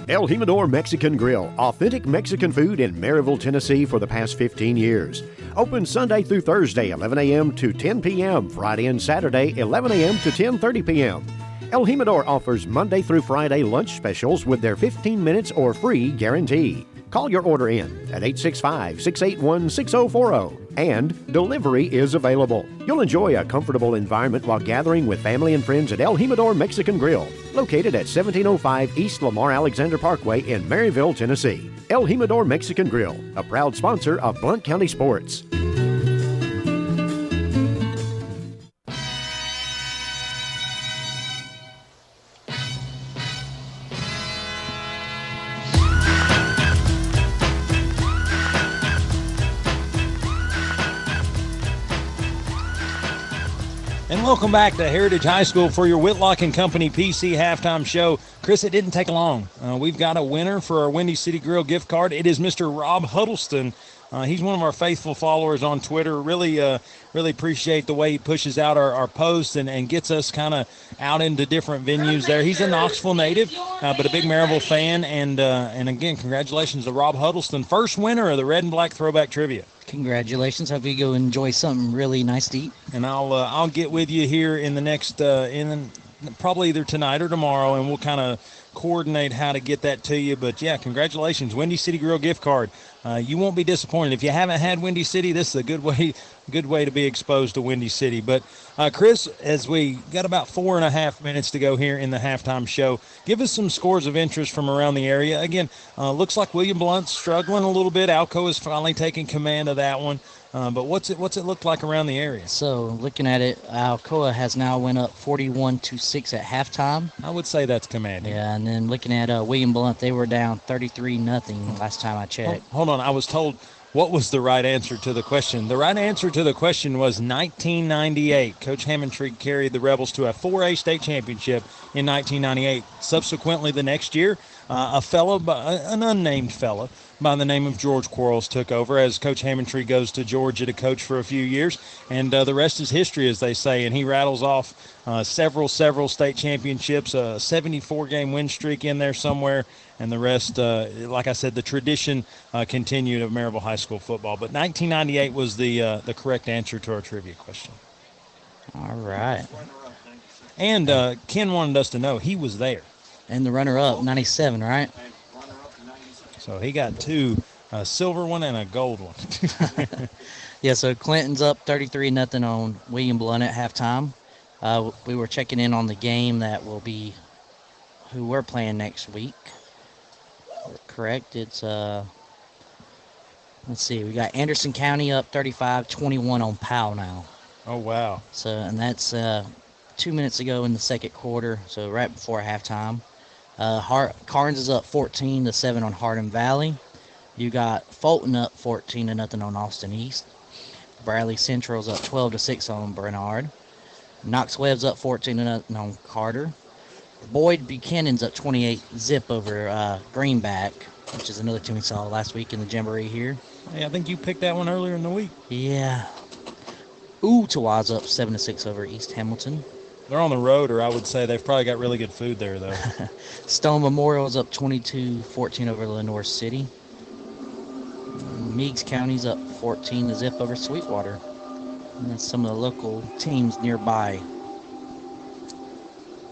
S7: El Jimador Mexican Grill, authentic Mexican food in Maryville, Tennessee for the past 15 years. Open Sunday through Thursday, 11 a.m. to 10 p.m. Friday and Saturday, 11 a.m. to 10:30 p.m. El Jimador offers Monday through Friday lunch specials with their 15 minutes or free guarantee. Call your order in at 865 681 6040 and delivery is available. You'll enjoy a comfortable environment while gathering with family and friends at El Jimador Mexican Grill, located at 1705 East Lamar Alexander Parkway in Maryville, Tennessee. El Jimador Mexican Grill, a proud sponsor of Blount County Sports.
S1: Welcome back to Heritage High School for your Whitlock and Company PC halftime show. Chris, it didn't take long. Uh, we've got a winner for our Windy City Grill gift card. It is Mr. Rob Huddleston. Uh, he's one of our faithful followers on Twitter. Really, uh, really appreciate the way he pushes out our, our posts and, and gets us kind of out into different venues there. He's a Knoxville native, uh, but a big Maryville fan. And uh, and again, congratulations to Rob Huddleston, first winner of the Red and Black Throwback Trivia.
S2: Congratulations. Hope you go enjoy something really nice to eat.
S1: and I'll uh, I'll get with you here in the next uh, in probably either tonight or tomorrow, and we'll kind of coordinate how to get that to you. But yeah, congratulations, Windy City Grill gift card. Uh, you won't be disappointed if you haven't had Windy City. This is a good way good way to be exposed to Windy City. But uh, Chris, as we got about four and a half minutes to go here in the halftime show, give us some scores of interest from around the area. Again, uh, looks like William Blount's struggling a little bit. Alco is finally taking command of that one. Uh, but what's it what's it look like around the area?
S2: So looking at it, Alcoa has now went up 41 to six at halftime.
S1: I would say that's commanding.
S2: Yeah, and then looking at uh, William Blount, they were down 33 nothing last time I checked.
S1: hold on, I was told what was the right answer to the question. The right answer to the question was 1998. Coach Hammontree carried the Rebels to a 4A state championship in 1998. Subsequently, the next year, uh, a fellow, an unnamed fellow by the name of George Quarles took over as Coach Hammontree goes to Georgia to coach for a few years, and uh, the rest is history, as they say. And he rattles off uh, several, several state championships, a 74 game win streak in there somewhere, and the rest, uh, like I said, the tradition uh, continued of Maryville High School football. But 1998 was the uh, the correct answer to our trivia question.
S2: All right.
S1: And uh, Ken wanted us to know he was there.
S2: And the runner up, 97, right?
S1: So he got two, a silver one and a gold one.
S2: Yeah, so Clinton's up 33 nothing on William Blount at halftime. Uh, we were checking in on the game that will be who we're playing next week. Correct. It's uh let's see, we got Anderson County up 35-21 on Powell now.
S1: Oh wow.
S2: So and that's uh two minutes ago in the second quarter, so right before halftime. Uh Hart Carnes is up 14 to 7 on Hardin Valley. You got Fulton up 14 to nothing on Austin East. Bradley Central's up 12 to 6 on Bernard. Knox Webb's up 14 to nothing on Carter. Boyd Buchanan's up 28 zip over uh, Greenback, which is another team we saw last week in the Jamboree here.
S1: Hey, I think you picked that one earlier in the week.
S2: Yeah. Ooltewah's up 7 to 6 over East Hamilton.
S1: They're on the road, or I would say they've probably got really good food there, though.
S2: Stone Memorial is up 22 14 over Lenoir City. Meigs County's up 14 to zip over Sweetwater. And that's some of the local teams nearby.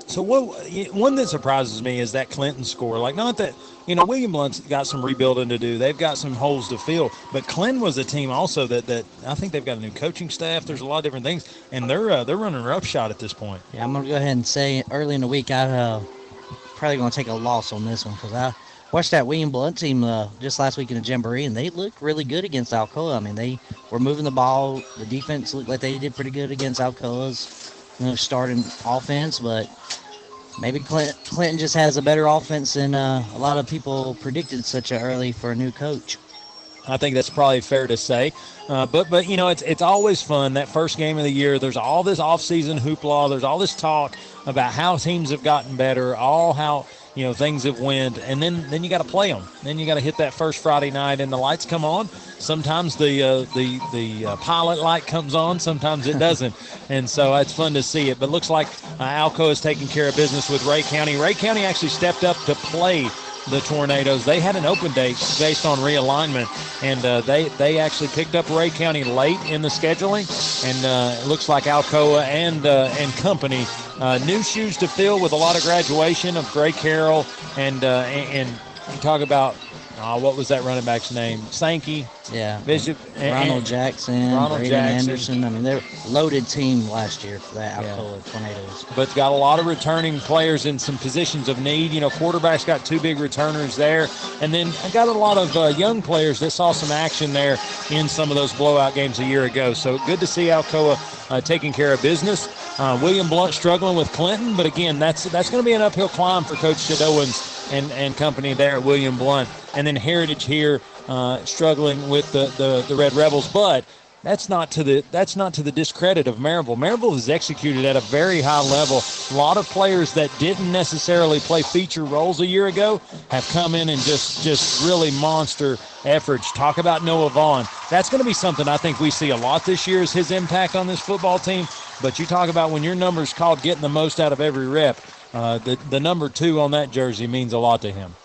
S1: So what one that surprises me is that Clinton score. Like not that you know William Blount's got some rebuilding to do. They've got some holes to fill. But Clinton was a team also that that I think they've got a new coaching staff. There's a lot of different things, and they're uh, they're running roughshod at this point.
S2: Yeah, I'm gonna go ahead and say early in the week I uh, probably gonna take a loss on this one because I watched that William Blunt team uh, just last week in the Jamboree, and they looked really good against Alcoa. I mean, they were moving the ball. The defense looked like they did pretty good against Alcoa's you know, starting offense, but maybe Clinton, Clinton just has a better offense than uh, a lot of people predicted such early for a new coach.
S1: I think that's probably fair to say. Uh, but but you know it's it's always fun that first game of the year. There's all this off-season hoopla. There's all this talk about how teams have gotten better, all how you know things have went, and then then you got to play them. Then you got to hit that first Friday night, and the lights come on. Sometimes the uh, the the uh, pilot light comes on, sometimes it doesn't, and so it's fun to see it. But looks like uh, Alco is taking care of business with Rhea County. Rhea County actually stepped up to play the Tornadoes. They had an open date based on realignment, and uh, they they actually picked up Rhea County late in the scheduling, and uh, it looks like Alcoa and uh, and company uh, new shoes to fill with a lot of graduation of Gray Carroll and uh, and, and talk about uh, what was that running back's name? Sankey.
S2: Yeah.
S1: Bishop.
S2: Ronald
S1: and,
S2: Jackson.
S1: Ronald
S2: Braden
S1: Jackson.
S2: Anderson. I mean, they're loaded team last year for that
S1: Yeah.
S2: Alcoa Tornadoes.
S1: but got a lot of returning players in some positions of need. You know, quarterback's got two big returners there, and then I got a lot of uh, young players that saw some action there in some of those blowout games a year ago. So good to see Alcoa uh, taking care of business. Uh, William Blount struggling with Clinton, but again, that's that's going to be an uphill climb for Coach Shadowins and and company there William Blount, and then Heritage here uh, struggling with the, the the Red Rebels, but that's not to the that's not to the discredit of Maryville. Maryville has executed at a very high level. A lot of players that didn't necessarily play feature roles a year ago have come in and just just really monster efforts. Talk about Noah Vaughn. That's going to be something I think we see a lot this year is his impact on this football team. But you talk about when your number's called getting the most out of every rep. Uh, the the number two on that jersey means a lot to him.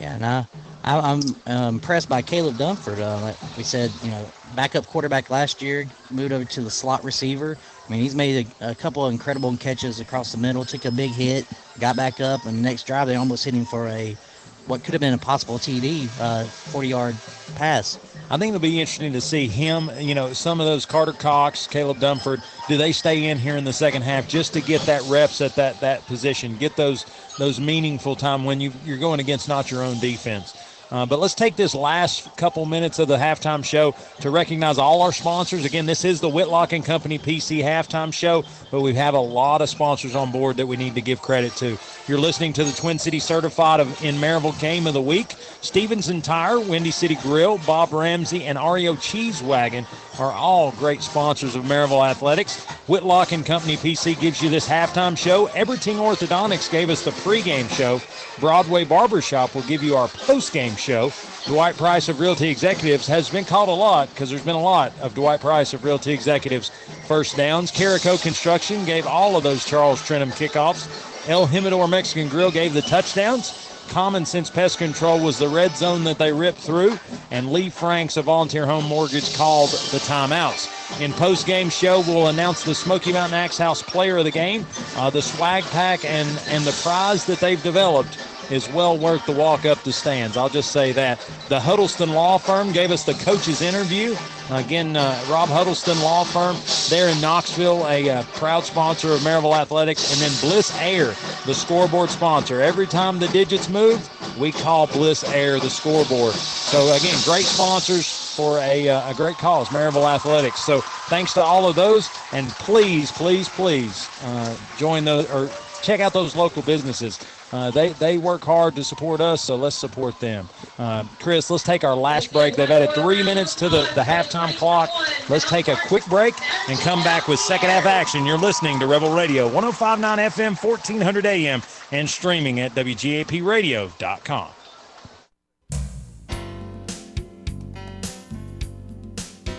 S2: Yeah, and I, I, I'm uh, impressed by Caleb Dunford. Uh, like we said, you know, backup quarterback last year, moved over to the slot receiver. I mean, he's made a, a couple of incredible catches across the middle, took a big hit, got back up, and the next drive they almost hit him for a what could have been a possible TD, uh, 40-yard pass.
S1: I think it'll be interesting to see him, you know, some of those Carter Cox, Caleb Dunford, do they stay in here in the second half just to get that reps at that that position, get those those meaningful time when you you're going against not your own defense. Uh, but let's take this last couple minutes of the halftime show to recognize all our sponsors. Again, this is the Whitlock and Company PC halftime show, but we have a lot of sponsors on board that we need to give credit to. You're listening to the Twin City Certified of in Maryville Game of the Week. Stevenson Tire, Windy City Grill, Bob Ramsey, and REO Cheese Wagon are all great sponsors of Maryville Athletics. Whitlock and Company PC gives you this halftime show. Everting Orthodontics gave us the pregame show. Broadway Barbershop will give you our postgame show. Dwight Price of Realty Executives has been called a lot because there's been a lot of Dwight Price of Realty Executives first downs. Carico Construction gave all of those Charles Trenum kickoffs. El Jimador Mexican Grill gave the touchdowns. Common Sense Pest Control was the red zone that they ripped through, and Lee Franks of Volunteer Home Mortgage called the timeouts. In post-game show, we'll announce the Smoky Mountain Axe House Player of the Game. Uh, the swag pack and and the prize that they've developed is well worth the walk up the stands. I'll just say that. The Huddleston Law Firm gave us the coach's interview. Again, uh, Rob Huddleston Law Firm there in Knoxville, a uh, proud sponsor of Maryville Athletics. And then Bliss Air, the scoreboard sponsor. Every time the digits move, we call Bliss Air the scoreboard. So, again, great sponsors for a, uh, a great cause, Maryville Athletics. So, thanks to all of those. And please, please, please uh, join those or check out those local businesses. Uh, they they work hard to support us, so let's support them. Uh, Chris, let's take our last break. They've added three minutes to the, the halftime clock. Let's take a quick break and come back with second half action. You're listening to Rebel Radio, 1059 FM, 1400 AM, and streaming at WGAPradio.com.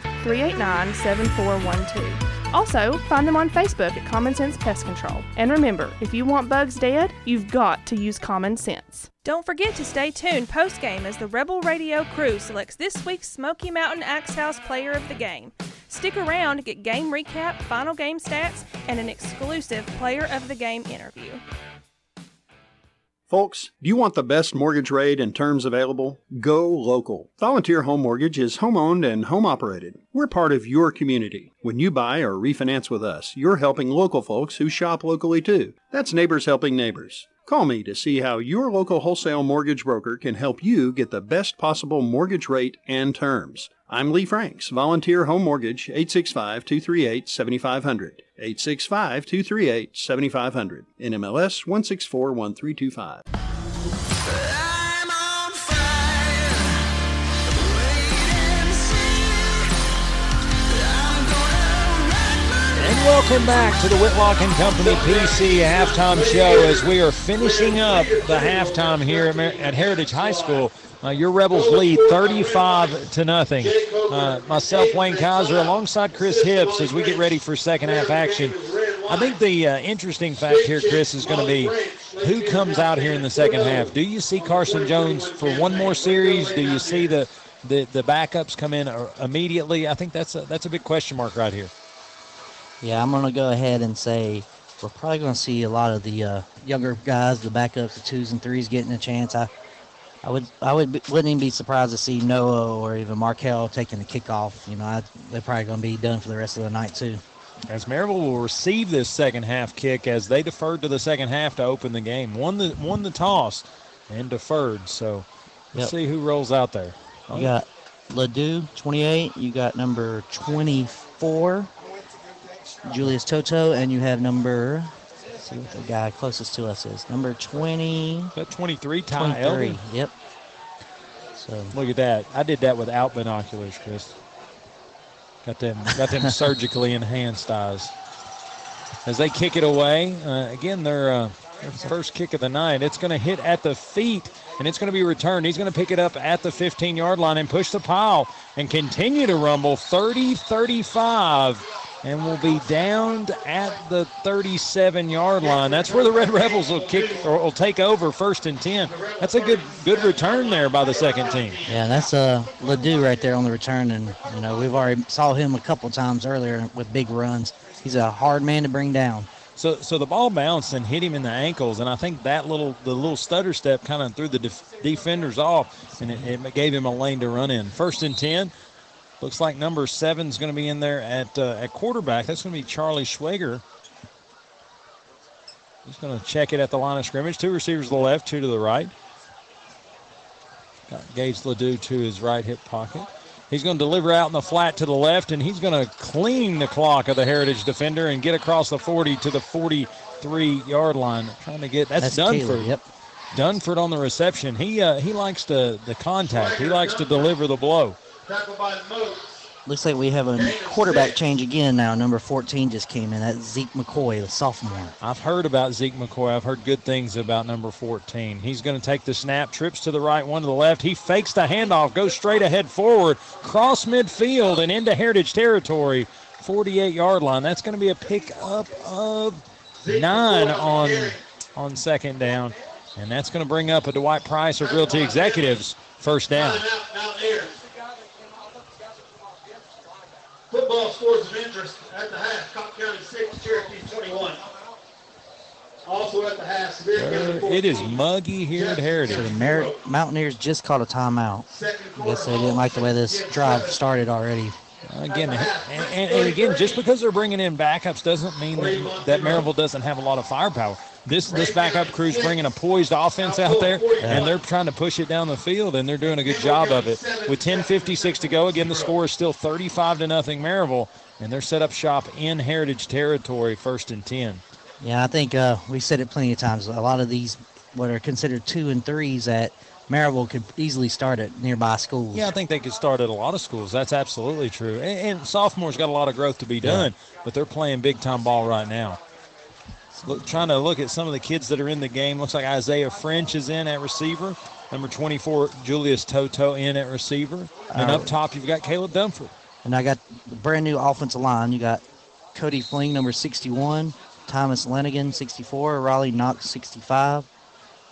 S8: 389 7412. Also, find them on Facebook at Common Sense Pest Control. And remember, if you want bugs dead, you've got to use common sense. Don't forget to stay tuned post game as the Rebel Radio crew selects this week's Smoky Mountain Axe House Player of the Game. Stick around to get game recap, final game stats, and an exclusive Player of the Game interview.
S6: Folks, do you want the best mortgage rate and terms available? Go local. Volunteer Home Mortgage is home owned and home operated. We're part of your community. When you buy or refinance with us, you're helping local folks who shop locally too. That's neighbors helping neighbors. Call me to see how your local wholesale mortgage broker can help you get the best possible mortgage rate and terms. I'm Lee Franks, Volunteer Home Mortgage, 865 238 7500. 865 238 7500. NMLS 1641325.
S1: And welcome back to the Whitlock and Company PC halftime show as we are finishing up the halftime here at Heritage High School. Uh, your Rebels lead 35 to nothing. Uh, myself, Wayne Kaiser, alongside Chris Hips as we get ready for second half action. I think the uh, interesting fact here, Chris, is going to be who comes out here in the second half. Do you see Carson Jones for one more series? Do you see the the, the backups come in uh, immediately? I think that's a, that's a big question mark right here.
S2: Yeah, I'm going to go ahead and say we're probably going to see a lot of the uh, younger guys, the backups, the twos and threes, getting a chance. I, I would, I would, wouldn't even be surprised to see Noah or even Markel taking the kickoff. You know, I, they're probably going to be done for the rest of the night too.
S1: As Maryville will receive this second half kick as they deferred to the second half to open the game, won the won the toss, and deferred. So let's
S2: Yep.
S1: see who rolls out there.
S2: You got Ledoux, 28. You got number 24, Julius Toto, and you have number. See what the guy closest to us is. Number 20.
S1: That 23, Ty
S2: 23.
S1: Elder.
S2: Yep. So
S1: Look at that. I did that without binoculars, Chris. Got them got them surgically enhanced eyes. As they kick it away, uh, again, their uh, their first kick of the night. It's going to hit at the feet, and it's going to be returned. He's going to pick it up at the 15 yard line and push the pile and continue to rumble 30 35 and will be downed at the 37 yard line. That's where the Red Rebels will kick or will take over first and 10. That's a good good return there by the second team.
S2: Yeah, that's uh Ledoux right there on the return, and you know we've already saw him a couple times earlier with big runs. He's a hard man to bring down.
S1: So, so the ball bounced and hit him in the ankles, and I think that little the little stutter step kind of threw the def- defenders off, and it, it gave him a lane to run in. First and ten. Looks like number seven's going to be in there at uh, at quarterback. That's going to be Charlie Schwager. He's going to check it at the line of scrimmage. Two receivers to the left, two to the right. Got Gage Ledoux to his right hip pocket. He's going to deliver out in the flat to the left, and he's going to clean the clock of the Heritage defender and get across the 40 to the 43 yard line. Trying to get that's,
S2: That's
S1: Dunford.
S2: Taylor, yep.
S1: Dunford on the reception. He uh, he likes to the contact. He likes to deliver the blow.
S2: Looks like we have a quarterback change again now. Number 14 just came in. That's Zeke McCoy, the sophomore.
S1: I've heard about Zeke McCoy. I've heard good things about number 14. He's going to take the snap, trips to the right, one to the left. He fakes the handoff, goes straight ahead forward, cross midfield and into Heritage territory, 48 yard line. That's going to be a pick up of nine on on second down, and that's going to bring up a Dwight Price of Realty Executives first down.
S16: Overall scores of interest at the half. Cobb County 6, Cherokee 21. Also at the half, Sevier County 14.
S1: It is muggy here at Heritage.
S2: The Mer- Mountaineers just called a timeout. I guess they didn't like the way this drive started already.
S1: Again, and, and, and again, just because they're bringing in backups doesn't mean that, that Maryville doesn't have a lot of firepower. This this backup crew's bringing a poised offense out there, and they're trying to push it down the field, and they're doing a good job of it. With 10:56 to go, again the score is still 35 to nothing Maryville, and they're set up shop in Heritage territory, first and 10.
S2: Yeah, I think uh, we said it plenty of times. A lot of these, what are considered two and threes at Maryville, could easily start at nearby schools.
S1: Yeah, I think they could start at a lot of schools. That's absolutely true. And, and sophomores got a lot of growth to be done, but they're playing big time ball right now. Look, trying to look at some of the kids that are in the game. Looks like Isaiah French is in at receiver. Number 24, Julius Toto in at receiver. And
S2: Uh,
S1: up top, you've got Caleb Dunford.
S2: And I got the brand new offensive line. You got Cody Fling, number 61, Thomas Lenigan, 64, Raleigh Knox, 65,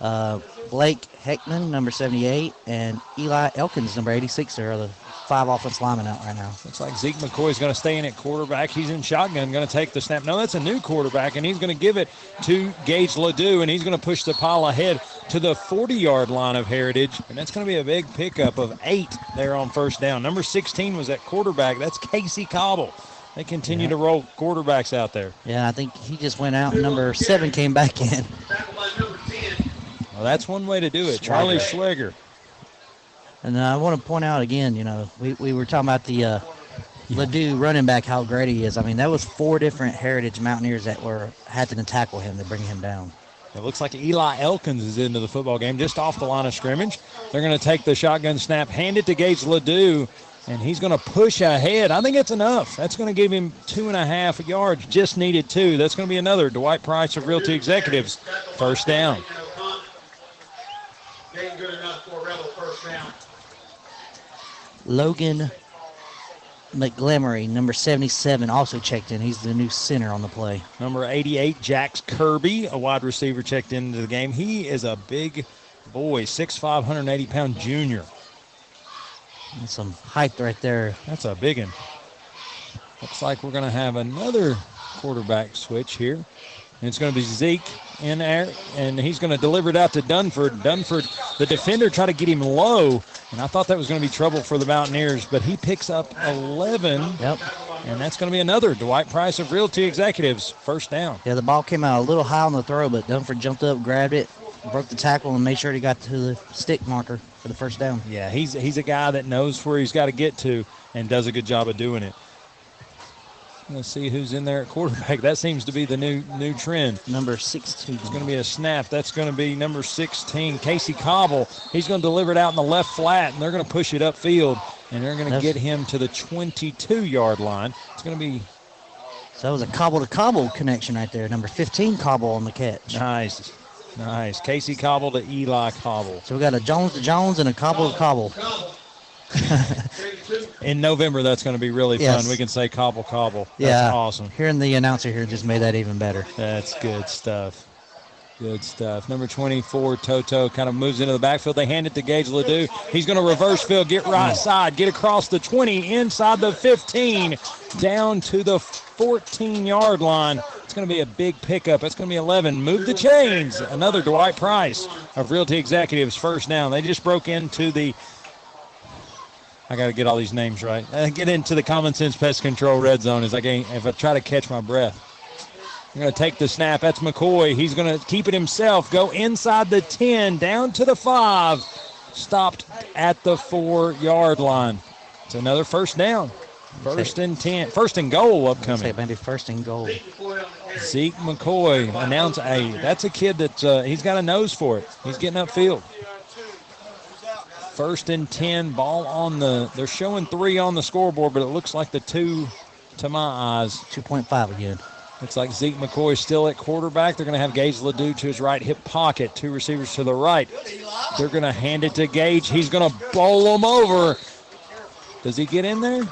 S2: uh, Blake Heckman, number 78, and Eli Elkins, number 86. There are the five offensive linemen out right now.
S1: Looks like Zeke McCoy is going to stay in at quarterback. He's in shotgun, going to take the snap. No, that's a new quarterback, and he's going to give it to Gage Ledoux, and he's going to push the pile ahead to the 40 yard line of Heritage. And that's going to be a big pickup of eight there on first down. Number 16 was at quarterback. That's Casey Cobble. They continue to roll quarterbacks out there.
S2: Yeah, I think he just went out, and number seven came back in.
S1: Well, that's one way to do it. Charlie Schwager.
S2: And I want to point out again, you know, we, we were talking about the uh, Ledoux running back, how great he is. I mean, that was four different Heritage Mountaineers that were having to tackle him to bring him down.
S1: It looks like Eli Elkins is into the football game just off the line of scrimmage. They're going to take the shotgun snap, hand it to Gage Ledoux, and he's going to push ahead. I think it's enough. That's going to give him two and a half yards, just needed two. That's going to be another Dwight Price of Realty Executives. First down.
S16: Ain't good enough for a Rebel first down.
S2: Logan McGlamory, number 77, also checked in. He's the new center on the play.
S1: Number 88, Jax Kirby, a wide receiver, checked into the game. He is a big boy, 6'5", 180 pound junior.
S2: And some height right there.
S1: That's a big one. Looks like we're going to have another quarterback switch here. And it's going to be Zeke in there, and he's going to deliver it out to Dunford. Dunford, the defender, tried to get him low, and I thought that was going to be trouble for the Mountaineers, but he picks up 11.
S2: Yep.
S1: And that's going to be another Dwight Price of Realty Executives. First down.
S2: Yeah, the ball came out a little high on the throw, but Dunford jumped up, grabbed it, broke the tackle, and made sure he got to the stick marker for the first down.
S1: Yeah, he's he's a guy that knows where he's got to get to and does a good job of doing it. Let's see who's in there at quarterback. That seems to be the new new trend.
S2: Number 16.
S1: It's going to be a snap. That's going to be number 16, Casey Cobble. He's going to deliver it out in the left flat, and they're going to push it upfield, and they're going to get him to the 22-yard line. It's going to be
S2: So that was a cobble to cobble connection right there. Number 15 cobble on the catch.
S1: nice, nice. Casey Cobble to Eli Cobble.
S2: So we got a Jones to Jones and a cobble to cobble.
S1: In November, that's going to be really
S2: Yes.
S1: fun. We can say Cobble Cobble. That's
S2: yeah.
S1: awesome.
S2: Hearing the announcer here just made that even better.
S1: That's good stuff. Good stuff. Number 24, Toto, kind of moves into the backfield. They hand it to Gage Ledoux. He's going to reverse field, get right mm. side, get across the 20, inside the 15, down to the 14 yard line. It's going to be a big pickup. It's going to be 11. Move the chains. Another Dwight Price of Realty Executives, first down. They just broke into the I got to get all these names right. Uh, get into the common sense pest control red zone as I gain, if I try to catch my breath. I'm going to take the snap. That's McCoy. He's going to keep it himself. Go inside the 10, down to the 5. Stopped at the 4 yard line. It's another first down. First and 10. First and goal
S2: Say
S1: upcoming.
S2: maybe first and goal.
S1: Zeke McCoy announced, hey, that's a kid that uh, he's got a nose for it. He's getting upfield. First and 10, ball on the, they're showing three on the scoreboard, but it looks like the two, to my eyes.
S2: 2.5 again.
S1: Looks like Zeke McCoy is still at quarterback. They're going to have Gage Ledoux to his right hip pocket. Two receivers to the right. They're going to hand it to Gage. He's going to bowl them over. Does he get in there?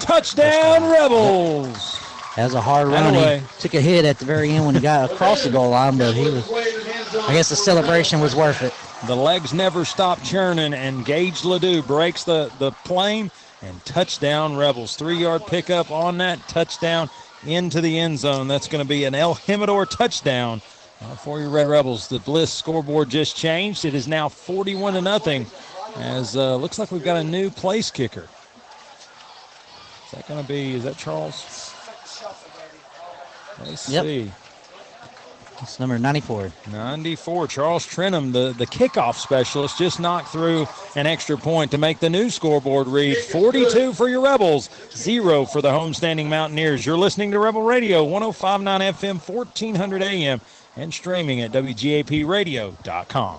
S1: Touchdown, Rebels!
S2: That was a hard run.
S1: away.
S2: He took a hit at the very end when he got across the goal line, but he was. I guess the celebration was worth it.
S1: The legs never stop churning, and Gage Ledoux breaks the, the plane and touchdown Rebels. Three yard pickup on that touchdown into the end zone. That's going to be an El Jimador touchdown uh, for your Red Rebels. The Bliss scoreboard just changed. It is now 41 to nothing. As uh, looks like we've got a new place kicker. Is that going to be? Is that Charles? Let's
S2: Yep.
S1: see.
S2: It's number 94.
S1: 94. Charles Trenum, the, the kickoff specialist, just knocked through an extra point to make the new scoreboard read 42 for your Rebels, zero for the homestanding Mountaineers. You're listening to Rebel Radio, 1059 FM, 1400 AM, and streaming at WGAPradio.com.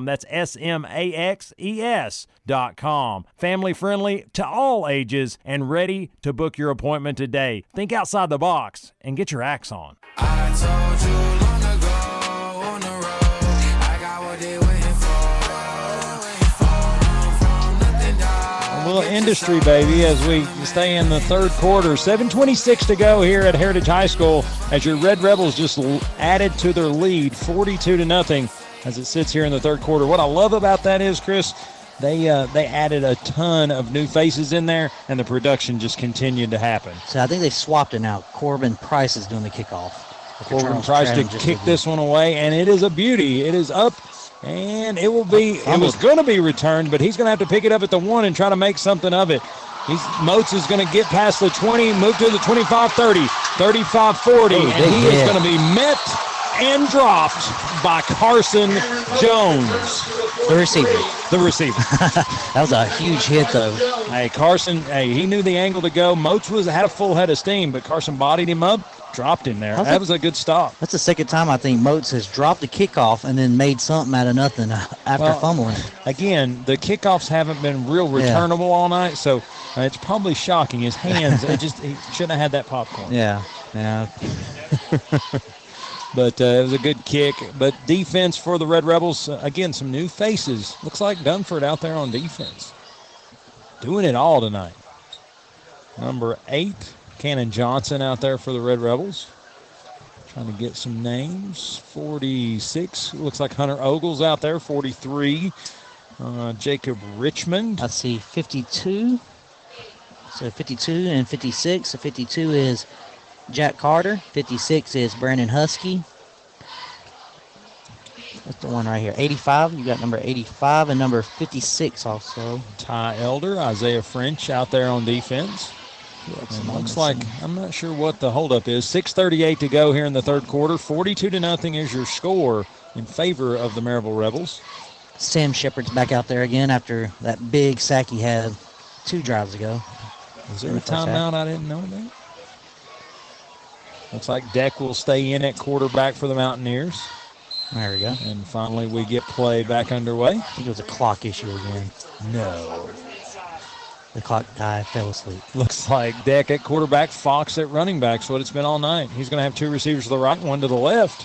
S9: That's S M A X E S dot com. Family friendly to all ages and ready to book your appointment today. Think outside the box and get your axe on.
S15: I told you long ago on the road, I got what they waiting
S1: A little industry, baby, as we stay in the third quarter. 7.26 to go here at Heritage High School as your Red Rebels just added to their lead 42 to nothing as it sits here in the third quarter. What I love about that is, Chris, they uh, they added a ton of new faces in there, and the production just continued to happen.
S2: So I think they swapped it now. Corbin Price is doing the kickoff.
S1: Corbin
S2: Charles
S1: tries to kick this one away, and it is a beauty. It is up, and it will be. It was going to be returned, but he's going to have to pick it up at the one and try to make something of it. He's, Moats is going to get past the 20, move to the 25 30, 35 40,
S2: Oh,
S1: and he is going to be met and dropped by Carson Jones.
S2: The receiver.
S1: The receiver.
S2: that was a huge hit, though.
S1: Hey, Carson, hey, he knew the angle to go. Moats was had a full head of steam, but Carson bodied him up, dropped him there. That
S2: that-
S1: was a good stop.
S2: That's the second time I think Moats has dropped the kickoff and then made something out of nothing uh, after
S1: Well,
S2: fumbling.
S1: Again, the kickoffs haven't been real
S2: Yeah.
S1: returnable all night, so uh, it's probably shocking. His hands, it just he shouldn't have had that popcorn.
S2: Yeah, yeah.
S1: But uh, it was a good kick. But defense for the Red Rebels, uh, again, some new faces. Looks like Dunford out there on defense, doing it all tonight. Number eight, Cannon Johnson out there for the Red Rebels. Trying to get some names. 46, looks like Hunter Ogles out there. 43, uh, Jacob Richmond.
S2: I see 52. So 52 and 56. So 52 is Jack Carter. 56 is Brandon Husky. That's the one right here. 85. You got number 85 and number 56 also.
S1: Ty Elder, Isaiah French out there on defense. Looks like I'm not sure what the holdup is. 6:38 to go here in the third quarter. 42 to nothing is your score in favor of the Maryville Rebels.
S2: Sam Shepard's back out there again after that big sack he had two drives ago.
S1: Is there a
S2: the first half.
S1: timeout I didn't know about? Looks like Deck will stay in at quarterback for the Mountaineers.
S2: There we go.
S1: And finally, we get play back underway. I
S2: think it was a clock issue again.
S1: No.
S2: The clock guy fell asleep.
S1: Looks like Deck at quarterback, Fox at running back. So what it's been all night. He's going to have two receivers to the right, one to the left.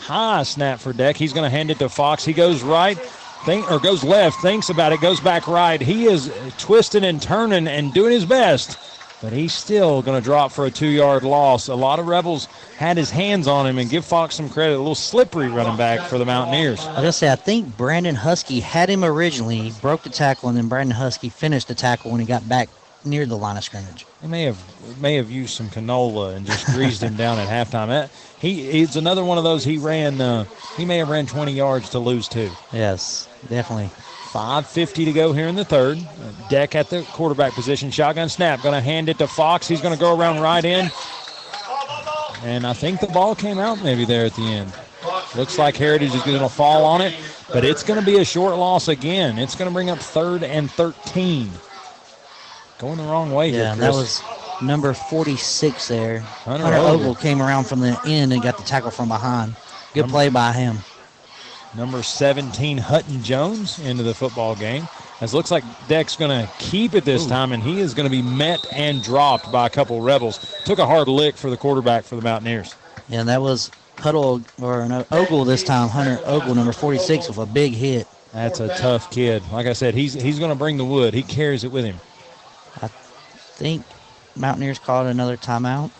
S1: High snap for Deck. He's going to hand it to Fox. He goes right, think or goes left, thinks about it, goes back right. He is twisting and turning and doing his best, but he's still going to drop for a two-yard loss. A lot of Rebels had his hands on him, and give Fox some credit. A little slippery running back for the Mountaineers.
S2: I was gonna say I think Brandon Husky had him originally, he broke the tackle, and then Brandon Husky finished the tackle when he got back near the line of scrimmage.
S1: They may have may have used some canola and just greased him down at halftime. That, he it's another one of those. He ran. Uh, he may have ran 20 yards to lose two.
S2: Yes, definitely.
S1: 5.50 to go here in the third. Deck at the quarterback position. Shotgun snap. Going to hand it to Fox. He's going to go around right in. And I think the ball came out maybe there at the end. Looks like Heritage is going to fall on it, but it's going to be a short loss again. It's going to bring up third and 13. Going the wrong way here,
S2: Yeah, and that was number 46 there.
S1: Hunter
S2: Hunter,
S1: Ogle.
S2: Ogle came around from the end and got the tackle from behind. Good play by him.
S1: Number 17 Hutton Jones into the football game. As looks like Deck's going to keep it this
S2: Ooh.
S1: time, and he is going to be met and dropped by a couple Rebels. Took a hard lick for the quarterback for the Mountaineers.
S2: Yeah, and that was Huddle or no, Ogle this time. Hunter Ogle, number 46, with a big hit.
S1: That's a tough kid. Like I said, he's he's going to bring the wood. He carries it with him.
S2: I think Mountaineers called another timeout.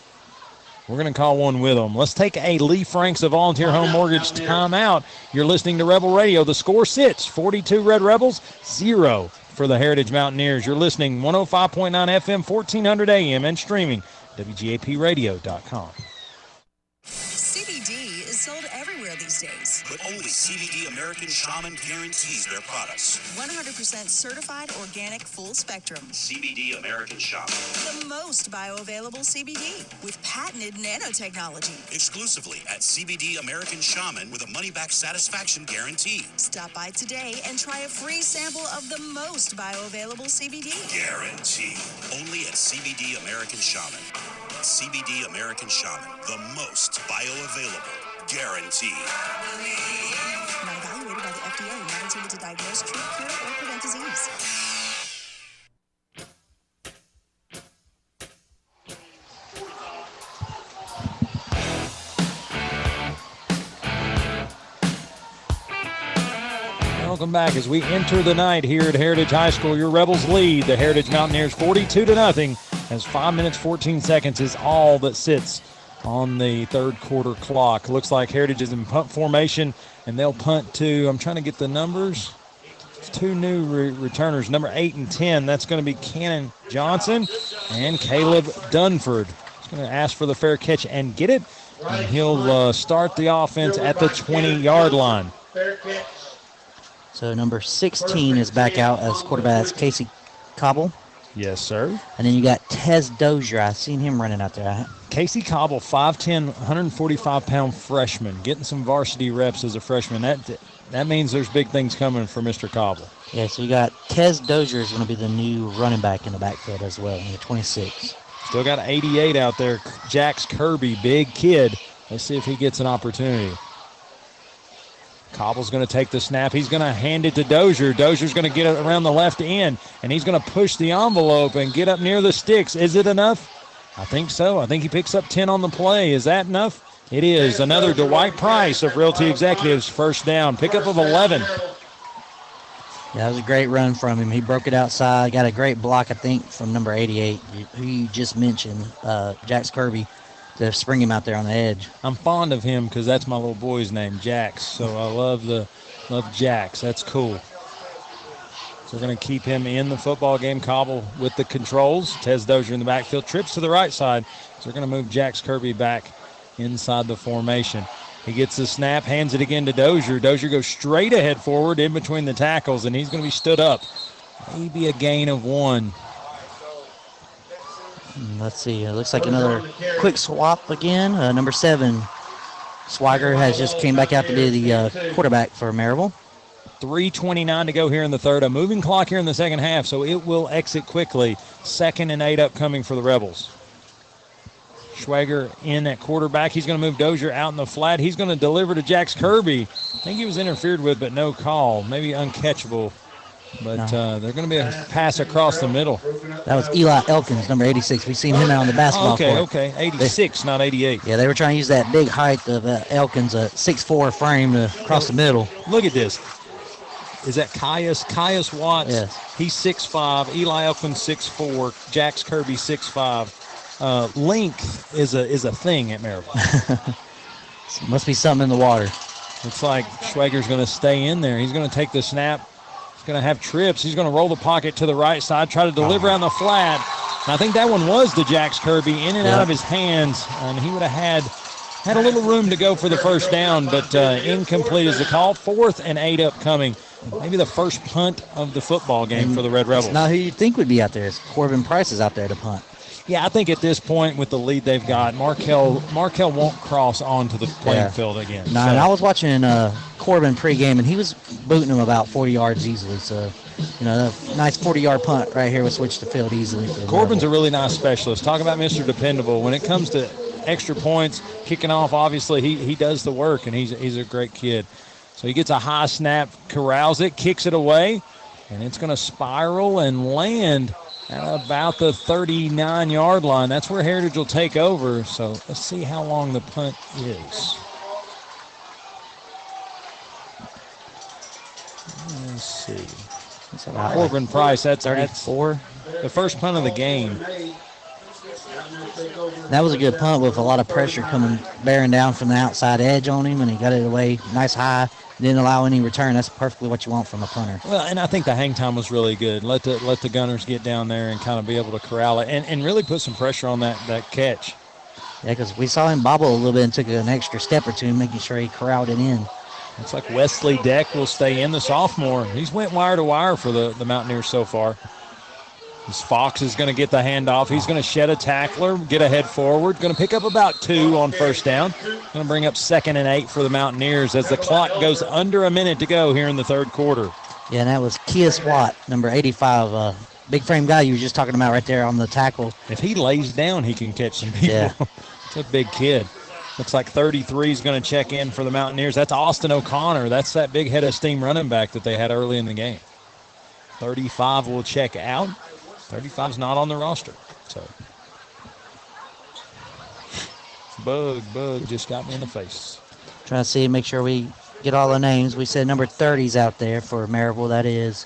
S1: We're going to call one with them. Let's take a Lee Franks of Volunteer Home Mortgage timeout. You're listening to Rebel Radio. The score sits 42 Red Rebels, zero for the Heritage Mountaineers. You're listening 105.9 FM, 1400 AM, and streaming WGAPradio.com.
S13: But only CBD American Shaman guarantees their products.
S12: 100% certified organic full spectrum.
S13: CBD American Shaman.
S12: The most bioavailable CBD with patented nanotechnology.
S13: Exclusively at CBD American Shaman with a money back satisfaction guarantee.
S12: Stop by today and try a free sample of the most bioavailable CBD.
S13: Guarantee. Only at CBD American Shaman. CBD American Shaman. The most bioavailable guarantee.
S12: Not evaluated by the FDA, not intended to diagnose, treat, cure, or prevent disease.
S1: Welcome back as we enter the night here at Heritage High School. Your Rebels lead the Heritage Mountaineers 42 to nothing as 5 minutes 14 seconds is all that sits on the third quarter clock. Looks like Heritage is in punt formation and they'll punt to, I'm trying to get the numbers. Two new re- returners, number 8 and 10. That's going to be Cannon Johnson and Caleb Dunford. He's going to ask for the fair catch and get it. And he'll uh, start the offense at the 20 yard line.
S16: Fair catch.
S2: So number 16 is back out as quarterback. Casey Cobble.
S1: Yes, sir.
S2: And then you got Tez Dozier. I seen him running out there.
S1: Casey Cobble, 5'10", 145 pound freshman, getting some varsity reps as a freshman. That that means there's big things coming for Mr. Cobble.
S2: Yeah, so you got Tez Dozier is going to be the new running back in the backfield as well. Number 26.
S1: Still got 88 out there. Jax Kirby, big kid. Let's see if he gets an opportunity. Cobble's going to take the snap. He's going to hand it to Dozier. Dozier's going to get it around the left end, and he's going to push the envelope and get up near the sticks. Is it enough? I think so. I think he picks up 10 on the play. Is that enough? It is. Another Dwight Price of Realty Executives first down. Pickup of 11.
S2: Yeah, that was a great run from him. He broke it outside. Got a great block, I think, from number 88, who you just mentioned, uh, Jax Kirby, to spring him out there on the edge.
S1: I'm fond of him because that's my little boy's name, Jax. So I love the love Jax. That's cool. So we're going to keep him in the football game. Cobble with the controls. Tez Dozier in the backfield. Trips to the right side. So we're going to move Jax Kirby back inside the formation. He gets the snap, hands it again to Dozier. Dozier goes straight ahead forward in between the tackles, and he's going to be stood up. Maybe a gain of one.
S2: Mm, Let's see. It looks like another quick swap again. Uh, number seven, Schwager has just came back out to be the uh, quarterback for Maryville.
S1: 3.29 to go here in the third. A moving clock here in the second half, so it will exit quickly. Second and eight upcoming for the Rebels. Schwager in at quarterback. He's going to move Dozier out in the flat. He's going to deliver to Jax Kirby. I think he was interfered with, but no call. Maybe uncatchable. But uh, they're going to be a pass across the middle.
S2: That was Eli Elkins, number 86. We've seen him out on the basketball
S1: okay,
S2: court.
S1: okay. okay. 86, not 88.
S2: Yeah, they were trying to use that big height of uh, Elkins, a 6'4 frame to cross the middle.
S1: Look at this. Is that Caius? Caius Watts.
S2: Yes.
S1: He's 6'5. Eli Elkins 6'4. Jax Kirby 6'5. Uh, length is a is a thing at Maryville.
S2: Must be something in the water.
S1: Looks like Schwager's going to stay in there. He's going to take the snap. Going to have trips. He's going to roll the pocket to the right side, try to deliver on the flat. And I think that one was the Jax Kirby in and out of his hands, and he would have had had a little room to go for the first down, but uh, incomplete is the call. Fourth and eight upcoming. Maybe the first punt of the football game for the Red Rebels.
S2: Now, who you think would be out there. It's Corbin Price is out there to punt.
S1: Yeah, I think at this point with the lead they've got, Markel Markel won't cross onto the playing
S2: Yeah.
S1: field again.
S2: No,
S1: So-
S2: and I was watching uh, Corbin pregame, and he was booting him about 40 yards easily. So, you know, a nice 40-yard punt right here would switch the field easily.
S1: Corbin's a really nice specialist. Talk about Mr. Dependable. When it comes to extra points, kicking off, obviously he, he does the work, and he's he's a great kid. So he gets a high snap, corrals it, kicks it away, and it's going to spiral and land at about the 39 yard line. That's where Heritage will take over. So let's see how long the punt is. See. Corbin Price, that's
S2: 34.
S1: That's the first punt of the game.
S2: That was a good punt with a lot of pressure coming bearing down from the outside edge on him, and he got it away nice high. Didn't allow any return. That's perfectly what you want from a punter.
S1: Well, and I think the hang time was really good. Let the let the gunners get down there and kind of be able to corral it and, and really put some pressure on that that catch.
S2: Yeah, because we saw him bobble a little bit and took an extra step or two, making sure he corralled it in.
S1: Looks like Wesley Deck will stay in the sophomore. He's went wire to wire for the, the Mountaineers so far. This Fox is going to get the handoff. He's going to shed a tackler, get a head forward. Going to pick up about two on first down. Going to bring up second and eight for the Mountaineers as the clock goes under a minute to go here in the third quarter.
S2: Yeah, and that was Kias Watt, number 85, uh, big frame guy you were just talking about right there on the tackle.
S1: If he lays down, he can catch some people.
S2: Yeah.
S1: it's a big kid. Looks like 33 is going to check in for the Mountaineers. That's Austin O'Connor. That's that big head of steam running back that they had early in the game. 35 will check out. 35 is not on the roster. So, bug, bug just got me in the face.
S2: Trying to see, make sure we get all the names. We said number 30's out there for Maryville. That is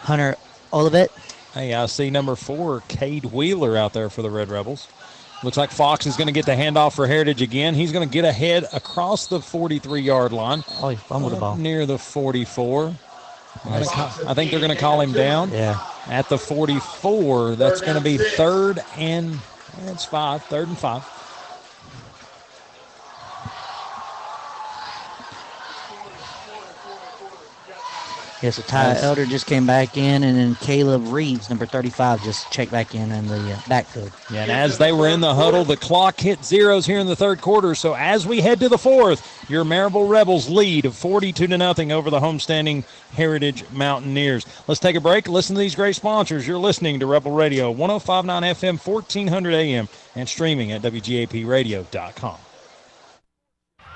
S2: Hunter Olivet.
S1: Hey, I see number four, Cade Wheeler, out there for the Red Rebels. Looks like Fox is going to get the handoff for Heritage again. He's going to get ahead across the 43 yard line.
S2: Oh, he fumbled the ball.
S1: Near the 44. I think they're going to call him down.
S2: Yeah.
S1: At the 44, that's going to be third and it's five, third and five.
S2: Yes, so Ty
S1: Nice.
S2: Elder just came back in, and then Caleb Reeves, number 35, just checked back in in the uh, backfield.
S1: Yeah, and as they were in the huddle, the clock hit zeros here in the third quarter. So as we head to the fourth, your Maryville Rebels lead of 42 to nothing over the homestanding Heritage Mountaineers. Let's take a break. Listen to these great sponsors. You're listening to Rebel Radio 1059 FM, 1400 AM, and streaming at WGAPradio.com.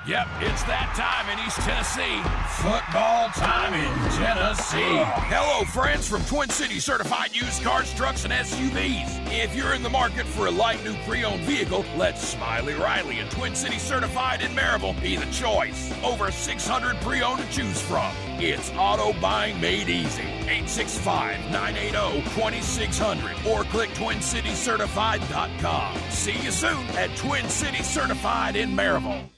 S4: Yep, it's that time in East Tennessee. Football time in Tennessee. Hello, friends from Twin City Certified Used Cars, Trucks, and SUVs. If you're in the market for a light new pre owned vehicle, let Smiley Riley and Twin City Certified in Maryville be the choice. Over 600 pre owned to choose from. It's auto buying made easy. 865 980 2600 or click TwinCityCertified.com. See you soon at Twin City Certified in Maryville.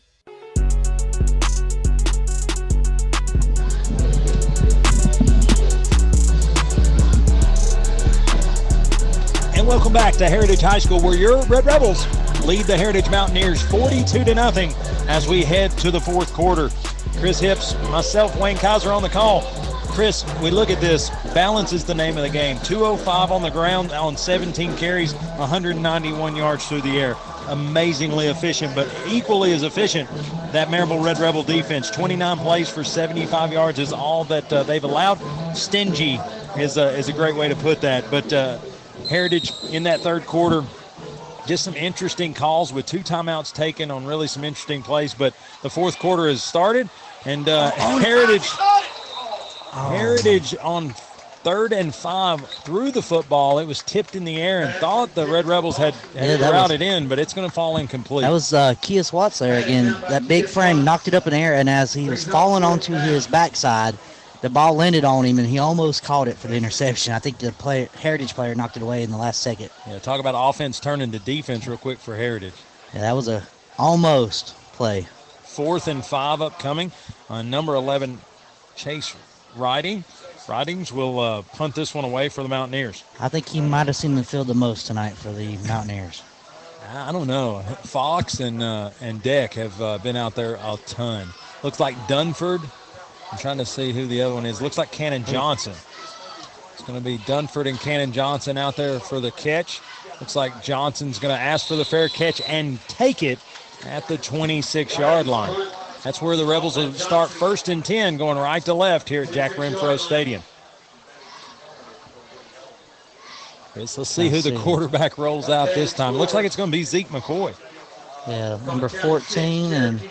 S1: And welcome back to Heritage High School, where your Red Rebels lead the Heritage Mountaineers 42 to nothing as we head to the fourth quarter. Chris Hips, myself, Wayne Kaiser on the call. Chris, we look at this. Balance is the name of the game. 205 on the ground on 17 carries, 191 yards through the air. Amazingly efficient, but equally as efficient, that Maryville Red Rebel defense. 29 plays for 75 yards is all that uh, they've allowed. Stingy is a, is a great way to put that. But uh, Heritage in that third quarter, just some interesting calls with two timeouts taken on really some interesting plays. But the fourth quarter has started, and uh, Heritage, Heritage on third and five threw the football. It was tipped in the air and thought the Red Rebels had, had
S2: Yeah, that was-
S1: routed in, but it's going to fall incomplete.
S2: That was uh, Kias Watts there again. That big frame knocked it up in the air, and as he was falling onto his backside, the ball landed on him, and he almost caught it for the interception. I think the player, Heritage player knocked it away in the last second.
S1: yeah, talk about offense turning to defense real quick for Heritage.
S2: Yeah, that was a almost play.
S1: Fourth and five upcoming. Uh, number 11, Chase Riding. Ridings will uh, punt this one away for the Mountaineers.
S2: I think he might have seen the field the most tonight for the Mountaineers.
S1: I don't know. Fox and uh, and Deck have uh, been out there a ton. Looks like Dunford. I'm trying to see who the other one is. Looks like Cannon Johnson. It's going to be Dunford and Cannon Johnson out there for the catch. Looks like Johnson's going to ask for the fair catch and take it at the 26 yard line. That's where the Rebels will start first and 10 going right to left here at Jack Renfro Stadium. Chris, let's see who the quarterback rolls out this time. Looks like it's going to be Zeke McCoy.
S2: Yeah, number 14, and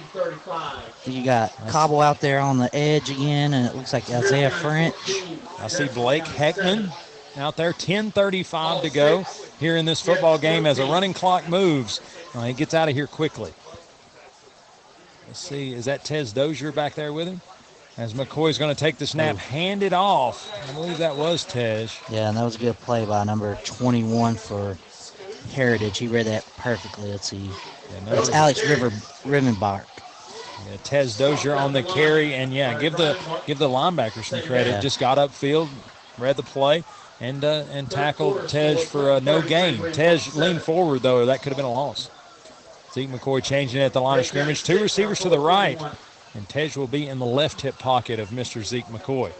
S2: you got Cobble out there on the edge again, and it looks like Isaiah French.
S1: I see Blake Heckman out there. 10:35 to go here in this football game as a running clock moves. Uh, he gets out of here quickly. Let's see, is that Tez Dozier back there with him? As McCoy's going to take the snap, hand it off. I believe that was Tej.
S2: Yeah, and that was a good play by number 21 for Heritage. He read that perfectly. Let's see. That's Alex River Rivenbach.
S1: Yeah, Tez Dozier on the carry, and yeah, give the give the linebacker some credit.
S2: Yeah.
S1: Just got upfield, read the play, and uh, and tackled Tej for uh, no gain. Tej leaned forward though, that could have been a loss. Zeke McCoy changing it at the line of scrimmage. Two receivers to the right, and Tej will be in the left hip pocket of Mr. Zeke McCoy.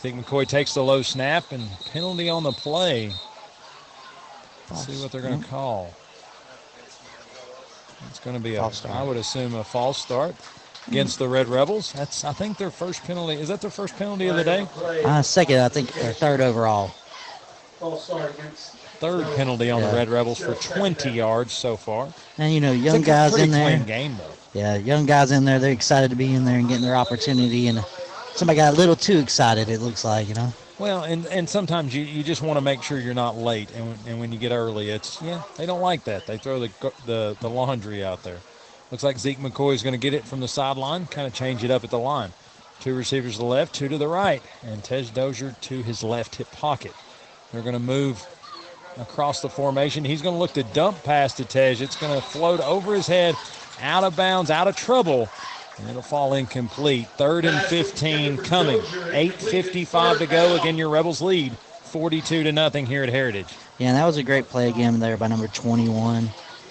S1: Zeke McCoy takes the low snap and penalty on the play. Let's see what they're going to call. It's going to be a,
S2: False start.
S1: I would assume, a false start against the Red Rebels. That's, I think, their first penalty. Is that their first penalty of the day?
S2: Uh, second, I think, or third overall.
S16: False start against.
S1: Third penalty on
S2: Yeah.
S1: the Red Rebels for 20 yards so far.
S2: And, you know, young
S1: It's a
S2: guys in there.
S1: clean game, though.
S2: Yeah, young guys in there. They're excited to be in there and getting their opportunity. And somebody got a little too excited, it looks like, you know.
S1: Well, and, and sometimes you, you just want to make sure you're not late, and, and when you get early, it's yeah they don't like that. They throw the the, the laundry out there. Looks like Zeke McCoy is going to get it from the sideline, kind of change it up at the line. Two receivers to the left, two to the right, and Tej Dozier to his left hip pocket. They're going to move across the formation. He's going to look to dump pass to Tej. It's going to float over his head, out of bounds, out of trouble, and it'll fall incomplete. Third and 15 coming. 8:55 to go. Again, your Rebels lead, 42 to nothing here at Heritage.
S2: Yeah, and that was a great play again there by number 21,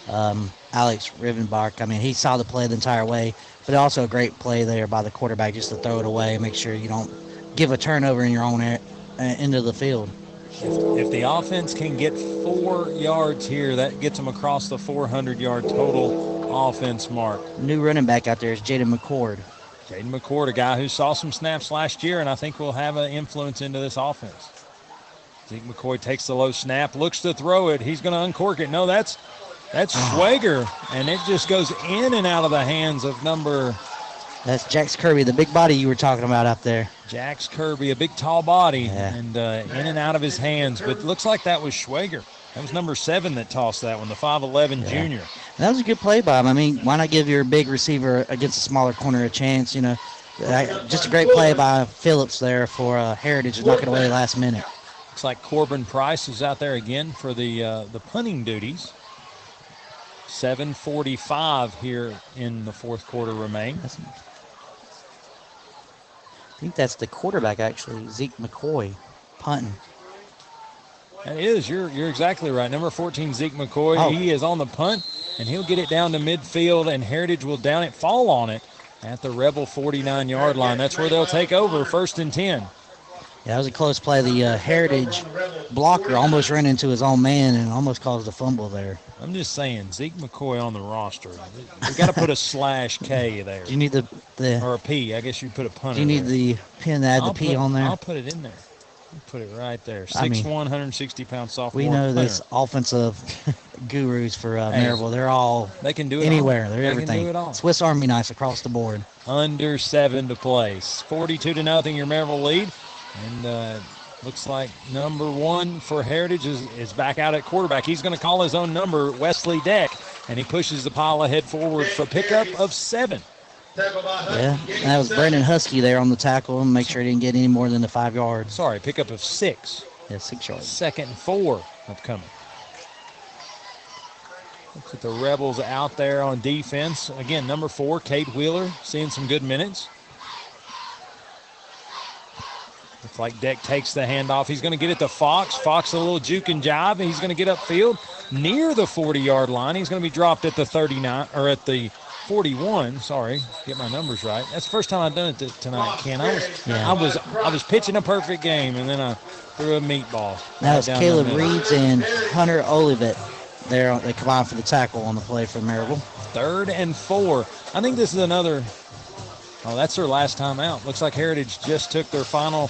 S2: um, Alex Rivenbach. I mean, he saw the play the entire way, but also a great play there by the quarterback just to throw it away, make sure you don't give a turnover in your own air, uh, end of the field.
S1: If, if the offense can get four yards here, that gets them across the 400 yard total offense mark.
S2: New running back out there is Jaden McCord.
S1: Jaden McCord, a guy who saw some snaps last year, and I think will have an influence into this offense. Zeke McCoy takes the low snap, looks to throw it. He's going to uncork it. No, that's that's Schwager, and it just goes in and out of the hands of number
S2: That's Jax Kirby, the big body you were talking about out there.
S1: Jax Kirby, a big tall body, and uh, in and out of his hands. But looks like that was Schwager. That was number seven that tossed that one, the 5'11 junior.
S2: That was a good play by him. I mean, why not give your big receiver against a smaller corner a chance? You know, just a great play by Phillips there for uh, Heritage to knock it away last minute.
S1: Looks like Corbin Price is out there again for the uh, the punting duties. 7:45 here in the fourth quarter remain.
S2: I think that's the quarterback actually, Zeke McCoy, punting.
S1: That is, you're you're exactly right. Number 14, Zeke McCoy.
S2: Oh.
S1: He is on the punt, and he'll get it down to midfield, and Heritage will down it, fall on it at the Rebel 49 yard line. That's where they'll take over, first and 10.
S2: Yeah, that was a close play. The uh, Heritage blocker almost ran into his own man and almost caused a fumble there.
S1: I'm just saying, Zeke McCoy on the roster. We got to put a slash K there.
S2: Do you need the the?
S1: Or a P. I guess you put a punter.
S2: Do you need
S1: there.
S2: the pin to add the
S1: I'll
S2: P
S1: put-
S2: on there?
S1: I'll put it in there. Put it right there.
S2: I mean,
S1: 160 pound sophomore.
S2: We know this offensive gurus for uh, Maryville. They're all
S1: They can do it
S2: anywhere.
S1: all.
S2: They're
S1: They can
S2: everything.
S1: do it all.
S2: Swiss Army knife across the board.
S1: Under seven to play. 42 to nothing, your Maryville lead. And uh, looks like number one for Heritage is, is back out at quarterback. He's going to call his own number, Wesley Deck, and he pushes the pile ahead forward for pickup of seven.
S2: Yeah, and that was Brandon Husky there on the tackle and make sure he didn't get any more than the five yards.
S1: Sorry, pickup of six.
S2: Yeah, six yards.
S1: Second and four upcoming. Looks at the Rebels out there on defense. Again, number four, Cade Wheeler, seeing some good minutes. Looks like Deck takes the handoff. He's going to get it to Fox. Fox a little juke and jive. And he's going to get upfield near the 40-yard line. He's going to be dropped at the 39 or at the 41. Sorry, get my numbers right. That's the first time I've done it t- tonight, Ken. I was,
S2: Yeah.
S1: I was, I was pitching a perfect game, and then I threw a meatball.
S2: That
S1: right
S2: was Caleb
S1: middle.
S2: Reeves and Hunter Olivet. There, they combined for the tackle on the play for Maryville.
S1: Third and four. I think this is another. Oh, that's their last timeout. Looks like Heritage just took their final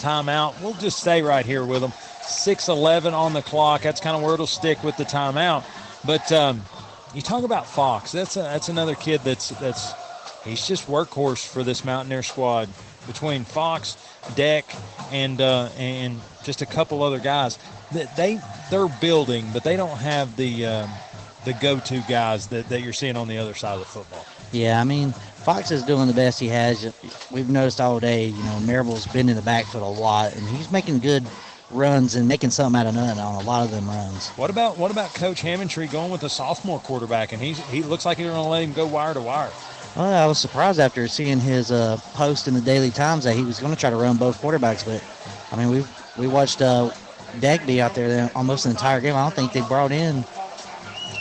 S1: timeout. We'll just stay right here with them. 6:11 on the clock. That's kind of where it'll stick with the timeout. But um, you talk about Fox. That's a, that's another kid that's that's he's just workhorse for this Mountaineer squad. Between Fox, Deck, and uh, and just a couple other guys, that they they're building, but they don't have the um, the go-to guys that, that you're seeing on the other side of the football.
S2: Yeah, I mean, Fox is doing the best he has. We've noticed all day, you know, Maryville's been in the backfield a lot, and he's making good runs and making something out of nothing on a lot of them runs.
S1: What about what about Coach Hammontree going with a sophomore quarterback, and he's he looks like he's going to let him go wire to wire.
S2: Well, I was surprised after seeing his uh, post in the Daily Times that he was going to try to run both quarterbacks, but I mean, we we watched uh, Dagby out there almost the entire game. I don't think they brought in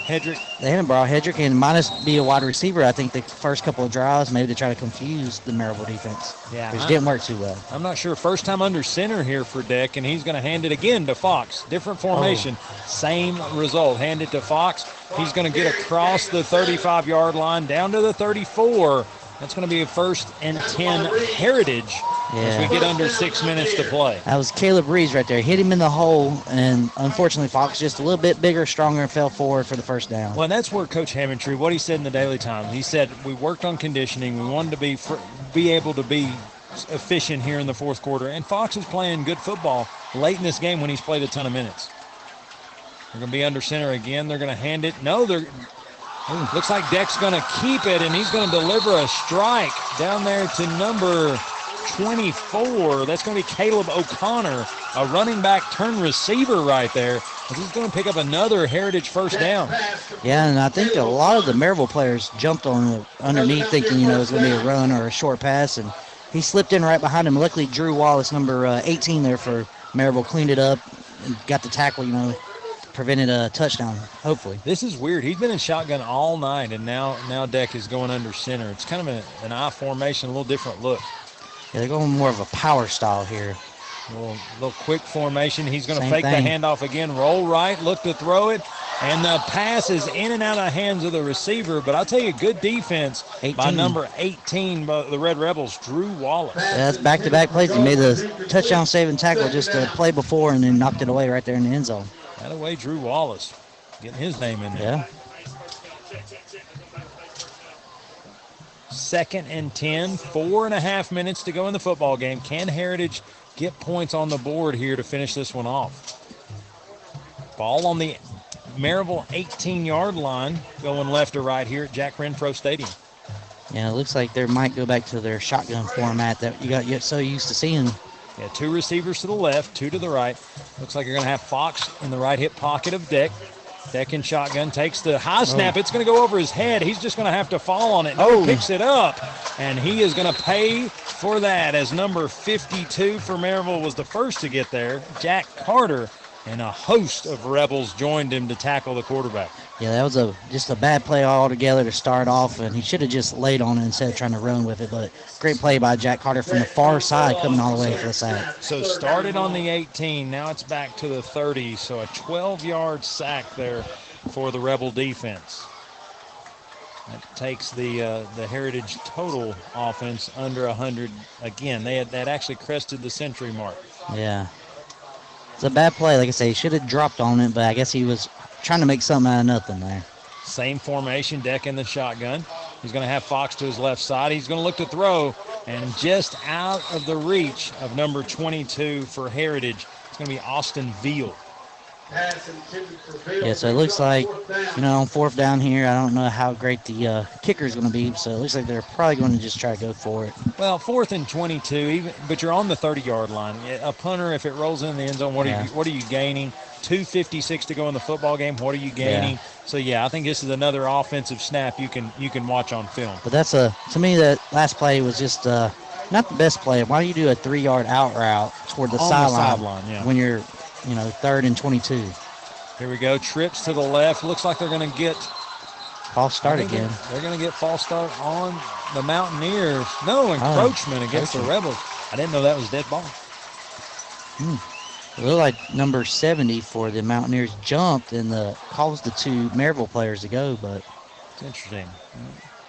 S1: Hedrick.
S2: They haven't brought Hedrick in. Minus be a wide receiver, I think the first couple of drives, maybe to try to confuse the Maryville defense.
S1: Yeah.
S2: Which didn't work too well.
S1: I'm not sure. First time under center here for Deck, and he's going to hand it again to Fox. Different oh. formation,
S2: Oh.
S1: same result. Hand it to Fox. He's going to get across the 35 yard line down to the 34. That's going to be a first and 10 heritage
S2: yeah.
S1: as we get under six minutes to play.
S2: That was Caleb Reeves right there. Hit him in the hole, and unfortunately, Fox just a little bit bigger, stronger, and fell forward for the first down.
S1: Well, and that's where Coach Hammontree, what he said in the Daily Times, he said we worked on conditioning. We wanted to be fr- be able to be efficient here in the fourth quarter. And Fox is playing good football late in this game when he's played a ton of minutes. They're going to be under center again. They're going to hand it. No, they're. Looks like Deck's going to keep it, and he's going to deliver a strike down there to number 24. That's going to be Caleb O'Connor, a running back turn receiver right there. He's going to pick up another Heritage first down.
S2: Yeah, and I think a lot of the Maryville players jumped on underneath, thinking you know it was going to be a run or a short pass, and he slipped in right behind him. Luckily, Drew Wallace, number uh, 18 there for Maryville, cleaned it up and got the tackle. You know, prevented a touchdown. Hopefully.
S1: This is weird. He's been in shotgun all night, and now now Deck is going under center. It's kind of a, an I formation, a little different look.
S2: Yeah, they're going more of a power style here.
S1: A little, little quick formation. He's going to fake
S2: thing.
S1: the handoff again, roll right, look to throw it, and the pass is in and out of the hands of the receiver. But I'll tell you, good defense by number 18, by the Red Rebels, Drew Wallace.
S2: Yeah, that's back-to-back plays. He made the touchdown saving tackle just a play before, and then knocked it away right there in the end zone.
S1: That away, Drew Wallace, getting his name in there.
S2: Yeah.
S1: Second and 10, four and a half minutes to go in the football game. Can Heritage get points on the board here to finish this one off? Ball on the Maryville 18 yard line, going left to right here at Jack Renfro Stadium.
S2: Yeah, it looks like they might go back to their shotgun format that you got so used to seeing.
S1: Yeah, two receivers to the left, two to the right. Looks like you're going to have Fox in the right hip pocket of Deck. Deck in shotgun takes the high oh. snap. It's going to go over his head. He's just going to have to fall on it. Oh,
S2: Oh.
S1: picks it up, and he is going to pay for that as number 52 for Maryville was the first to get there. Jack Carter and a host of Rebels joined him to tackle the quarterback.
S2: Yeah, that was a just a bad play altogether to start off, and he should have just laid on it instead of trying to run with it. But great play by Jack Carter from the far side, coming all the way for the sack.
S1: So started on the 18, now it's back to the 30. So a 12-yard sack there for the Rebel defense. That takes the uh, the Heritage total offense under 100 again. They had that actually crested the century mark.
S2: Yeah, it's a bad play. Like I say, he should have dropped on it, but I guess he was trying to make something out of nothing there.
S1: Same formation, deck in the shotgun. He's going to have Fox to his left side. He's going to look to throw, and just out of the reach of number 22 for Heritage, it's going to be Austin Veal.
S2: Yeah, so it looks like, you know, on fourth down here, I don't know how great the uh, kicker is going to be. So it looks like they're probably going to just try to go for it.
S1: Well, fourth and 22, even, but you're on the 30-yard line. A punter, if it rolls in the end zone, what are you what are you gaining? 256 to go in the football game. What are you gaining? So yeah, I think this is another offensive snap you can you can watch on film.
S2: But that's a to me that last play was just uh, not the best play. Why do you do a three-yard out route toward the sideline
S1: sideline, yeah.
S2: when you're, you know, third and 22?
S1: Here we go. Trips to the left. Looks like they're going to get
S2: False start
S1: think
S2: again.
S1: They're, going to get false start on the Mountaineers. No encroachment against the. Rebels. I didn't know that was dead ball.
S2: Hmm. It looked like number 70 for the Mountaineers jumped and the caused the two Maryville players to go, but
S1: It's interesting.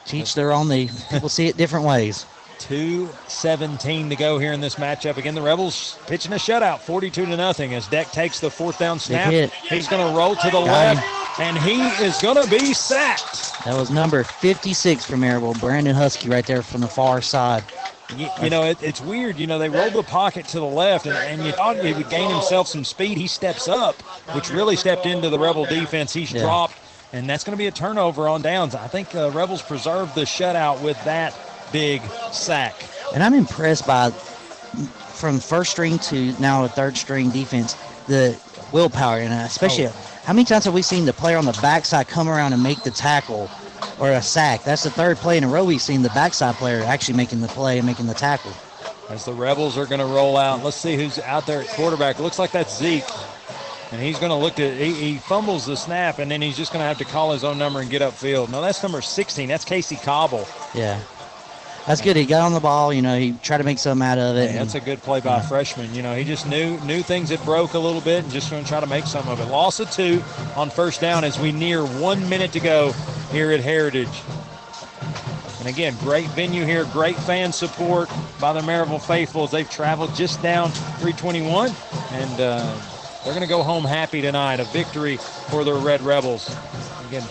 S2: teach their own. They people see it different ways.
S1: 2.17 to go here in this matchup. Again, the Rebels pitching a shutout, 42 to nothing. As Deck takes the fourth down snap, he's going to roll to the
S2: Got
S1: left,
S2: him.
S1: and he is going to be sacked.
S2: That was number 56 for Maryville, Brandon Husky, right there from the far side.
S1: You, you know, it, it's weird. You know, they rolled the pocket to the left, and, and you thought he would gain himself some speed. He steps up, which really stepped into the Rebel defense. He's
S2: Yeah.
S1: dropped, and that's going to be a turnover on downs. I think uh, Rebels preserved the shutout with that big sack.
S2: And I'm impressed by, from first string to now a third string defense, the willpower. And uh, especially,
S1: Oh.
S2: how many times have we seen the player on the backside come around and make the tackle or a sack? That's the third play in a row we've seen the backside player actually making the play and making the tackle.
S1: As the Rebels are going to roll out, let's see who's out there at quarterback. It looks like that's Zeke. And he's going to look at, he, he fumbles the snap, and then he's just going to have to call his own number and get upfield. Now, that's number 16. That's Casey Cobble.
S2: Yeah. That's good. He got on the ball. You know, he tried to make something out of it.
S1: Yeah, that's a good play by a freshman. You know, he just knew knew things that broke a little bit and just going to try to make some of it. Loss of two on first down as we near one minute to go here at Heritage. And again, great venue here, great fan support by the Maryville Faithfuls. they've traveled just down 321, and uh, they're going to go home happy tonight. A victory for the Red Rebels. Again,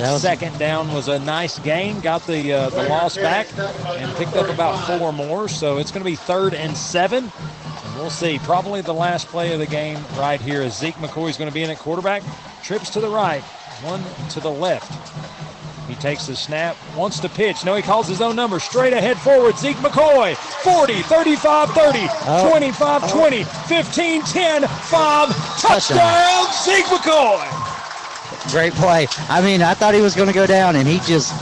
S2: was-
S1: second down was a nice gain. Got the uh, the loss back and picked up about four more. So it's going to be third and seven. And we'll see. Probably the last play of the game right here is Zeke McCoy is going to be in at quarterback. Trips to the right, one to the left. He takes the snap, wants to pitch. No, he calls his own number. Straight ahead forward. Zeke McCoy. 40, 35, 30,
S2: Oh.
S1: 25, 20, 15, 10, 5. Touchdown, Zeke McCoy.
S2: Great play. I mean, I thought he was going to go down, and he just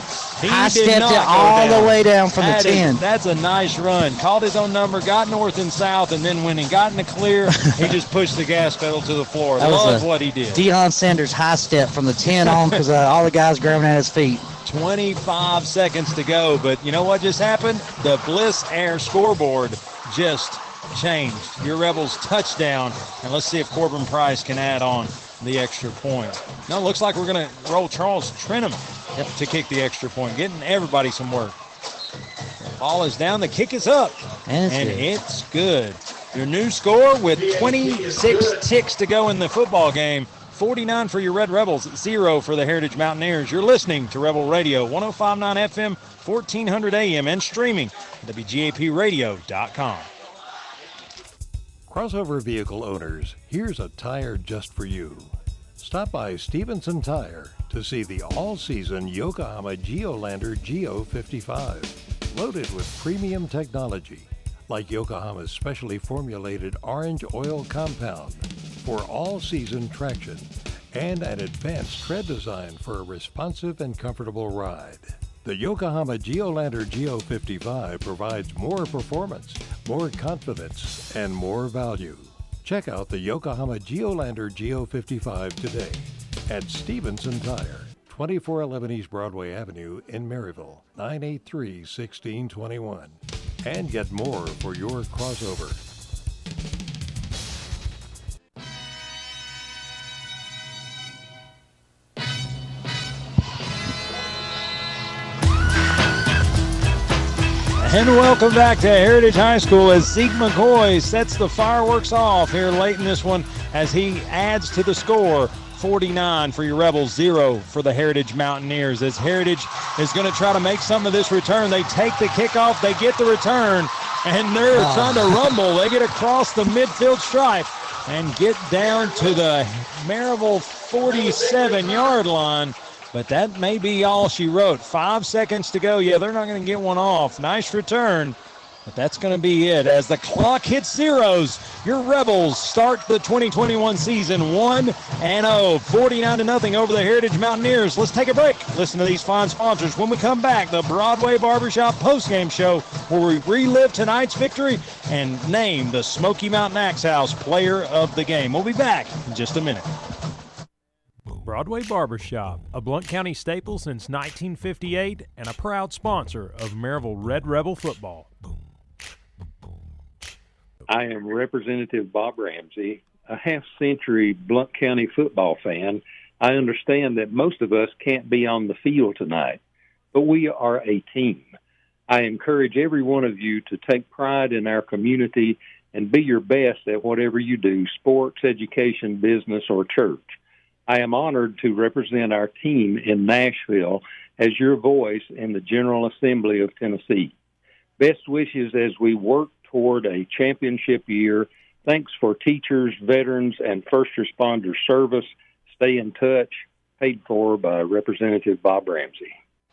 S1: He
S2: high stepped it all
S1: down.
S2: the way down from
S1: That
S2: the
S1: is-
S2: 10.
S1: that's a nice run. Called his own number, got north and south, and then when he got in the clear, he just pushed the gas pedal to the floor.
S2: That was
S1: Love
S2: a
S1: what he did.
S2: Deion Sanders high step from the 10 on because uh, all the guys grabbing at his feet.
S1: 25 seconds to go, but you know what just happened? The Bliss Air scoreboard just changed. Your Rebels touchdown, and let's see if Corbin Price can add on the extra point. No, it looks like we're going to roll Charles Trenum to kick the extra point, getting everybody some work. Ball is down, the kick is up,
S2: And it's good.
S1: it's good. Your new score with 26 ticks to go in the football game. 49 for your Red Rebels, zero for the Heritage Mountaineers. You're listening to Rebel Radio, 1059 FM, 1400 AM, and streaming at WGAPradio.com.
S5: Crossover vehicle owners, here's a tire just for you. Stop by Stevenson Tire to see the all-season Yokohama Geolandar Geo 55, loaded with premium technology like Yokohama's specially formulated orange oil compound for all-season traction and an advanced tread design for a responsive and comfortable ride. The Yokohama Geolandar Geo 55 provides more performance, more confidence, and more value. Check out the Yokohama Geolandar Geo 55 today at Stevenson Tire, 2411 East Broadway Avenue in Maryville, 983 1621. And get more for your crossover.
S1: And welcome back to Heritage High School as Zeke McCoy sets the fireworks off here late in this one as he adds to the score 49 for your Rebels, zero for the Heritage Mountaineers. As Heritage is going to try to make some of this return, they take the kickoff, they get the return, and they're
S2: Oh.
S1: trying to rumble. They get across the midfield stripe and get down to the Maryville 47 yard line. But that may be all she wrote. Five seconds to go. Yeah, they're not going to get one off. Nice return. But that's going to be it. As the clock hits zeros, your Rebels start the 2021 season 1 and 0, 49 to nothing over the Heritage Mountaineers. Let's take a break. Listen to these fine sponsors. When we come back, the Broadway Barbershop postgame show where we relive tonight's victory and name the Smoky Mountain Axe House player of the game. We'll be back in just a minute.
S9: Broadway Barbershop, a Blount County staple since 1958 and a proud sponsor of Maryville Red Rebel football.
S10: I am Representative Bob Ramsey, a half century Blount County football fan. I understand that most of us can't be on the field tonight, but we are a team. I encourage every one of you to take pride in our community and be your best at whatever you do sports, education, business, or church. I am honored to represent our team in Nashville as your voice in the General Assembly of Tennessee. Best wishes as we work toward a championship year. Thanks for teachers, veterans, and first responders service. Stay in touch. Paid for by Representative Bob Ramsey.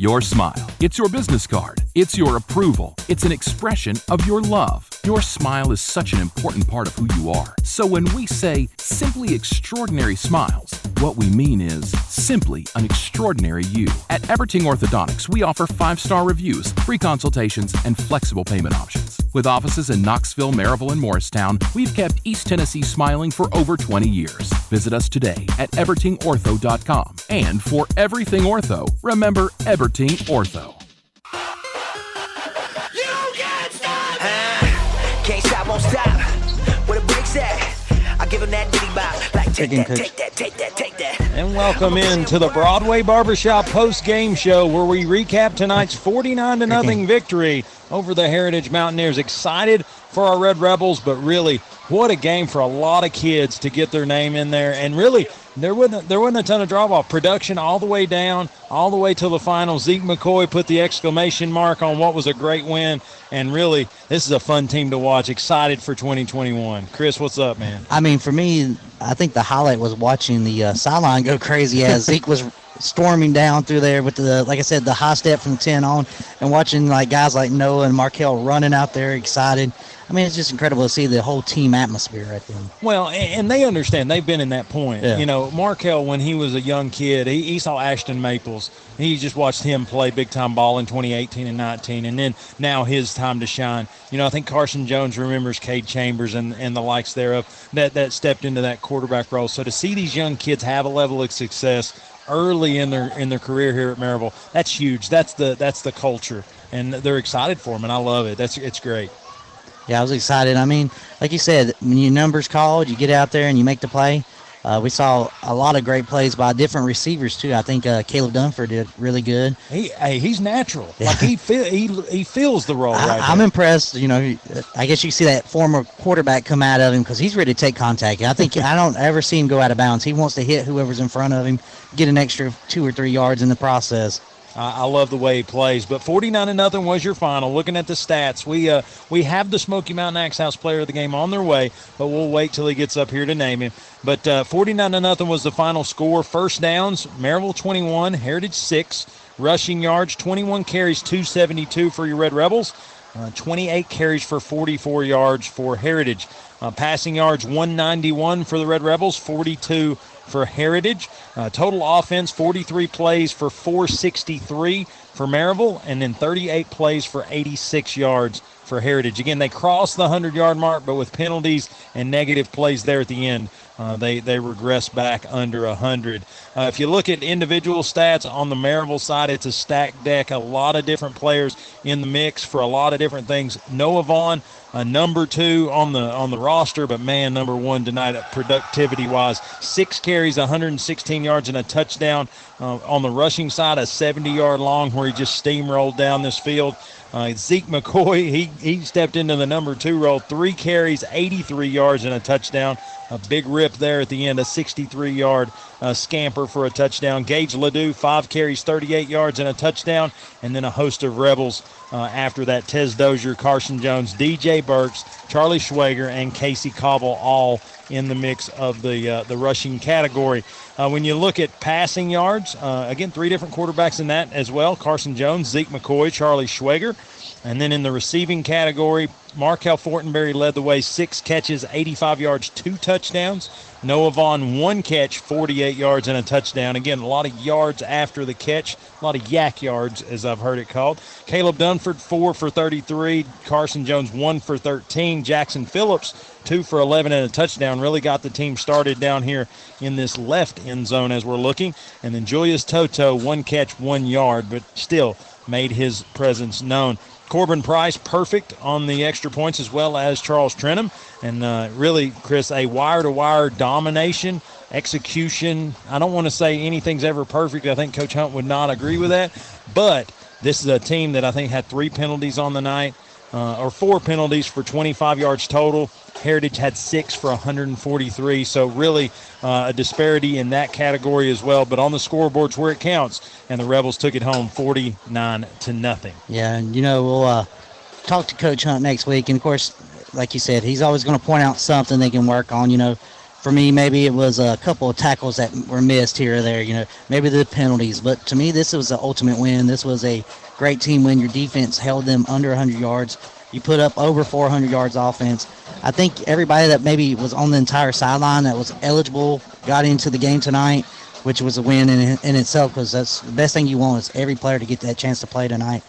S4: Your smile. It's your business card. It's your approval. It's an expression of your love. Your smile is such an important part of who you are. So when we say simply extraordinary smiles, what we mean is simply an extraordinary you. At Eberting Orthodontics, we offer five star reviews, free consultations, and flexible payment options. With offices in Knoxville, Maryville, and Morristown, we've kept East Tennessee smiling for over 20 years. Visit us today at ebertingortho.com. And for everything ortho, remember Eberting Ortho.
S17: Take that.
S1: And welcome in to the Broadway Barbershop post game show where we recap tonight's 49 to nothing victory over the Heritage Mountaineers. Excited for our Red Rebels, but really, what a game for a lot of kids to get their name in there. And really, there wasn't there wasn't a ton of drop off. Production all the way down, all the way to the final. Zeke McCoy put the exclamation mark on what was a great win. And really, this is a fun team to watch. Excited for 2021. Chris, what's up, man?
S2: I mean, for me, I think the highlight was watching the uh, sideline go crazy as Zeke was storming down through there with the, like I said, the high step from the 10 on, and watching like guys like Noah and Markel running out there excited. I mean, it's just incredible to see the whole team atmosphere right then.
S1: Well, and they understand. They've been in that point.
S2: Yeah.
S1: You know, Markel, when he was a young kid, he, he saw Ashton Maples. He just watched him play big time ball in 2018 and 19, and then now his time to shine. You know, I think Carson Jones remembers Cade Chambers and, and the likes thereof that, that stepped into that quarterback role. So to see these young kids have a level of success early in their in their career here at Maryville, that's huge. That's the that's the culture, and they're excited for them, and I love it. That's it's great.
S2: Yeah, I was excited. I mean, like you said, when your number's called, you get out there and you make the play. Uh, we saw a lot of great plays by different receivers too. I think uh, Caleb Dunford did really good.
S1: He hey, he's natural. Like he feel he he feels the role right
S2: I, I'm
S1: there.
S2: impressed. You know, I guess you see that former quarterback come out of him because he's ready to take contact. I think I don't ever see him go out of bounds. He wants to hit whoever's in front of him, get an extra two or three yards in the process.
S1: I, I love the way he plays. But 49 to nothing was your final. Looking at the stats, we uh, we have the Smoky Mountain Axe House player of the game on their way, but we'll wait till he gets up here to name him. But uh, 49 to nothing was the final score. First downs, Maryville 21, Heritage 6. Rushing yards, 21 carries, 272 for your Red Rebels. Uh, 28 carries for 44 yards for Heritage. Uh, passing yards 191 for the Red Rebels, 42 for Heritage. Uh, total offense 43 plays for 463 for Maryville, and then 38 plays for 86 yards for Heritage. Again, they crossed the 100 yard mark, but with penalties and negative plays there at the end. Uh, they they regress back under 100. Uh, if you look at individual stats on the Maryville side, it's a stacked deck. A lot of different players in the mix for a lot of different things. Noah Vaughn, a number two on the on the roster, but man, number one tonight productivity wise, six carries, 116 yards, and a touchdown. Uh, on the rushing side, a 70 yard long where he just steamrolled down this field. Uh, Zeke McCoy, he, he stepped into the number two role, three carries, 83 yards, and a touchdown. A big rip there at the end, a 63 yard uh, scamper for a touchdown. Gage Ledoux, five carries, 38 yards, and a touchdown. And then a host of Rebels uh, after that Tez Dozier, Carson Jones, DJ Burks, Charlie Schwager, and Casey Cobble all in the mix of the, uh, the rushing category. Uh, when you look at passing yards, uh, again, three different quarterbacks in that as well Carson Jones, Zeke McCoy, Charlie Schwager. And then in the receiving category, Markel Fortenberry led the way, six catches, 85 yards, two touchdowns. Noah Vaughn, one catch, 48 yards, and a touchdown. Again, a lot of yards after the catch, a lot of yak yards, as I've heard it called. Caleb Dunford, four for 33. Carson Jones, one for 13. Jackson Phillips, two for 11 and a touchdown. Really got the team started down here in this left end zone as we're looking. And then Julius Toto, one catch, one yard, but still made his presence known. Corbin Price, perfect on the extra points, as well as Charles Trenum. And uh, really, Chris, a wire to wire domination, execution. I don't want to say anything's ever perfect. I think Coach Hunt would not agree with that. But this is a team that I think had three penalties on the night, uh, or four penalties for 25 yards total. Heritage had six for 143. So, really, uh, a disparity in that category as well. But on the scoreboards where it counts, and the Rebels took it home 49 to nothing.
S2: Yeah, and you know, we'll uh, talk to Coach Hunt next week. And of course, like you said, he's always going to point out something they can work on. You know, for me, maybe it was a couple of tackles that were missed here or there. You know, maybe the penalties. But to me, this was the ultimate win. This was a great team win. Your defense held them under 100 yards. You put up over 400 yards offense. I think everybody that maybe was on the entire sideline that was eligible got into the game tonight, which was a win in, in itself because that's the best thing you want is every player to get that chance to play tonight.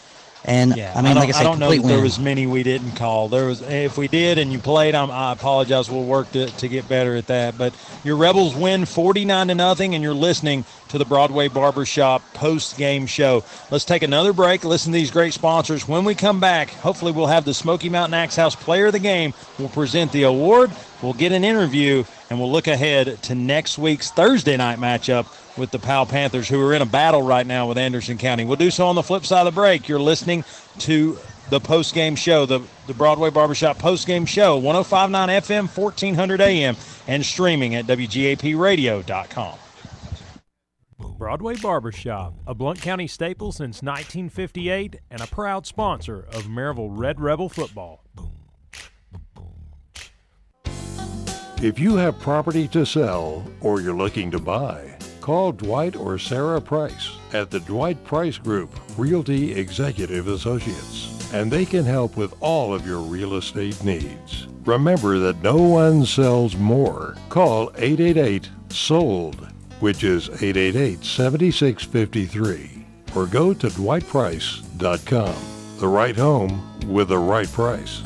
S2: And
S1: yeah,
S2: I mean,
S1: I
S2: like I said,
S1: I don't know that there was many we didn't call. There was, if we did and you played, I'm, I apologize. We'll work to, to get better at that. But your Rebels win 49 to nothing, and you're listening to the Broadway Barbershop post game show. Let's take another break. Listen to these great sponsors. When we come back, hopefully we'll have the Smoky Mountain Axe House Player of the Game. We'll present the award. We'll get an interview, and we'll look ahead to next week's Thursday night matchup with the Powell Panthers, who are in a battle right now with Anderson County. We'll do so on the flip side of the break. You're listening to the post game show, the, the Broadway Barbershop post game show, 1059 FM, 1400 AM, and streaming at WGAPradio.com.
S9: Broadway Barbershop, a Blount County staple since 1958 and a proud sponsor of Maryville Red Rebel football.
S5: If you have property to sell or you're looking to buy, call Dwight or Sarah Price at the Dwight Price Group Realty Executive Associates, and they can help with all of your real estate needs. Remember that no one sells more. Call 888 SOLD, which is 888 7653, or go to dwightprice.com. The right home with the right price.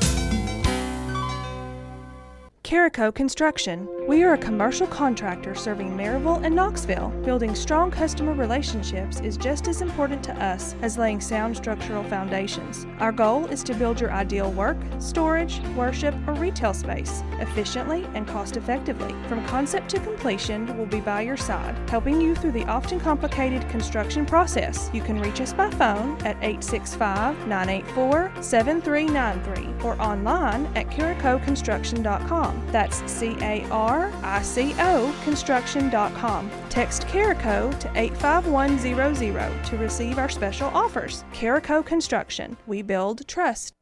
S8: Carico Construction. We are a commercial contractor serving Maryville and Knoxville. Building strong customer relationships is just as important to us as laying sound structural foundations. Our goal is to build your ideal work, storage, worship, or retail space efficiently and cost effectively. From concept to completion, we'll be by your side, helping you through the often complicated construction process. You can reach us by phone at 865 984 7393 or online at caricoconstruction.com. That's C A R I C O construction.com. Text Carico to 85100 to receive our special offers. Carico Construction. We build trust.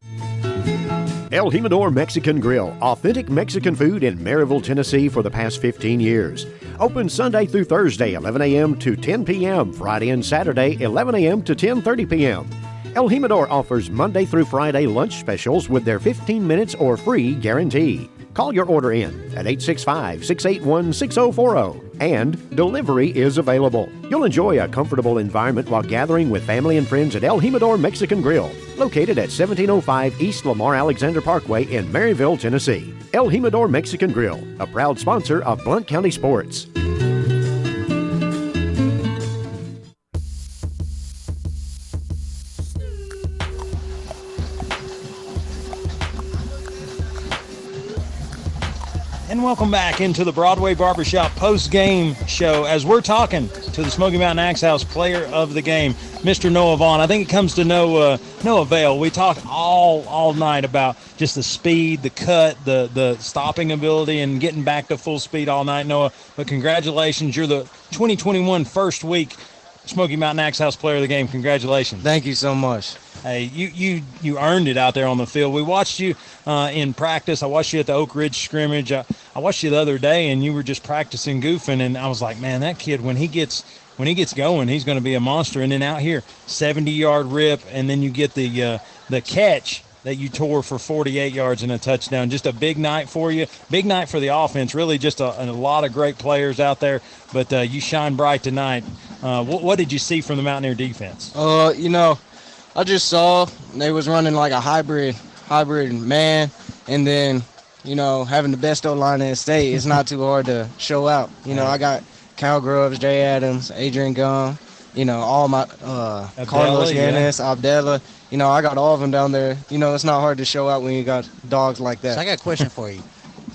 S7: El Jimador Mexican Grill, authentic Mexican food in Maryville, Tennessee for the past 15 years. Open Sunday through Thursday, 11 a.m. to 10 p.m., Friday and Saturday, 11 a.m. to 10:30 p.m. El Jimador offers Monday through Friday lunch specials with their 15 minutes or free guarantee. Call your order in at 865 681 6040 and delivery is available. You'll enjoy a comfortable environment while gathering with family and friends at El Jimador Mexican Grill, located at 1705 East Lamar Alexander Parkway in Maryville, Tennessee. El Jimador Mexican Grill, a proud sponsor of Blount County Sports.
S1: Welcome back into the Broadway Barbershop post-game show as we're talking to the Smoky Mountain Axe House player of the game, Mr. Noah Vaughn. I think it comes to no no avail. We talked all all night about just the speed, the cut, the the stopping ability, and getting back to full speed all night, Noah. But congratulations, you're the 2021 first week Smoky Mountain Axe House Player of the Game. Congratulations.
S18: Thank you so much.
S1: Hey, you you you earned it out there on the field. We watched you uh, in practice. I watched you at the Oak Ridge scrimmage. I, I watched you the other day, and you were just practicing goofing. And I was like, man, that kid when he gets when he gets going, he's going to be a monster. And then out here, 70 yard rip, and then you get the uh, the catch that you tore for 48 yards and a touchdown. Just a big night for you. Big night for the offense. Really, just a, a lot of great players out there. But uh, you shine bright tonight. Uh, what, what, did you see from the Mountaineer defense?
S18: Uh, you know, I just saw they was running like a hybrid, hybrid man, and then, you know, having the best O line in the state, it's not too hard to show out. You know, I got Cal Groves, Jay Adams, Adrian Gum, you know, all my uh,
S1: Abdella,
S18: Carlos
S1: yeah.
S18: Yanis, Abdella. You know, I got all of them down there. You know, it's not hard to show out when you got dogs like that.
S2: So I got a question for you.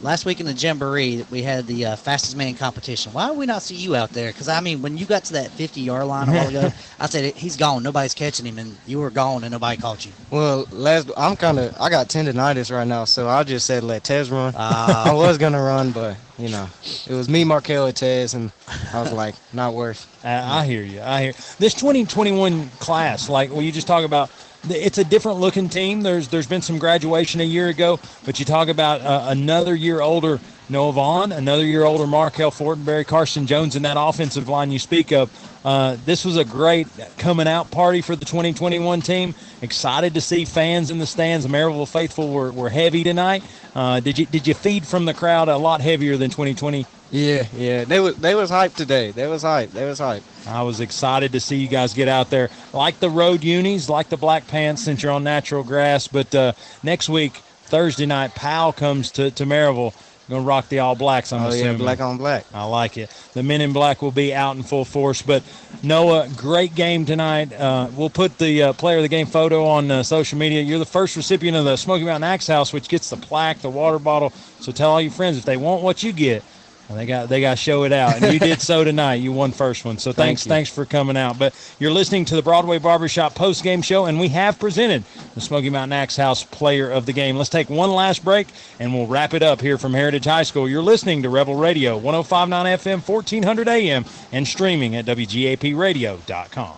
S2: Last week in the Jamboree, we had the uh, fastest man competition. Why did we not see you out there? Because I mean, when you got to that 50-yard line a while ago, I said he's gone. Nobody's catching him, and you were gone, and nobody caught you.
S18: Well, last I'm kind of I got tendonitis right now, so I just said let Tez run.
S2: Ah.
S18: I was gonna run, but you know, it was me, Markel, and Tez, and I was like, not worth.
S1: I, I hear you. I hear this 2021 class. Like, well, you just talk about. It's a different looking team. There's there's been some graduation a year ago, but you talk about uh, another year older Noah Vaughn, another year older Markel Fortenberry, Carson Jones and that offensive line you speak of. Uh, this was a great coming out party for the 2021 team. Excited to see fans in the stands. The Maryville faithful were, were heavy tonight. Uh, did you did you feed from the crowd a lot heavier than 2020?
S18: Yeah, yeah. They was they was hyped today. They was hyped. They was hyped.
S1: I was excited to see you guys get out there, like the road unis, like the black pants, since you're on natural grass. But uh, next week, Thursday night, Powell comes to to Maryville. Gonna rock the all blacks. I'm
S18: Oh, yeah,
S1: assuming.
S18: black on black.
S1: I like it. The men in black will be out in full force. But Noah, great game tonight. Uh, we'll put the uh, player of the game photo on uh, social media. You're the first recipient of the Smoky Mountain Axe House, which gets the plaque, the water bottle. So tell all your friends if they want what you get. They got they got to show it out, and you did so tonight. You won first one, so
S18: Thank
S1: thanks
S18: you.
S1: thanks for coming out. But you're listening to the Broadway Barbershop post game show, and we have presented the Smoky Mountain Axe House Player of the Game. Let's take one last break, and we'll wrap it up here from Heritage High School. You're listening to Rebel Radio, 105.9 FM, 1400 AM, and streaming at WGAPradio.com.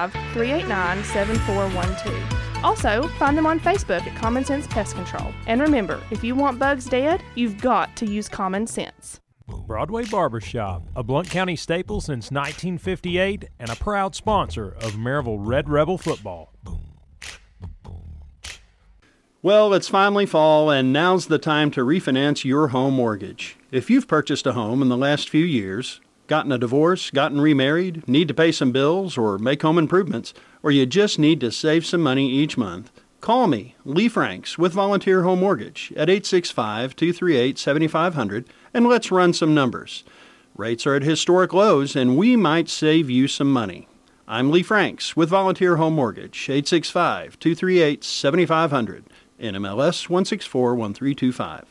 S8: 389 7412. Also, find them on Facebook at Common Sense Pest Control. And remember, if you want bugs dead, you've got to use common sense.
S9: Broadway Barbershop, a Blount County staple since 1958 and a proud sponsor of Maryville Red Rebel football.
S6: Well, it's finally fall, and now's the time to refinance your home mortgage. If you've purchased a home in the last few years, gotten a divorce, gotten remarried, need to pay some bills, or make home improvements, or you just need to save some money each month, call me, Lee Franks, with Volunteer Home Mortgage at 865 238 7500, and let's run some numbers. Rates are at historic lows, and we might save you some money. I'm Lee Franks with Volunteer Home Mortgage, 865 238 7500, NMLS 1641325.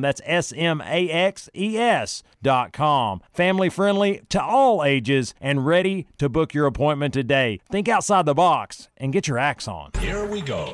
S9: That's S M A X E S dot com. Family friendly to all ages and ready to book your appointment today. Think outside the box and get your axe on.
S15: Here we go.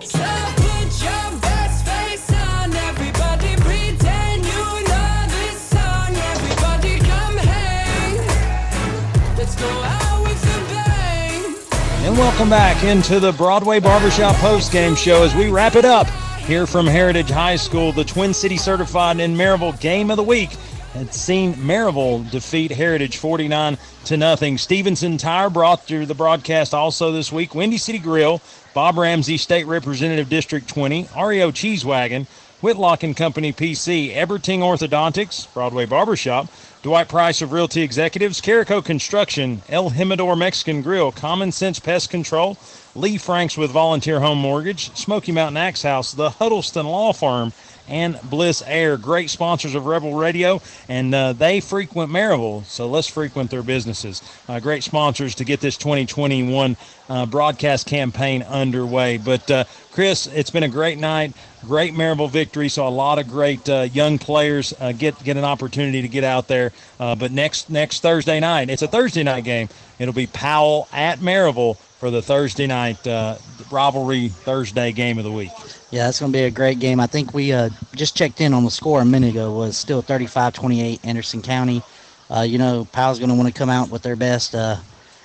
S1: And welcome back into the Broadway Barbershop postgame show as we wrap it up here from Heritage High School. The Twin City certified in Maryville game of the week had seen Maryville defeat Heritage 49 to nothing. Stevenson Tire brought to the broadcast also this week. Windy City Grill, Bob Ramsey State Representative District 20, REO Cheese Wagon, Whitlock and Company PC, Eberting Orthodontics, Broadway Barbershop, Dwight Price of Realty Executives, Carico Construction, El Jimador Mexican Grill, Common Sense Pest Control, Lee Franks with Volunteer Home Mortgage, Smoky Mountain Axe House, the Huddleston Law Firm, and Bliss Air. Great sponsors of Rebel Radio, and uh, they frequent Maryville, so let's frequent their businesses. Uh, great sponsors to get this 2021 uh, broadcast campaign underway. But uh, Chris, it's been a great night, great Maryville victory. So a lot of great uh, young players uh, get get an opportunity to get out there. but next next Thursday night, it's a Thursday night game. It'll be Powell at Maryville for the Thursday night rivalry Thursday game of the week.
S2: Yeah, that's going to be a great game. I think we uh, just checked in on the score a minute ago. was still 35-28 Anderson County. Uh, you know, Powell's going to want to come out with their best uh,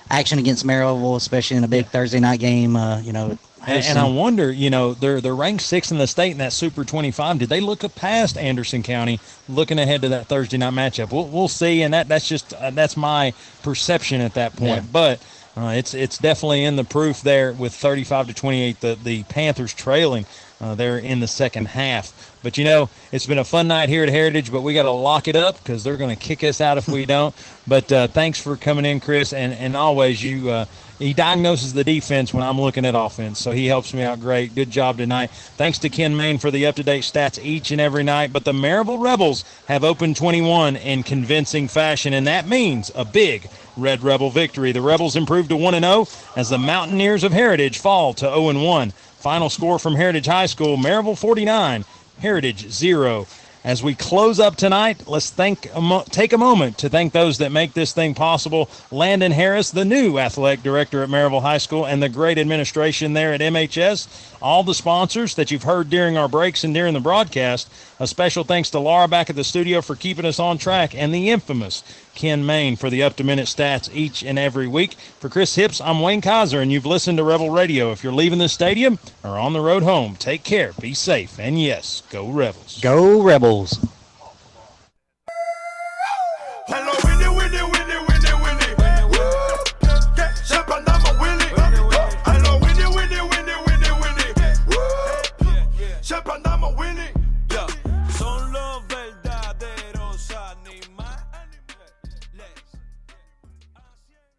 S2: action against Maryville, especially in a big Thursday night game. Uh, you know,
S1: and, and, I wonder, you know, they're they're ranked sixth in the state in that Super 25. Did they look past Anderson County, looking ahead to that Thursday night matchup? We'll, we'll see, and that that's just uh, that's my perception at that point. Yeah. But uh, it's it's definitely in the proof there with 35 to 28. The the Panthers trailing uh, there in the second half. But you know, it's been a fun night here at Heritage, but we got to lock it up because they're going to kick us out if we don't. But uh, thanks for coming in, Chris, and and always you. He diagnoses the defense when I'm looking at offense, so he helps me out great. Good job tonight. Thanks to Ken Main for the up-to-date stats each and every night. But the Maryville Rebels have opened 21 in convincing fashion, and that means a big Red Rebel victory. The Rebels improved to 1 0 as the Mountaineers of Heritage fall to 0 1. Final score from Heritage High School Maryville 49, Heritage 0. As we close up tonight, let's thank take a moment to thank those that make this thing possible. Landon Harris, the new athletic director at Maryville High School, and the great administration there at MHS. All the sponsors that you've heard during our breaks and during the broadcast. A special thanks to Laura back at the studio for keeping us on track, and the infamous Ken Main for the up to minute stats each and every week. For Chris Hips, I'm Wayne Kaiser, and you've listened to Rebel Radio. If you're leaving the stadium or on the road home, take care, be safe, and yes, go Rebels.
S2: Go Rebels.